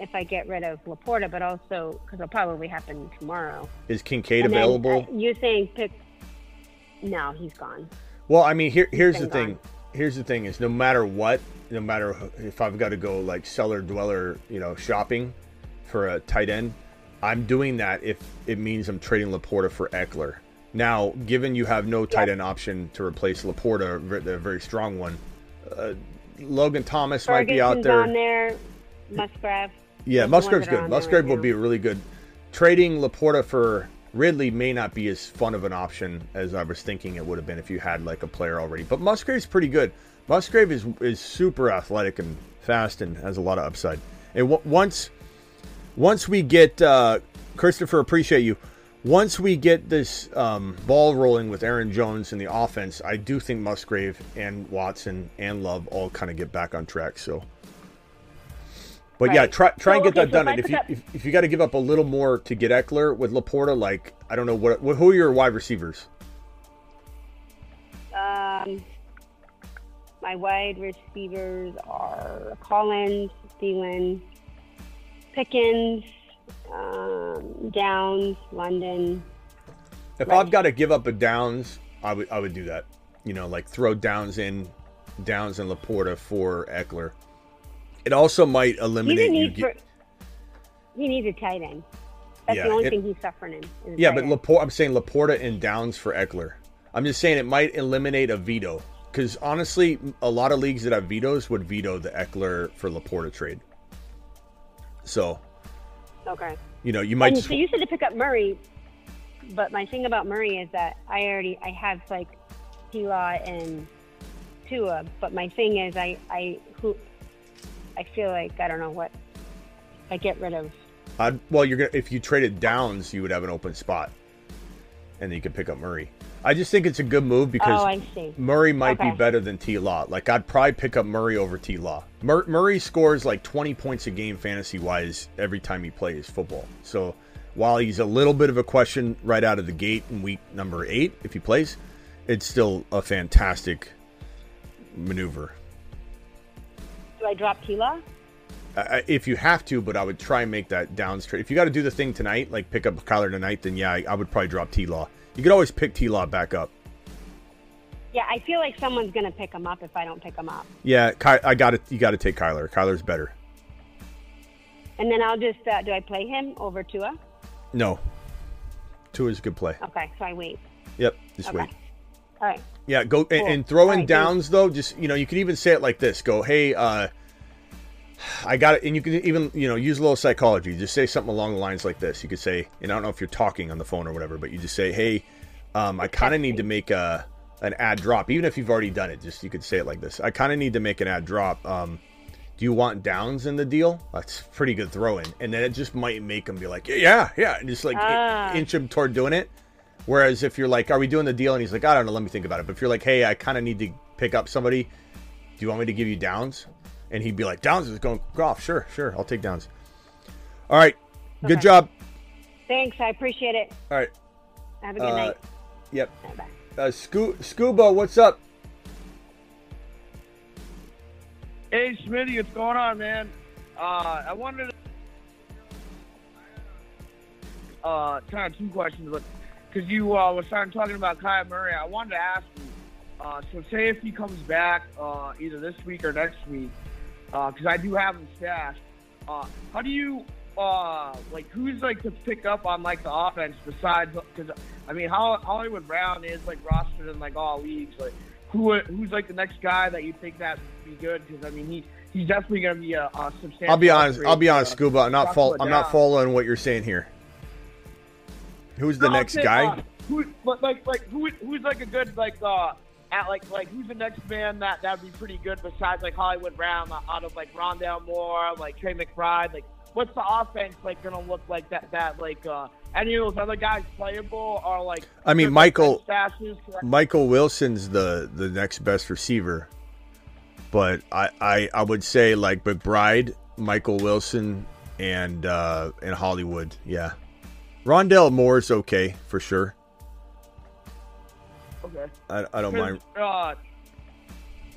if I get rid of LaPorta, but also because it'll probably happen tomorrow. Is Kincaid And then, available? uh, you're saying pick? No, he's gone. Well, I mean, here here's the thing. Here's the thing: is no matter what, no matter if I've got to go like cellar dweller, you know, shopping for a tight end, I'm doing that if it means I'm trading LaPorta for Ekeler. Now, given you have no tight end option to replace LaPorta, the very strong one, uh, Logan Thomas might be out Ferguson's there. on there. Musgrave. Yeah, Those are the ones Musgrave's good. Musgrave right will now. be really good. Trading LaPorta for Ridley may not be as fun of an option as I was thinking it would have been if you had like a player already. But Musgrave's pretty good. Musgrave is is super athletic and fast and has a lot of upside. And w- once once we get uh, Christopher, appreciate you. Once we get this um, ball rolling with Aaron Jones in the offense, I do think Musgrave and Watson and Love all kind of get back on track. So, but yeah, Right. try try and get okay, that so done. if And if you that- if, if you got to give up a little more to get Ekeler with LaPorta, like I don't know what, what who are your wide receivers? Um, my wide receivers are Collins, Thielen, Pickens, um, Downs, London. If. I've got to give up a Downs, I would I would do that. You know, like throw Downs in, Downs and LaPorta for Ekeler. It also might eliminate you. need for. He needs a tight end. That's Yeah, the only it- thing he's suffering in. Yeah, but end. LaPorta, I'm saying LaPorta and Downs for Ekeler. I'm just saying it might eliminate a veto because honestly, a lot of leagues that have vetoes would veto the Ekeler for LaPorta trade. So okay. you know you might. And so you said to pick up Murray, but my thing about Murray is that I already I have like T Law and Tua, but my thing is, I I who I feel like I don't know what I get rid of. I'd, well, you're gonna if you traded Downs, you would have an open spot, and then you could pick up Murray. I just think it's a good move because Oh. Murray might Okay. be better than T Law. Like I'd probably pick up Murray over T Law. Mur- Murray scores like 20 points a game fantasy wise every time he plays football. So while he's a little bit of a question right out of the gate in week number eight, if he plays, it's still a fantastic maneuver. Do I drop Tila? Uh, if you have to, but I would try and make that Downs trade. If you got to do the thing tonight, like pick up Kyler tonight, then yeah, I, I would probably drop T Law. You could always pick T Law back up. Yeah, I feel like someone's gonna pick him up if I don't pick him up, Yeah, Ky- I got it. You got to take Kyler. Kyler's better. and then I'll just uh, do I play him over Tua? No, Tua is a good play. Okay, so I wait. Yep, just Okay. wait. Right. Yeah, go and, Cool. and throw in All right, downs though. Just you know, you could even say it like this: Go, hey, uh, I got it, and you can even you know use a little psychology. Just say something along the lines like this. You could say, and I don't know if you're talking on the phone or whatever, but you just say, hey, um, I kind of need to make a an ad drop, even if you've already done it. Just you could say it like this: I kind of need to make an ad drop. Um, do you want downs in the deal? That's pretty good throw in, and then it just might make them be like, yeah, yeah, and just like Ah. inch him toward doing it. Whereas if you're like, are we doing the deal? And he's like, I don't know, let me think about it. But if you're like, hey, I kind of need to pick up somebody, do you want me to give you downs? And he'd be like, downs is going off. Sure, sure, I'll take downs. All right, good job. Thanks, I appreciate it. All right, Have a good uh, night. yep. Bye. Uh, Scu- Scuba, what's up? Hey, Smitty, what's going on, man? Uh, I wanted to uh, kind of two questions, but because you uh, was starting talking about Kyle Murray, I wanted to ask you. Uh, so, say if he comes back uh, either this week or next week, because I do have him stashed. Uh, how do you uh, like? Who's like to pick up on like the offense besides? Because I mean, Hol- Hollywood Brown is like rostered in like all leagues. Like, who who's like the next guy that you think that would be good? Because I mean, he he's definitely going to be a, a substantial. I'll be honest. I'll be honest, uh, Scuba. I'm not Joshua I'm not following what you're saying here. Who's the No, next saying, guy? uh, who, like, like who, who's like a good like uh, at like like who's the next man that that'd be pretty good besides like Hollywood Brown uh, out of like Rondale Moore, like Trey McBride, like what's the offense like gonna look like that that like uh, any of those other guys playable or like I mean, Michael- bench stashes? 'Cause I- Michael Wilson's the the next best receiver, but I I, I would say like McBride, Michael Wilson, and uh, and Hollywood. Yeah, Rondale Moore's okay for sure. Okay. I, I don't mind. Uh,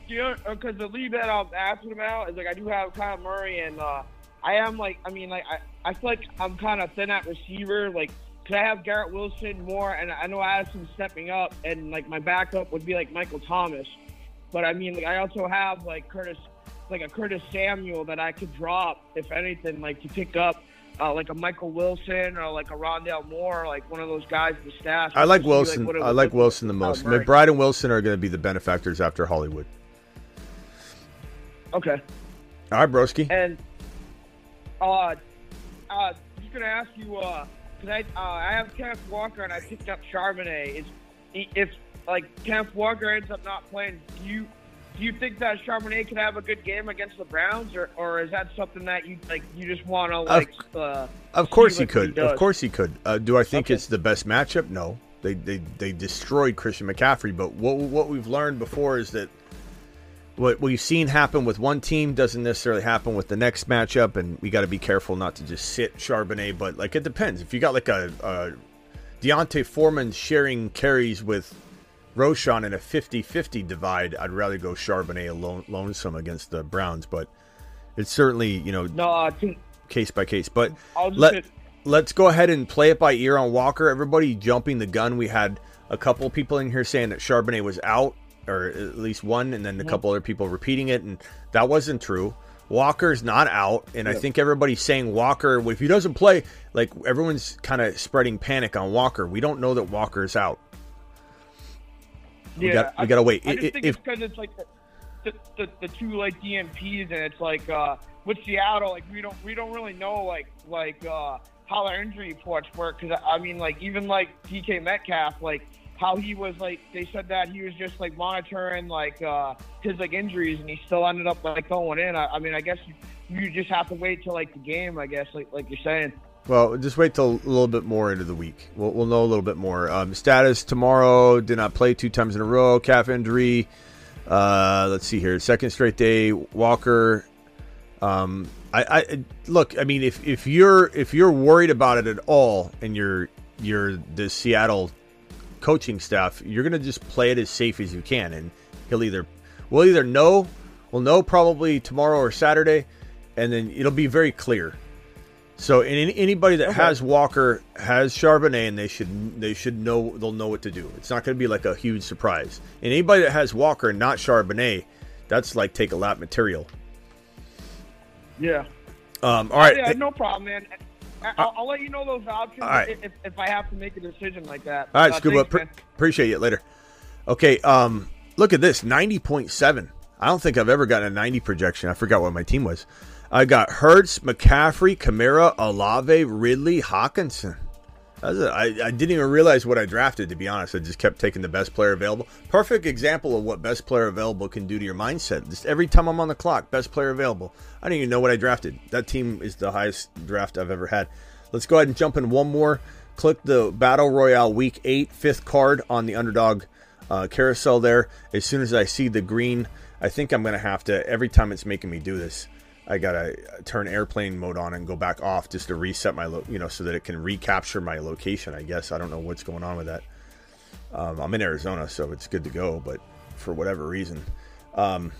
you know, because the lead that I'm asking about is like I do have Kyle Murray, and uh, I am like, I mean, like I, I feel like I'm kind of thin at receiver, like. Cause I have Garrett Wilson more, and I know Addison stepping up, and like my backup would be like Michael Thomas, but I mean, like I also have like Curtis, like a Curtis Samuel that I could drop if anything, like to pick up, uh, like a Michael Wilson or like a Rondale Moore, like one of those guys in the staff. I like to Wilson. what I like Wilson the most. Murray. McBride and Wilson are going to be the benefactors after Hollywood. Okay. All right, broski. And uh, uh, just gonna ask you, uh, I uh, I have Kenneth Walker and I picked up Charbonnet. Is if like Kenneth Walker ends up not playing, do you do you think that Charbonnet could have a good game against the Browns, or, or is that something that you like you just want to like? uh, Of course he could. does? Of course he could. Uh, do I think it's the best matchup? No. They, they they destroyed Christian McCaffrey. But what what we've learned before is that what we've seen happen with one team doesn't necessarily happen with the next matchup, and we got to be careful not to just sit Charbonnet. But like it depends. If you got like a, a D'Onta Foreman sharing carries with Roschon in a 50-50 divide, I'd rather go Charbonnet alone, lonesome against the Browns. But it's certainly you know No, uh, to- case by case. But I'll just let hit- let's go ahead and play it by ear on Walker. Everybody jumping the gun. We had a couple people in here saying that Charbonnet was out, or at least one, and then a Mhm. couple other people repeating it, and that wasn't true. Walker's not out, and I think everybody's saying Walker. If he doesn't play, like everyone's kind of spreading panic on Walker. We don't know that Walker's out. We got- we gotta wait. I I- just think if- it's because it's like the, the, the, the two like DMPs, and it's like uh, with Seattle, like we don't we don't really know like like uh, how their injury reports work. Because I mean, like even like DK Metcalf, like how he was like they said that he was just like monitoring like uh, his like injuries and he still ended up like going in. I, I mean, I guess you, you just have to wait till like the game. I guess like like you're saying. Well, just wait till a little bit more into the week. We'll, we'll know a little bit more. Um, status tomorrow did not play two times in a row. Calf injury. Uh, let's see here. Second straight day. Walker. Um, I, I look. I mean, if, if you're if you're worried about it at all, and you're you're the Seattle coaching staff, you're gonna just play it as safe as you can, and he'll either we'll either know we'll know probably tomorrow or Saturday, and then it'll be very clear. So, and any- anybody that has Walker has Charbonnet, and they should they should know they'll know what to do. It's not going to be like a huge surprise. And anybody that has Walker and not Charbonnet, that's like take a lap material. Yeah. Um, all right, Yeah, no problem, man. I- I'll, I'll let you know those options right. if, if I have to make a decision like that. All right, Uh, Scuba. thanks, Pre- appreciate it later. Okay, um, look at this ninety point seven. I don't think I've ever gotten a ninety projection. I forgot what my team was. I got Hurts, McCaffrey, Kamara, Olave, Ridley, Hockenson. A, I, I didn't even realize what I drafted. To be honest, I just kept taking the best player available. Perfect example of what best player available can do to your mindset. Just every time I'm on the clock, best player available. I don't even know what I drafted. That team is the highest draft I've ever had. Let's go ahead and jump in one more. Click the Battle Royale Week 8 fifth card on the underdog uh, carousel there. As soon as I see the green, I think I'm going to have to, every time it's making me do this, I got to turn airplane mode on and go back off just to reset my, lo- you know, so that it can recapture my location, I guess. I don't know what's going on with that. Um, I'm in Arizona, so it's good to go, but for whatever reason. Um,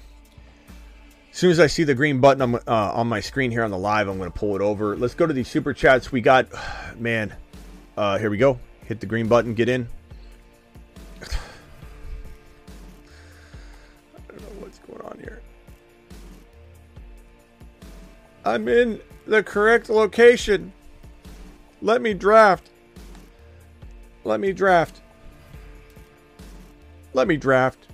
as soon as I see the green button on, uh, on my screen here on the live, I'm to pull it over. Let's go to these super chats. We got, man, uh, here we go. Hit the green button, get in. I don't know what's going on here. I'm in the correct location. Let me draft. Let me draft. Let me draft.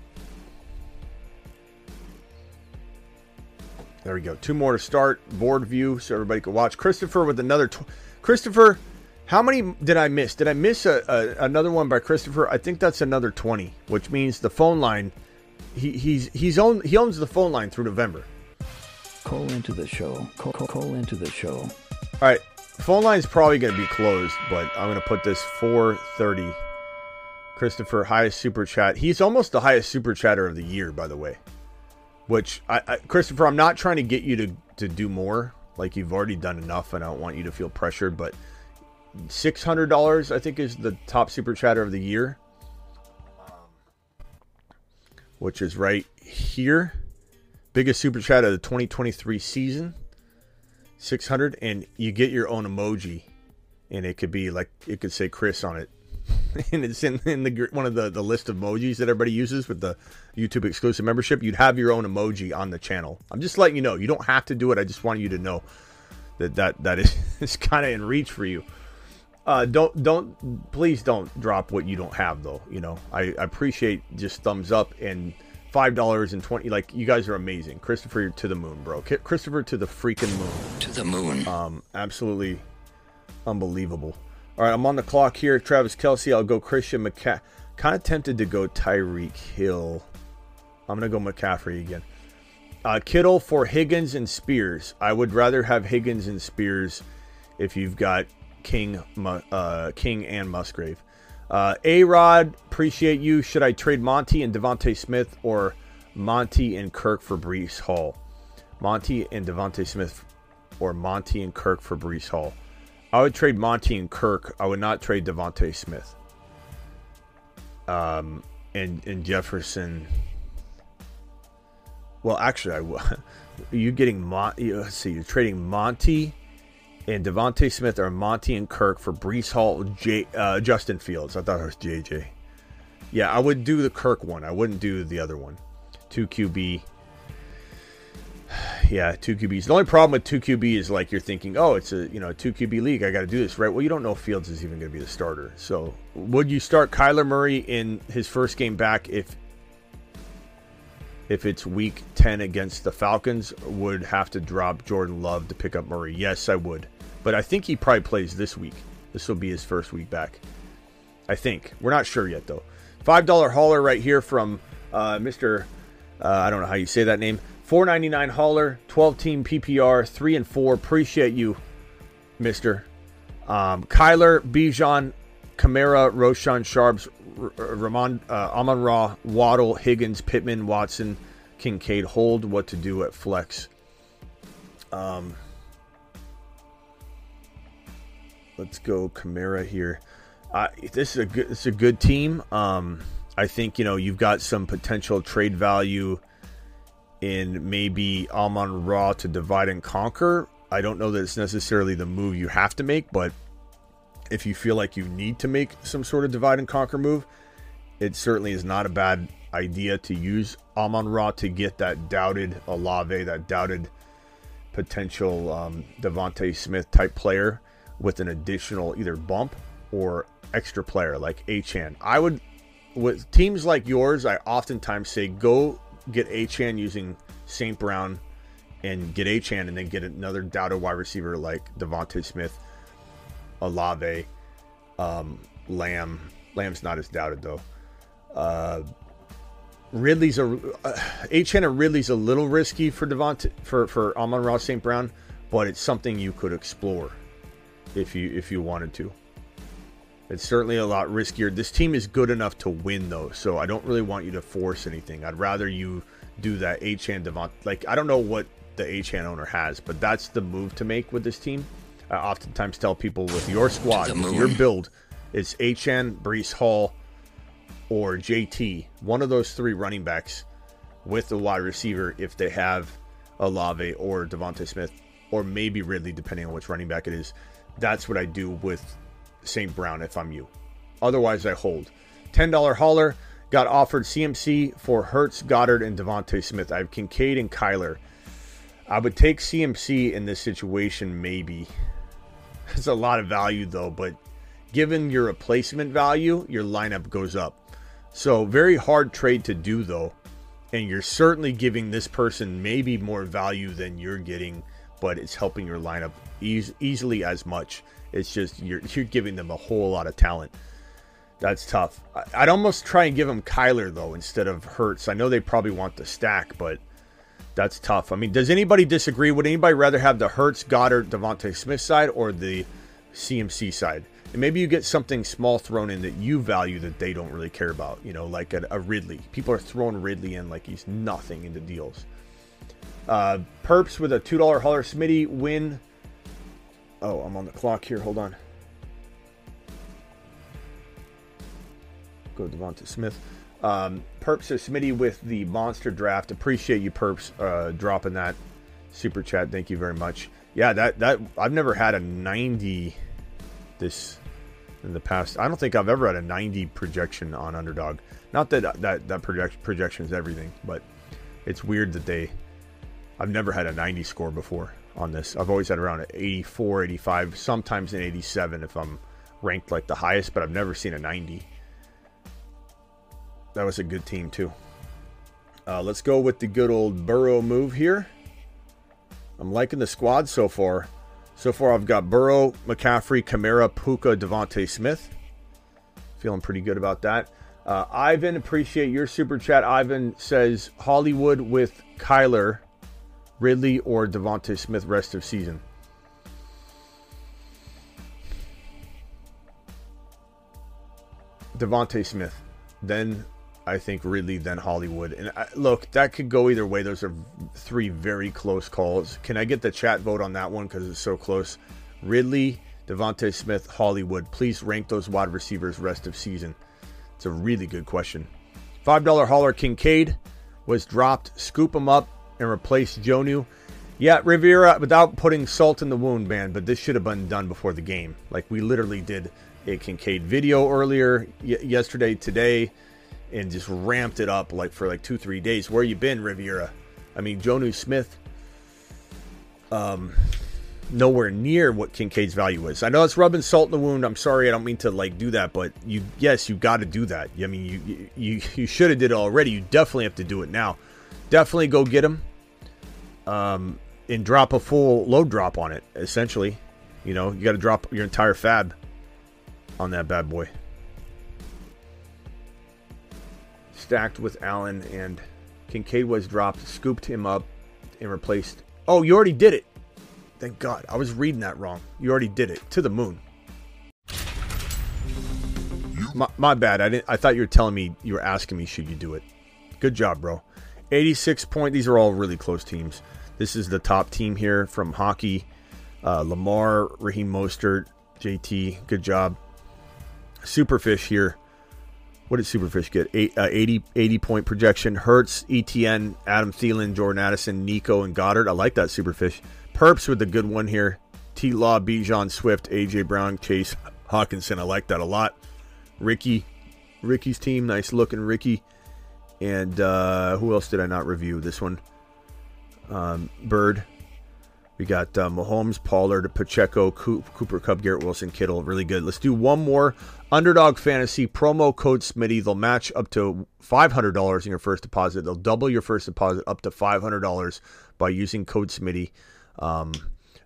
There we go. Two more to start. Board view so everybody can watch. Christopher with another. Tw- Christopher, how many did I miss? Did I miss a, a, another one by Christopher? I think that's another 20, which means the phone line. He, he's he's own he owns the phone line through November. Call into the show. Call, call, call into the show. All right, phone line's probably going to be closed, but I'm going to put this 4:30. Christopher, highest super chat. He's almost the highest super chatter of the year, by the way. Which I, I Christopher, I'm not trying to get you to to do more. Like you've already done enough, and I don't want you to feel pressured. But six hundred dollars, I think, is the top super chatter of the year, which is right here. Biggest super chat of the 2023 season. 600 and you get your own emoji and it could be like it could say chris on it. And it's in, in the one of the, the list of emojis that everybody uses with the youtube exclusive membership. You'd have your own emoji on the channel. I'm just letting you know. You don't have to do it. I just want you to know that that that is, is kind of in reach for you. Uh, don't don't please don't drop what you don't have though you know? I, I appreciate just thumbs up and five dollars and twenty like you guys are amazing. Christopher to the moon bro. Christopher to the freaking moon. To the moon. um absolutely unbelievable. All right i'm on the clock here. Travis kelce i'll go christian mcca kind of tempted to go tyreek hill. I'm gonna go mccaffrey again. Uh, kittle for higgins and spears. I would rather have higgins and spears if you've got king uh, king and musgrave uh, A Rod, appreciate you. Should I trade Monty and DeVonta Smith or Monty and Kirk for Breece Hall? Monty and DeVonta Smith or Monty and Kirk for Breece Hall? I would trade Monty and Kirk. I would not trade DeVonta Smith. Um, and and Jefferson. Well, actually, I will. You getting Mon? you- Let's see. You're trading Monty and DeVonta Smith or Monty and Kirk for Breece Hall, J, uh, Justin Fields. I thought it was JJ. Yeah, I would do the Kirk one. I wouldn't do the other one. Two QB. Yeah, two QBs. The only problem with two QB is like you're thinking, oh, it's a you know two QB league. I got to do this right. Well, you don't know Fields is even going to be the starter. So, would you start Kyler Murray in his first game back if if it's week 10 against the Falcons, would have to drop Jordan Love to pick up Murray. Yes, I would. But I think he probably plays this week. This will be his first week back. I think. We're not sure yet, though. Five dollar hauler right here from uh, Mister. Uh, I don't know how you say that name. Four ninety nine hauler, twelve team PPR, three and four. Appreciate you, Mister. Um, Kyler, Bijan, Kamara, Roschon Sharps, R- Ramon, uh, Amon Ra, Waddle, Higgins, Pittman, Watson, Kincaid. Hold what to do at flex. Um, let's go Kamara here. Uh, this is a good. Is a good team. Um, I think you know you've got some potential trade value in maybe Amon Ra to divide and conquer. I don't know that it's necessarily the move you have to make, but if you feel like you need to make some sort of divide and conquer move, it certainly is not a bad idea to use Amon Ra to get that doubted Olave, that doubted potential um, DeVonta Smith type player with an additional either bump or extra player like Achane. I would with teams like yours, I oftentimes say go get Achane using St. Brown and get Achane and then get another doubted wide receiver like DeVonta Smith, Olave, um, Lamb. Lamb's not as doubted though. Uh, Ridley's a uh, Achane and Ridley's a little risky for Devonte for for Amon Ross St. Brown, but it's something you could explore if you if you wanted to. It's certainly a lot riskier. This team is good enough to win though, so I don't really want you to force anything. I'd rather you do that Achane Devont. Like I don't know what the Achane owner has, but that's the move to make with this team. I oftentimes tell people with your squad, with your build, it's Achane, Breece Hall, or JT. One of those three running backs with the wide receiver if they have Olave or DeVonta Smith, or maybe Ridley, depending on which running back it is. That's what I do with St. Brown if I'm you. Otherwise, I hold. $10 hauler got offered CMC for Hurts, Goedert, and DeVonta Smith. I have Kincaid and Kyler. I would take CMC in this situation, maybe. It's a lot of value, though, but given your replacement value, your lineup goes up. So, very hard trade to do, though. And you're certainly giving this person maybe more value than you're getting, but it's helping your lineup eas- easily as much. It's just you're you're giving them a whole lot of talent. That's tough. I'd almost try and give them Kyler though instead of Hurts. I know they probably want the stack, but that's tough. I mean, does anybody disagree? Would anybody rather have the Hurts, Goedert, DeVonta Smith side or the CMC side? And maybe you get something small thrown in that you value that they don't really care about. You know, like a, a Ridley. People are throwing Ridley in like he's nothing into deals. Uh, Perps with a two dollar hauler. Smitty win. Oh, I'm on the clock here. Hold on. Go Devonta Smith. Um, Perps or Smitty with the monster draft. Appreciate you, Perps, uh, dropping that super chat. Thank you very much. Yeah, that that I've never had a 90 this in the past. I don't think I've ever had a 90 projection on underdog. Not that that that project, projection is everything, but it's weird that they. I've never had a 90 score before on this. I've always had around an 84, 85, sometimes an 87 if I'm ranked like the highest, but I've never seen a 90. That was a good team too. Uh, let's go with the good old Burrow move here. I'm liking the squad so far. So far, I've got Burrow, McCaffrey, Kamara, Puka, DeVonta Smith. Feeling pretty good about that. Uh, Ivan, appreciate your super chat. Ivan says Hollywood with Kyler, Ridley, or DeVonta Smith rest of season. DeVonta Smith, then I think Ridley, then Hollywood. And I, look, that could go either way. Those are three very close calls. Can I get the chat vote on that one because it's so close? Ridley, DeVonta Smith, Hollywood. Please rank those wide receivers rest of season. It's a really good question. $5 hauler Kincaid was dropped. Scoop him up and replace Jonnu. Yeah, Riviera, without putting salt in the wound, man, but this should have been done before the game. Like, we literally did a Kincaid video earlier, y- yesterday, today, and just ramped it up like for like two, three days. Where you been, Riviera? I mean, Jonnu Smith, um, nowhere near what Kincaid's value is. I know it's rubbing salt in the wound. I'm sorry, I don't mean to like do that, but you, yes, you got to do that. I mean, you you you should have did it already. You definitely have to do it now. Definitely go get him. Um, and drop a full load drop on it. Essentially, you know, you got to drop your entire fab on that bad boy. stacked with Allen, and Kincaid was dropped, scooped him up, and replaced. Oh, you already did it. Thank God. I was reading that wrong. You already did it to the moon. My, my bad. I didn't. I thought you were telling me you were asking me should you do it. Good job, bro. 86 point. These are all really close teams. This is the top team here from hockey. Uh, Lamar, Raheem Mostert, JT. Good job. Superfish here. What did Superfish get? Eight, uh, 80, 80 point projection. Hurts, Etienne, Adam Thielen, Jordan Addison, Nico, and Goedert. I like that Superfish. Perps with the good one here. T Law, Bijan, Swift, AJ Brown, Chase, Hockenson. I like that a lot. Ricky, Ricky's team. Nice looking Ricky. And uh, who else did I not review? This one. Um, Bird. We got uh, Mahomes, Pollard, Pacheco, Cooper Kupp, Garrett Wilson, Kittle. Really good. Let's do one more. Underdog Fantasy promo code Smitty. They'll match up to $500 in your first deposit. They'll double your first deposit up to $500 by using code Smitty. Um,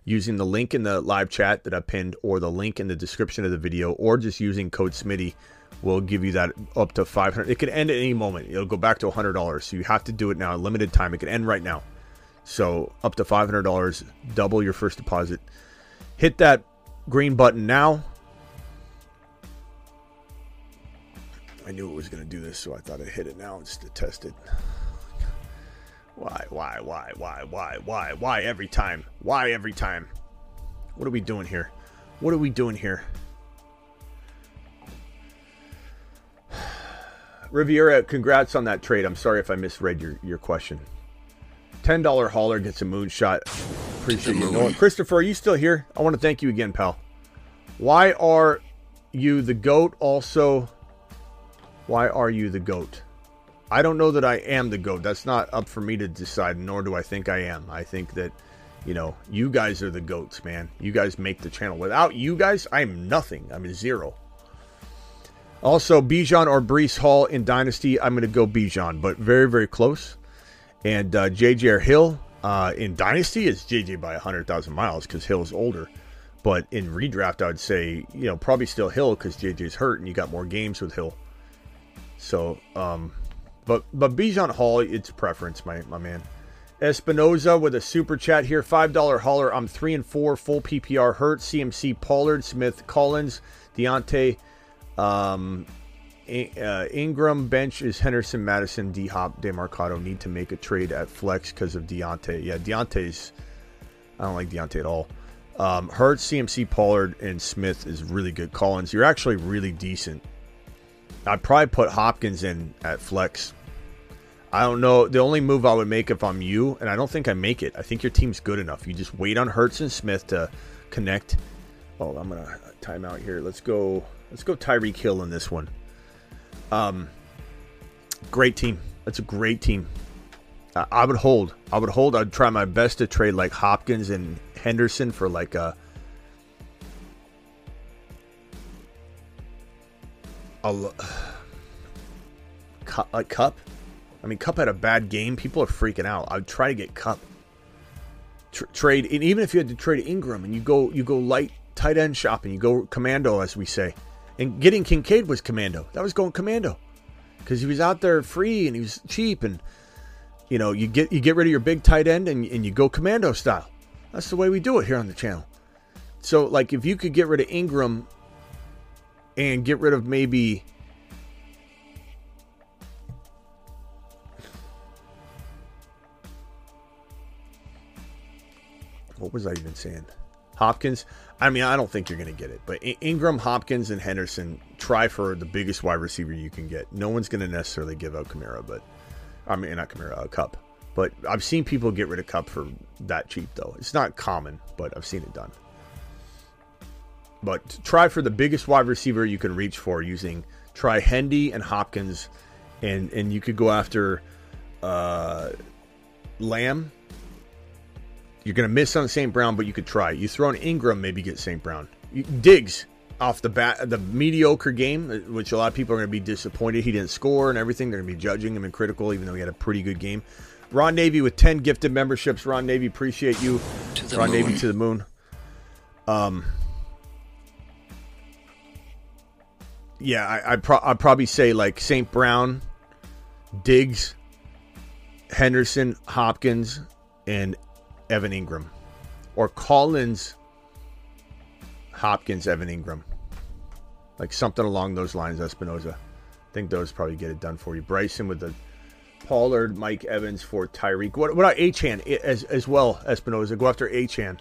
using the link in the live chat that I pinned or the link in the description of the video or just using code Smitty will give you that up to 500 it could end at any moment it'll go back to $100 so you have to do it now limited time it could end right now so up to $500 double your first deposit hit that green button now I knew it was going to do this so I thought I'd hit it now just to test it why, why, why, why, why, why, why every time? Why every time? What are we doing here? What are we doing here? Riviera, congrats on that trade. I'm sorry if I misread your, your question. $10 hauler gets a moonshot. Appreciate you. Christopher, are you still here? I want to thank you again, pal. Why are you the GOAT also? Why are you the GOAT? I don't know that I am the GOAT. That's not up for me to decide, nor do I think I am. I think that, you know, you guys are the GOATs, man. You guys make the channel. Without you guys, I'm nothing. I'm a zero. Also, Bijan or Breece Hall in Dynasty, I'm going to go Bijan, but very, very close. And uh, JJ Hill uh, in Dynasty is JJ by 100,000 miles because Hill's older. But in redraft, I would say, you know, probably still Hill because JJ's hurt and you got more games with Hill. So, um, but but Bijan Hall, it's preference, my my man. Espinoza with a super chat here, five dollar hauler. I'm three and four, full PPR. Hurt, CMC, Pollard, Smith, Collins, Diontae, um, uh, Engram. Bench is Henderson, Mattison, D Hop, Demercado. Need to make a trade at flex because of Diontae. Yeah, Diontae's. I don't like Diontae at all. Um, Hurts, CMC, Pollard, and Smith is really good. Collins, you're actually really decent I'd probably put Hopkins in at flex. I don't know. The only move I would make if I'm you, and I don't think I make it. I think your team's good enough. You just wait on Hurts and Smith to connect. Oh, I'm gonna time out here. Let's go. Let's go Tyreek Hill in this one. Um, great team. That's a great team. I would hold. I would hold. I'd try my best to trade like Hopkins and Henderson for like a a Kupp. I mean, Kupp had a bad game. People are freaking out. I'd try to get Kupp Tr- trade, and even if you had to trade Engram and you go you go light tight end shopping, you go commando as we say, and getting Kincaid was commando. That was going commando because he was out there free and he was cheap, and you know you get you get rid of your big tight end and and you go commando style. That's the way we do it here on the channel. So like if you could get rid of Engram and get rid of maybe what was I even saying? Hopkins. I mean, I don't think you're going to get it, but Engram, Hopkins, and Henderson try for the biggest wide receiver you can get. No one's going to necessarily give out Kamara, but I mean, not Kamara, a Kupp. But I've seen people get rid of Kupp for that cheap, though. It's not common, but I've seen it done. But try for the biggest wide receiver you can reach for using try Hendy and Hopkins, and and you could go after uh, Lamb. You're gonna miss on St. Brown, but you could try. You throw in Engram, maybe get St. Brown. Diggs off the bat, the mediocre game, uh, which a lot of people are going to be disappointed. He didn't score and everything. They're going to be judging him and critical, even though he had a pretty good game. Ron Navy with 10 gifted memberships. Ron Navy, appreciate you. Ron moon. Navy to the moon. Um, yeah, I, would pro- I'd probably say like St. Brown, Diggs, Henderson, Hopkins, and Evan Engram. Or Collins, Hopkins, Evan Engram. Like something along those lines, Espinoza. I think those probably get it done for you. Bryson with the Pollard, Mike Evans for Tyreek. What, what about Achane as, as well, Espinoza? Go after Achane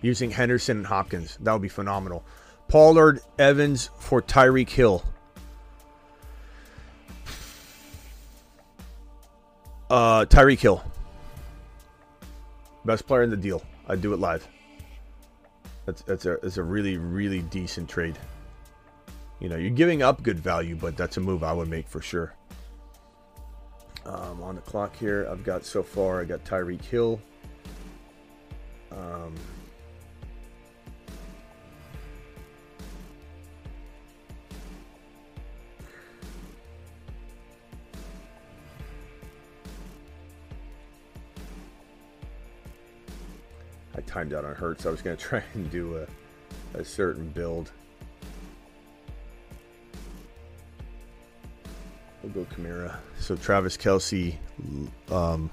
using Henderson and Hopkins. That would be phenomenal. Pollard, Evans for Tyreek Hill. Uh, Tyreek Hill. Best player in the deal. I'd do it live. That's that's a that's a really really decent trade. You know, you're giving up good value, but that's a move I would make for sure. Um, on the clock here, I've got so far. I got Tyreek Hill. Um, I timed out on Hurts. I was going to try and do a, a certain build. We'll go Kamara. So Travis Kelce, um,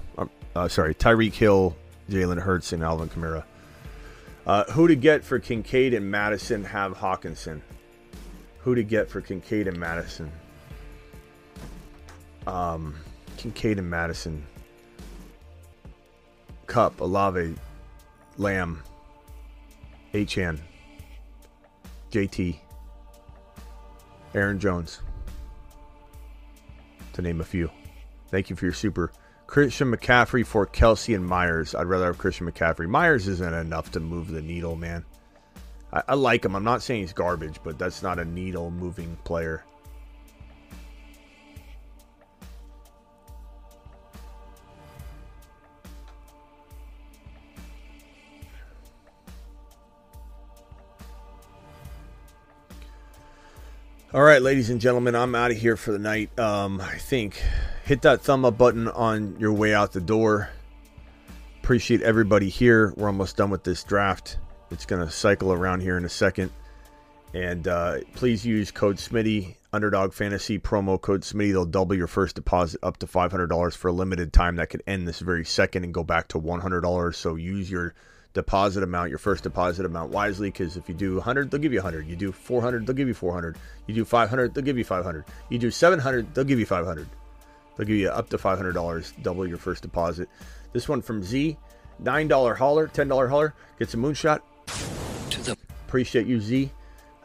uh, sorry, Tyreek Hill, Jalen Hurts, and Alvin Kamara. Uh, who to get for Kincaid and Mattison? Have Hockenson. Who to get for Kincaid and Mattison? Um, Kincaid and Mattison. Kupp, Olave, Lamb, Achane, JT, Aaron Jones, to name a few. Thank you for your super. Christian McCaffrey for Kelce and Myers. I'd rather have Christian McCaffrey. Myers isn't enough to move the needle, man. I, I like him. I'm not saying he's garbage, but that's not a needle moving player. All right, ladies and gentlemen, I'm out of here for the night. Um, I think hit that thumb up button on your way out the door. Appreciate everybody here. We're almost done with this draft. It's going to cycle around here in a second. And uh, please use code SMITTY, Underdog Fantasy promo code SMITTY. They'll double your first deposit up to $500 for a limited time. That could end this very second and go back to $100. So use your deposit amount, your first deposit amount wisely because if you do 100, they'll give you 100. You do 400, they'll give you 400. You do 500, they'll give you 500. You do 700, they'll give you 500. They'll give you up to $500, double your first deposit. This one from Z, $9 hauler, $10 hauler, gets a moonshot. To the Appreciate you, Z.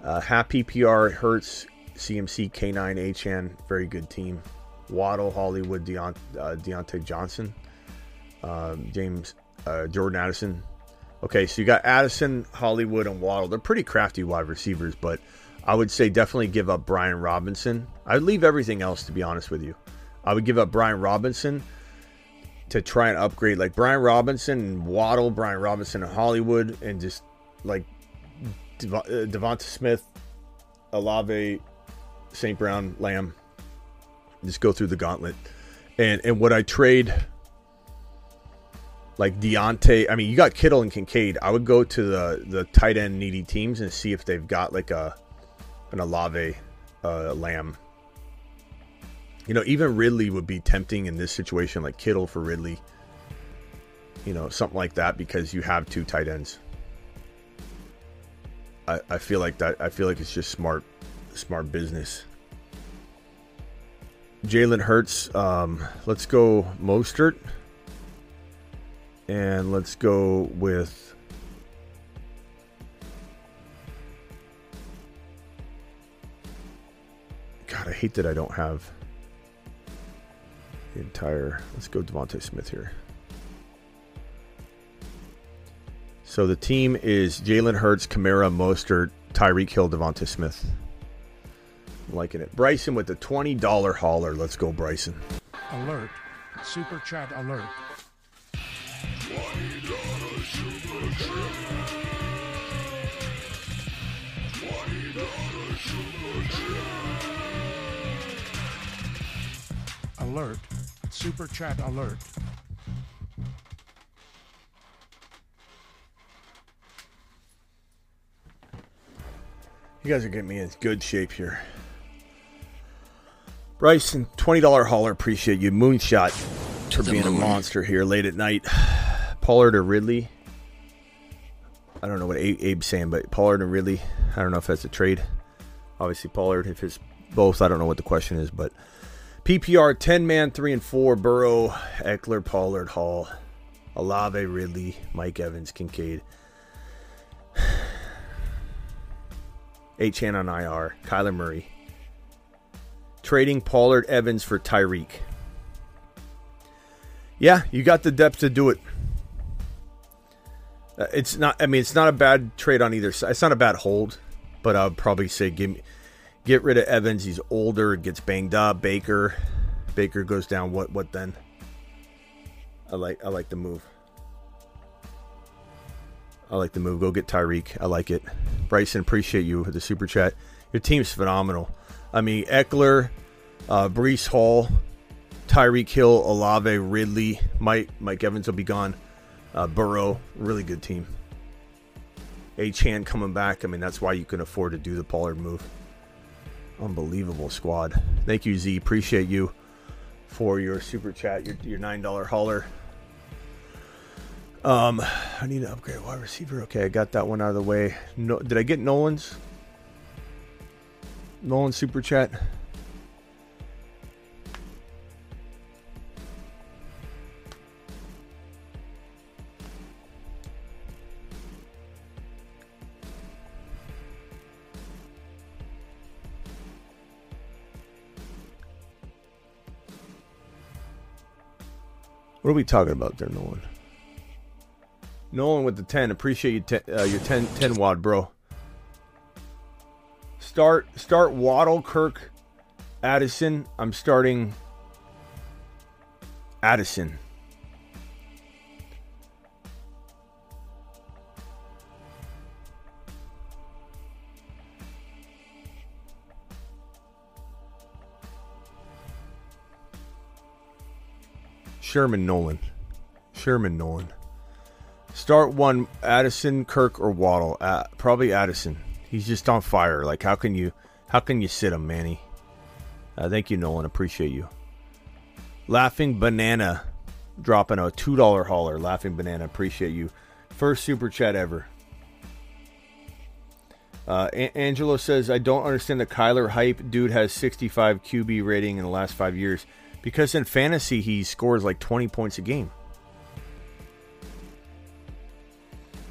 Uh, happy PR, Hurts, CMC, K9, HN, very good team. Waddle, Hollywood, Deont- uh, Diontae Johnson, um, James, uh, Jordan Addison. Okay, so you got Addison, Hollywood, and Waddle. They're pretty crafty wide receivers, but I would say definitely give up Brian Robinson. I'd leave everything else, to be honest with you. I would give up Brian Robinson to try and upgrade, like Brian Robinson and Waddle, Brian Robinson and Hollywood, and just like Dev- uh, DeVonta Smith, Olave, St. Brown, Lamb. Just go through the gauntlet. And and would I trade like Diontae? I mean, you got Kittle and Kincaid. I would go to the the tight end needy teams and see if they've got like a an Olave, uh, Lamb. You know, even Ridley would be tempting in this situation, like Kittle for Ridley. You know, something like that because you have two tight ends. I, I feel like that. I feel like it's just smart, smart business. Jalen Hurts. Um, let's go Mostert, and let's go with. God, I hate that I don't have the entire. Let's go DeVonta Smith here. So the team is Jalen Hurts, Kamara, Mostert, Tyreek Hill, DeVonta Smith. I'm liking it. Bryson with the $20 hauler. Let's go, Bryson. Alert. Super chat alert. Alert. Super chat alert. You guys are getting me in good shape here. Bryson, twenty dollar hauler. Appreciate you. Moonshot for being a monster here late at night. Pollard or Ridley? I don't know what Abe's saying, but Pollard and Ridley. I don't know if that's a trade. Obviously Pollard. If it's both, I don't know what the question is, but PPR ten man three and four. Burrow, Ekeler, Pollard, Hall, Olave, Ridley, Mike Evans, Kincaid. Achane on IR, Kyler Murray. Trading Pollard Evans for Tyreek. Yeah, you got the depth to do it. Uh, It's not. I mean, it's not a bad trade on either side. It's not a bad hold, but I would probably say give me, get rid of Evans. He's older, gets banged up. Baker, Baker goes down. What? What then? I like. I like the move. I like the move. Go get Tyreek. I like it. Bryson, appreciate you with the super chat. Your team's phenomenal. I mean, Ekeler, uh, Breece Hall, Tyreek Hill, Olave, Ridley, Mike Mike Evans will be gone. Uh, Burrow, really good team. Achane coming back. I mean, that's why you can afford to do the Pollard move. Unbelievable squad. Thank you, Z. Appreciate you for your super chat, your, your nine dollar hauler. Um, I need to upgrade wide receiver. Okay, I got that one out of the way. No, did I get Nolan's? Nolan super chat. What are we talking about there, Nolan? Nolan with the 10. Appreciate you uh, your 10, 10 wad, bro. Start start Waddle, Kirk, Addison. I'm starting Addison. Sherman Nolan. Sherman Nolan. Start one Addison, Kirk, or Waddle. Uh, probably Addison. He's just on fire. Like how can you how can you sit him, Manny? Uh, thank you, Nolan. Appreciate you. Laughing Banana dropping a two dollar hauler. Laughing Banana. Appreciate you. First super chat ever. Uh, A- Angelo says, I don't understand the Kyler hype. Dude has 65 QB rating in the last five years because in fantasy he scores like 20 points a game.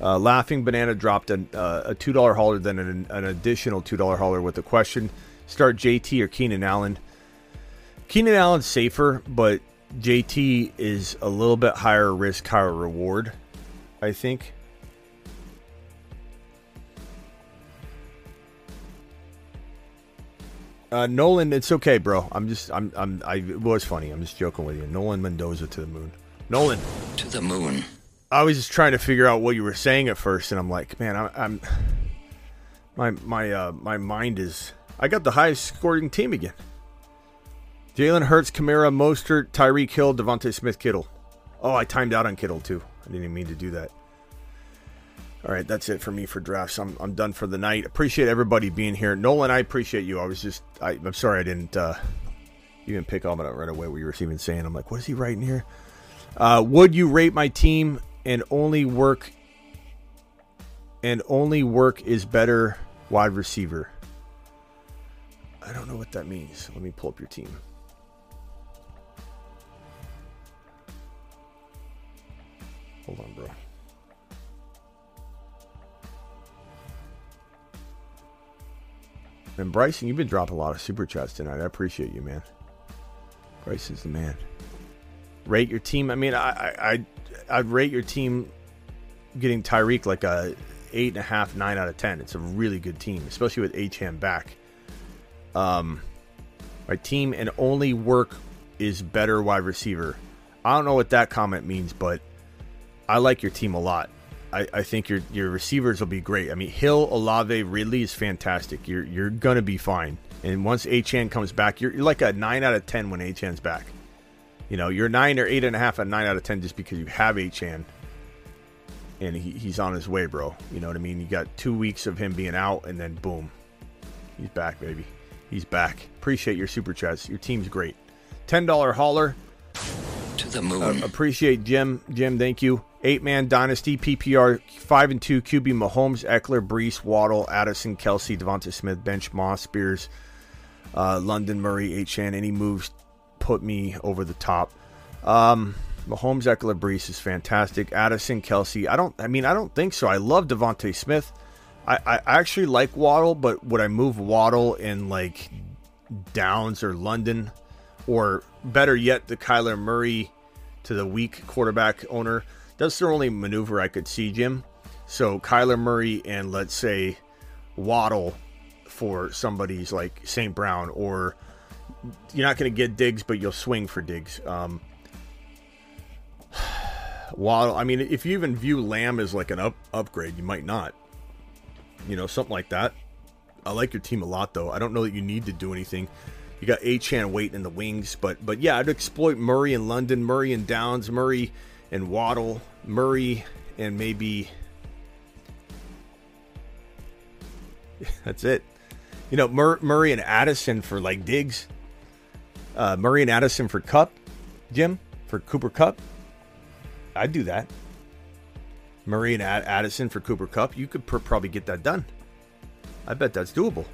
Uh, Laughing Banana dropped an, uh, a two dollar hauler, then an, an additional two dollar hauler with a question: Start JT or Keenan Allen? Keenan Allen's safer, but JT is a little bit higher risk, higher reward. I think. Uh, Nolan, it's okay, bro. I'm just, I'm, I'm, I it was funny. I'm just joking with you. Nolan Mendoza to the moon. Nolan To the moon. I was just trying to figure out what you were saying at first, and I'm like, man, I'm, I'm my my uh, my mind is. I got the highest scoring team again. Jalen Hurts, Kamara, Mostert, Tyreek Hill, DeVonta Smith, Kittle. Oh, I timed out on Kittle too. I didn't even mean to do that. All right, that's it for me for drafts. I'm, I'm done for the night. Appreciate everybody being here. Nolan, I appreciate you. I was just, I, I'm sorry I didn't uh, even pick on it right away what you were even saying. I'm like, what is he writing here? Uh, would you rate my team and only work and only work is better wide receiver? I don't know what that means. Let me pull up your team. Hold on, bro. And Bryson, you've been dropping a lot of super chats tonight. I appreciate you, man. Bryson's the man. Rate your team. I mean, I, I, I'd rate your team getting Tyreek like a eight and a half, nine out of ten. It's a really good team, especially with Achane back. Um, my team and only work is better wide receiver. I don't know what that comment means, but I like your team a lot. I, I think your your receivers will be great. I mean, Hill, Olave, Ridley is fantastic. You're you're gonna be fine. And once Achane comes back, you're, you're like a nine out of ten when Achane's back. You know, you're nine or eight and a half and nine out of ten just because you have Achane, and he, he's on his way, bro. You know what I mean? You got two weeks of him being out, and then boom, he's back, baby. He's back. Appreciate your super chats. Your team's great. Ten dollar hauler. To the moon. Uh, appreciate Jim. Jim, thank you. Eight man dynasty PPR five and two QB Mahomes, Ekeler, Breece, Waddle, Addison, Kelce, DeVonta Smith, Bench, Moss, Spears, uh, London, Murray, HN. Any moves put me over the top. Um, Mahomes, Ekeler, Breece is fantastic. Addison, Kelce. I don't. I mean, I don't think so. I love DeVonta Smith. I, I actually like Waddle, but would I move Waddle in like Downs or London, or better yet, the Kyler Murray to the weak quarterback owner? That's the only maneuver I could see, Jim. So Kyler Murray and let's say Waddle for somebody's like St. Brown, or you're not going to get Diggs, but you'll swing for Diggs. Um, Waddle. I mean, if you even view Lamb as like an up upgrade, you might not. You know, something like that. I like your team a lot, though. I don't know that you need to do anything. You got Achane waiting in the wings, but but yeah, I'd exploit Murray and London, Murray and Downs, Murray and Waddle, Murray and maybe that's it. You know, Mur- Murray and Addison for like Diggs. Uh, Murray and Addison for Kupp, Jim for Cooper Kupp. I'd do that. Murray and Ad- Addison for Cooper Kupp. You could pr- probably get that done. I bet that's doable.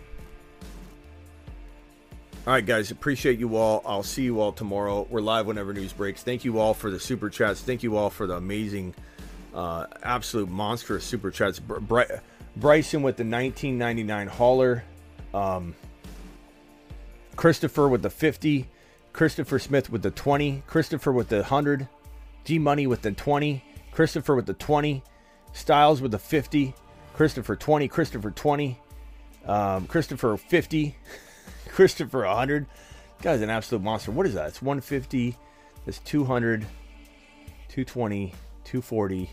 All right, guys, appreciate you all. I'll see you all tomorrow. We're live whenever news breaks. Thank you all for the super chats. Thank you all for the amazing, uh, absolute monstrous super chats. Br- Bry- Bryson with the 1999 hauler. Um, Christopher with the 50. Christopher Smith with the 20. Christopher with the 100. G Money with the 20. Christopher with the 20. Styles with the 50. Christopher 20. Christopher 20. Um, Christopher 50. Christopher 100. Guy's an absolute monster. What is that? It's 150. That's 200. 220. 240.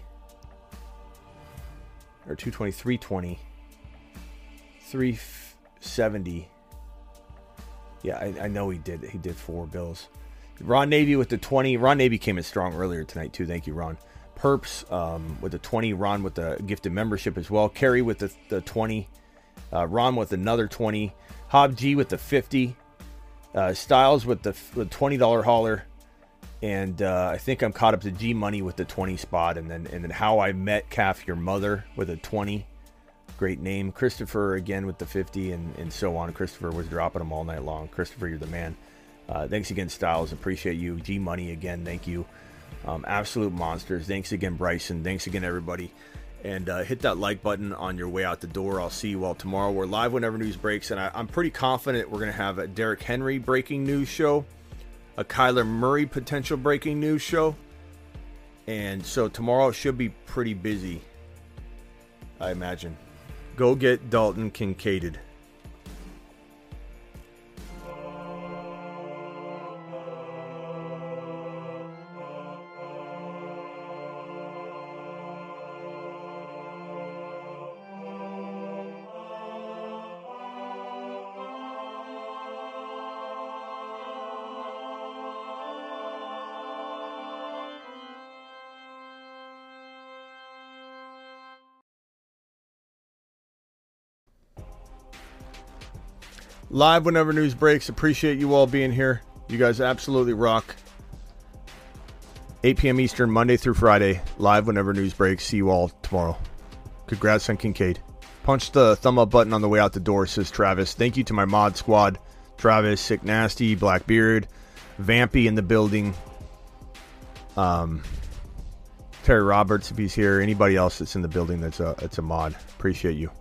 Or 220. 320. 370. Yeah, I, I know he did. He did four bills. Ron Navy with the 20. Ron Navy came in strong earlier tonight, too. Thank you, Ron. Perps um, with the 20. Ron with the gifted membership as well. Kerry with the, the 20. Uh, Ron with another 20. Hob G with the 50. Uh, Styles with the, the $20 hauler. And uh, I think I'm caught up to G Money with the 20 spot. And then, and then How I Met Calf Your Mother with a 20. Great name. Christopher again with the 50 and, and so on. Christopher was dropping them all night long. Christopher, you're the man. Uh, thanks again, Styles. Appreciate you. G Money again. Thank you. Um, absolute monsters. Thanks again, Bryson. Thanks again, everybody. And uh, hit that like button on your way out the door. I'll see you all tomorrow. We're live whenever news breaks, and I, I'm pretty confident we're going to have a Derrick Henry breaking news show, a Kyler Murray potential breaking news show, and so tomorrow should be pretty busy. I imagine. Go get Dalton Kincaided. Live whenever news breaks. Appreciate you all being here. You guys absolutely rock. 8 p.m. Eastern, Monday through Friday. Live whenever news breaks. See you all tomorrow. Congrats on Kincaid. Punch the thumb up button on the way out the door, says Travis. Thank you to my mod squad Travis, Sick Nasty, Blackbeard, Vampy in the building. Um, Terry Roberts, if he's here. Anybody else that's in the building that's a, that's a mod. Appreciate you.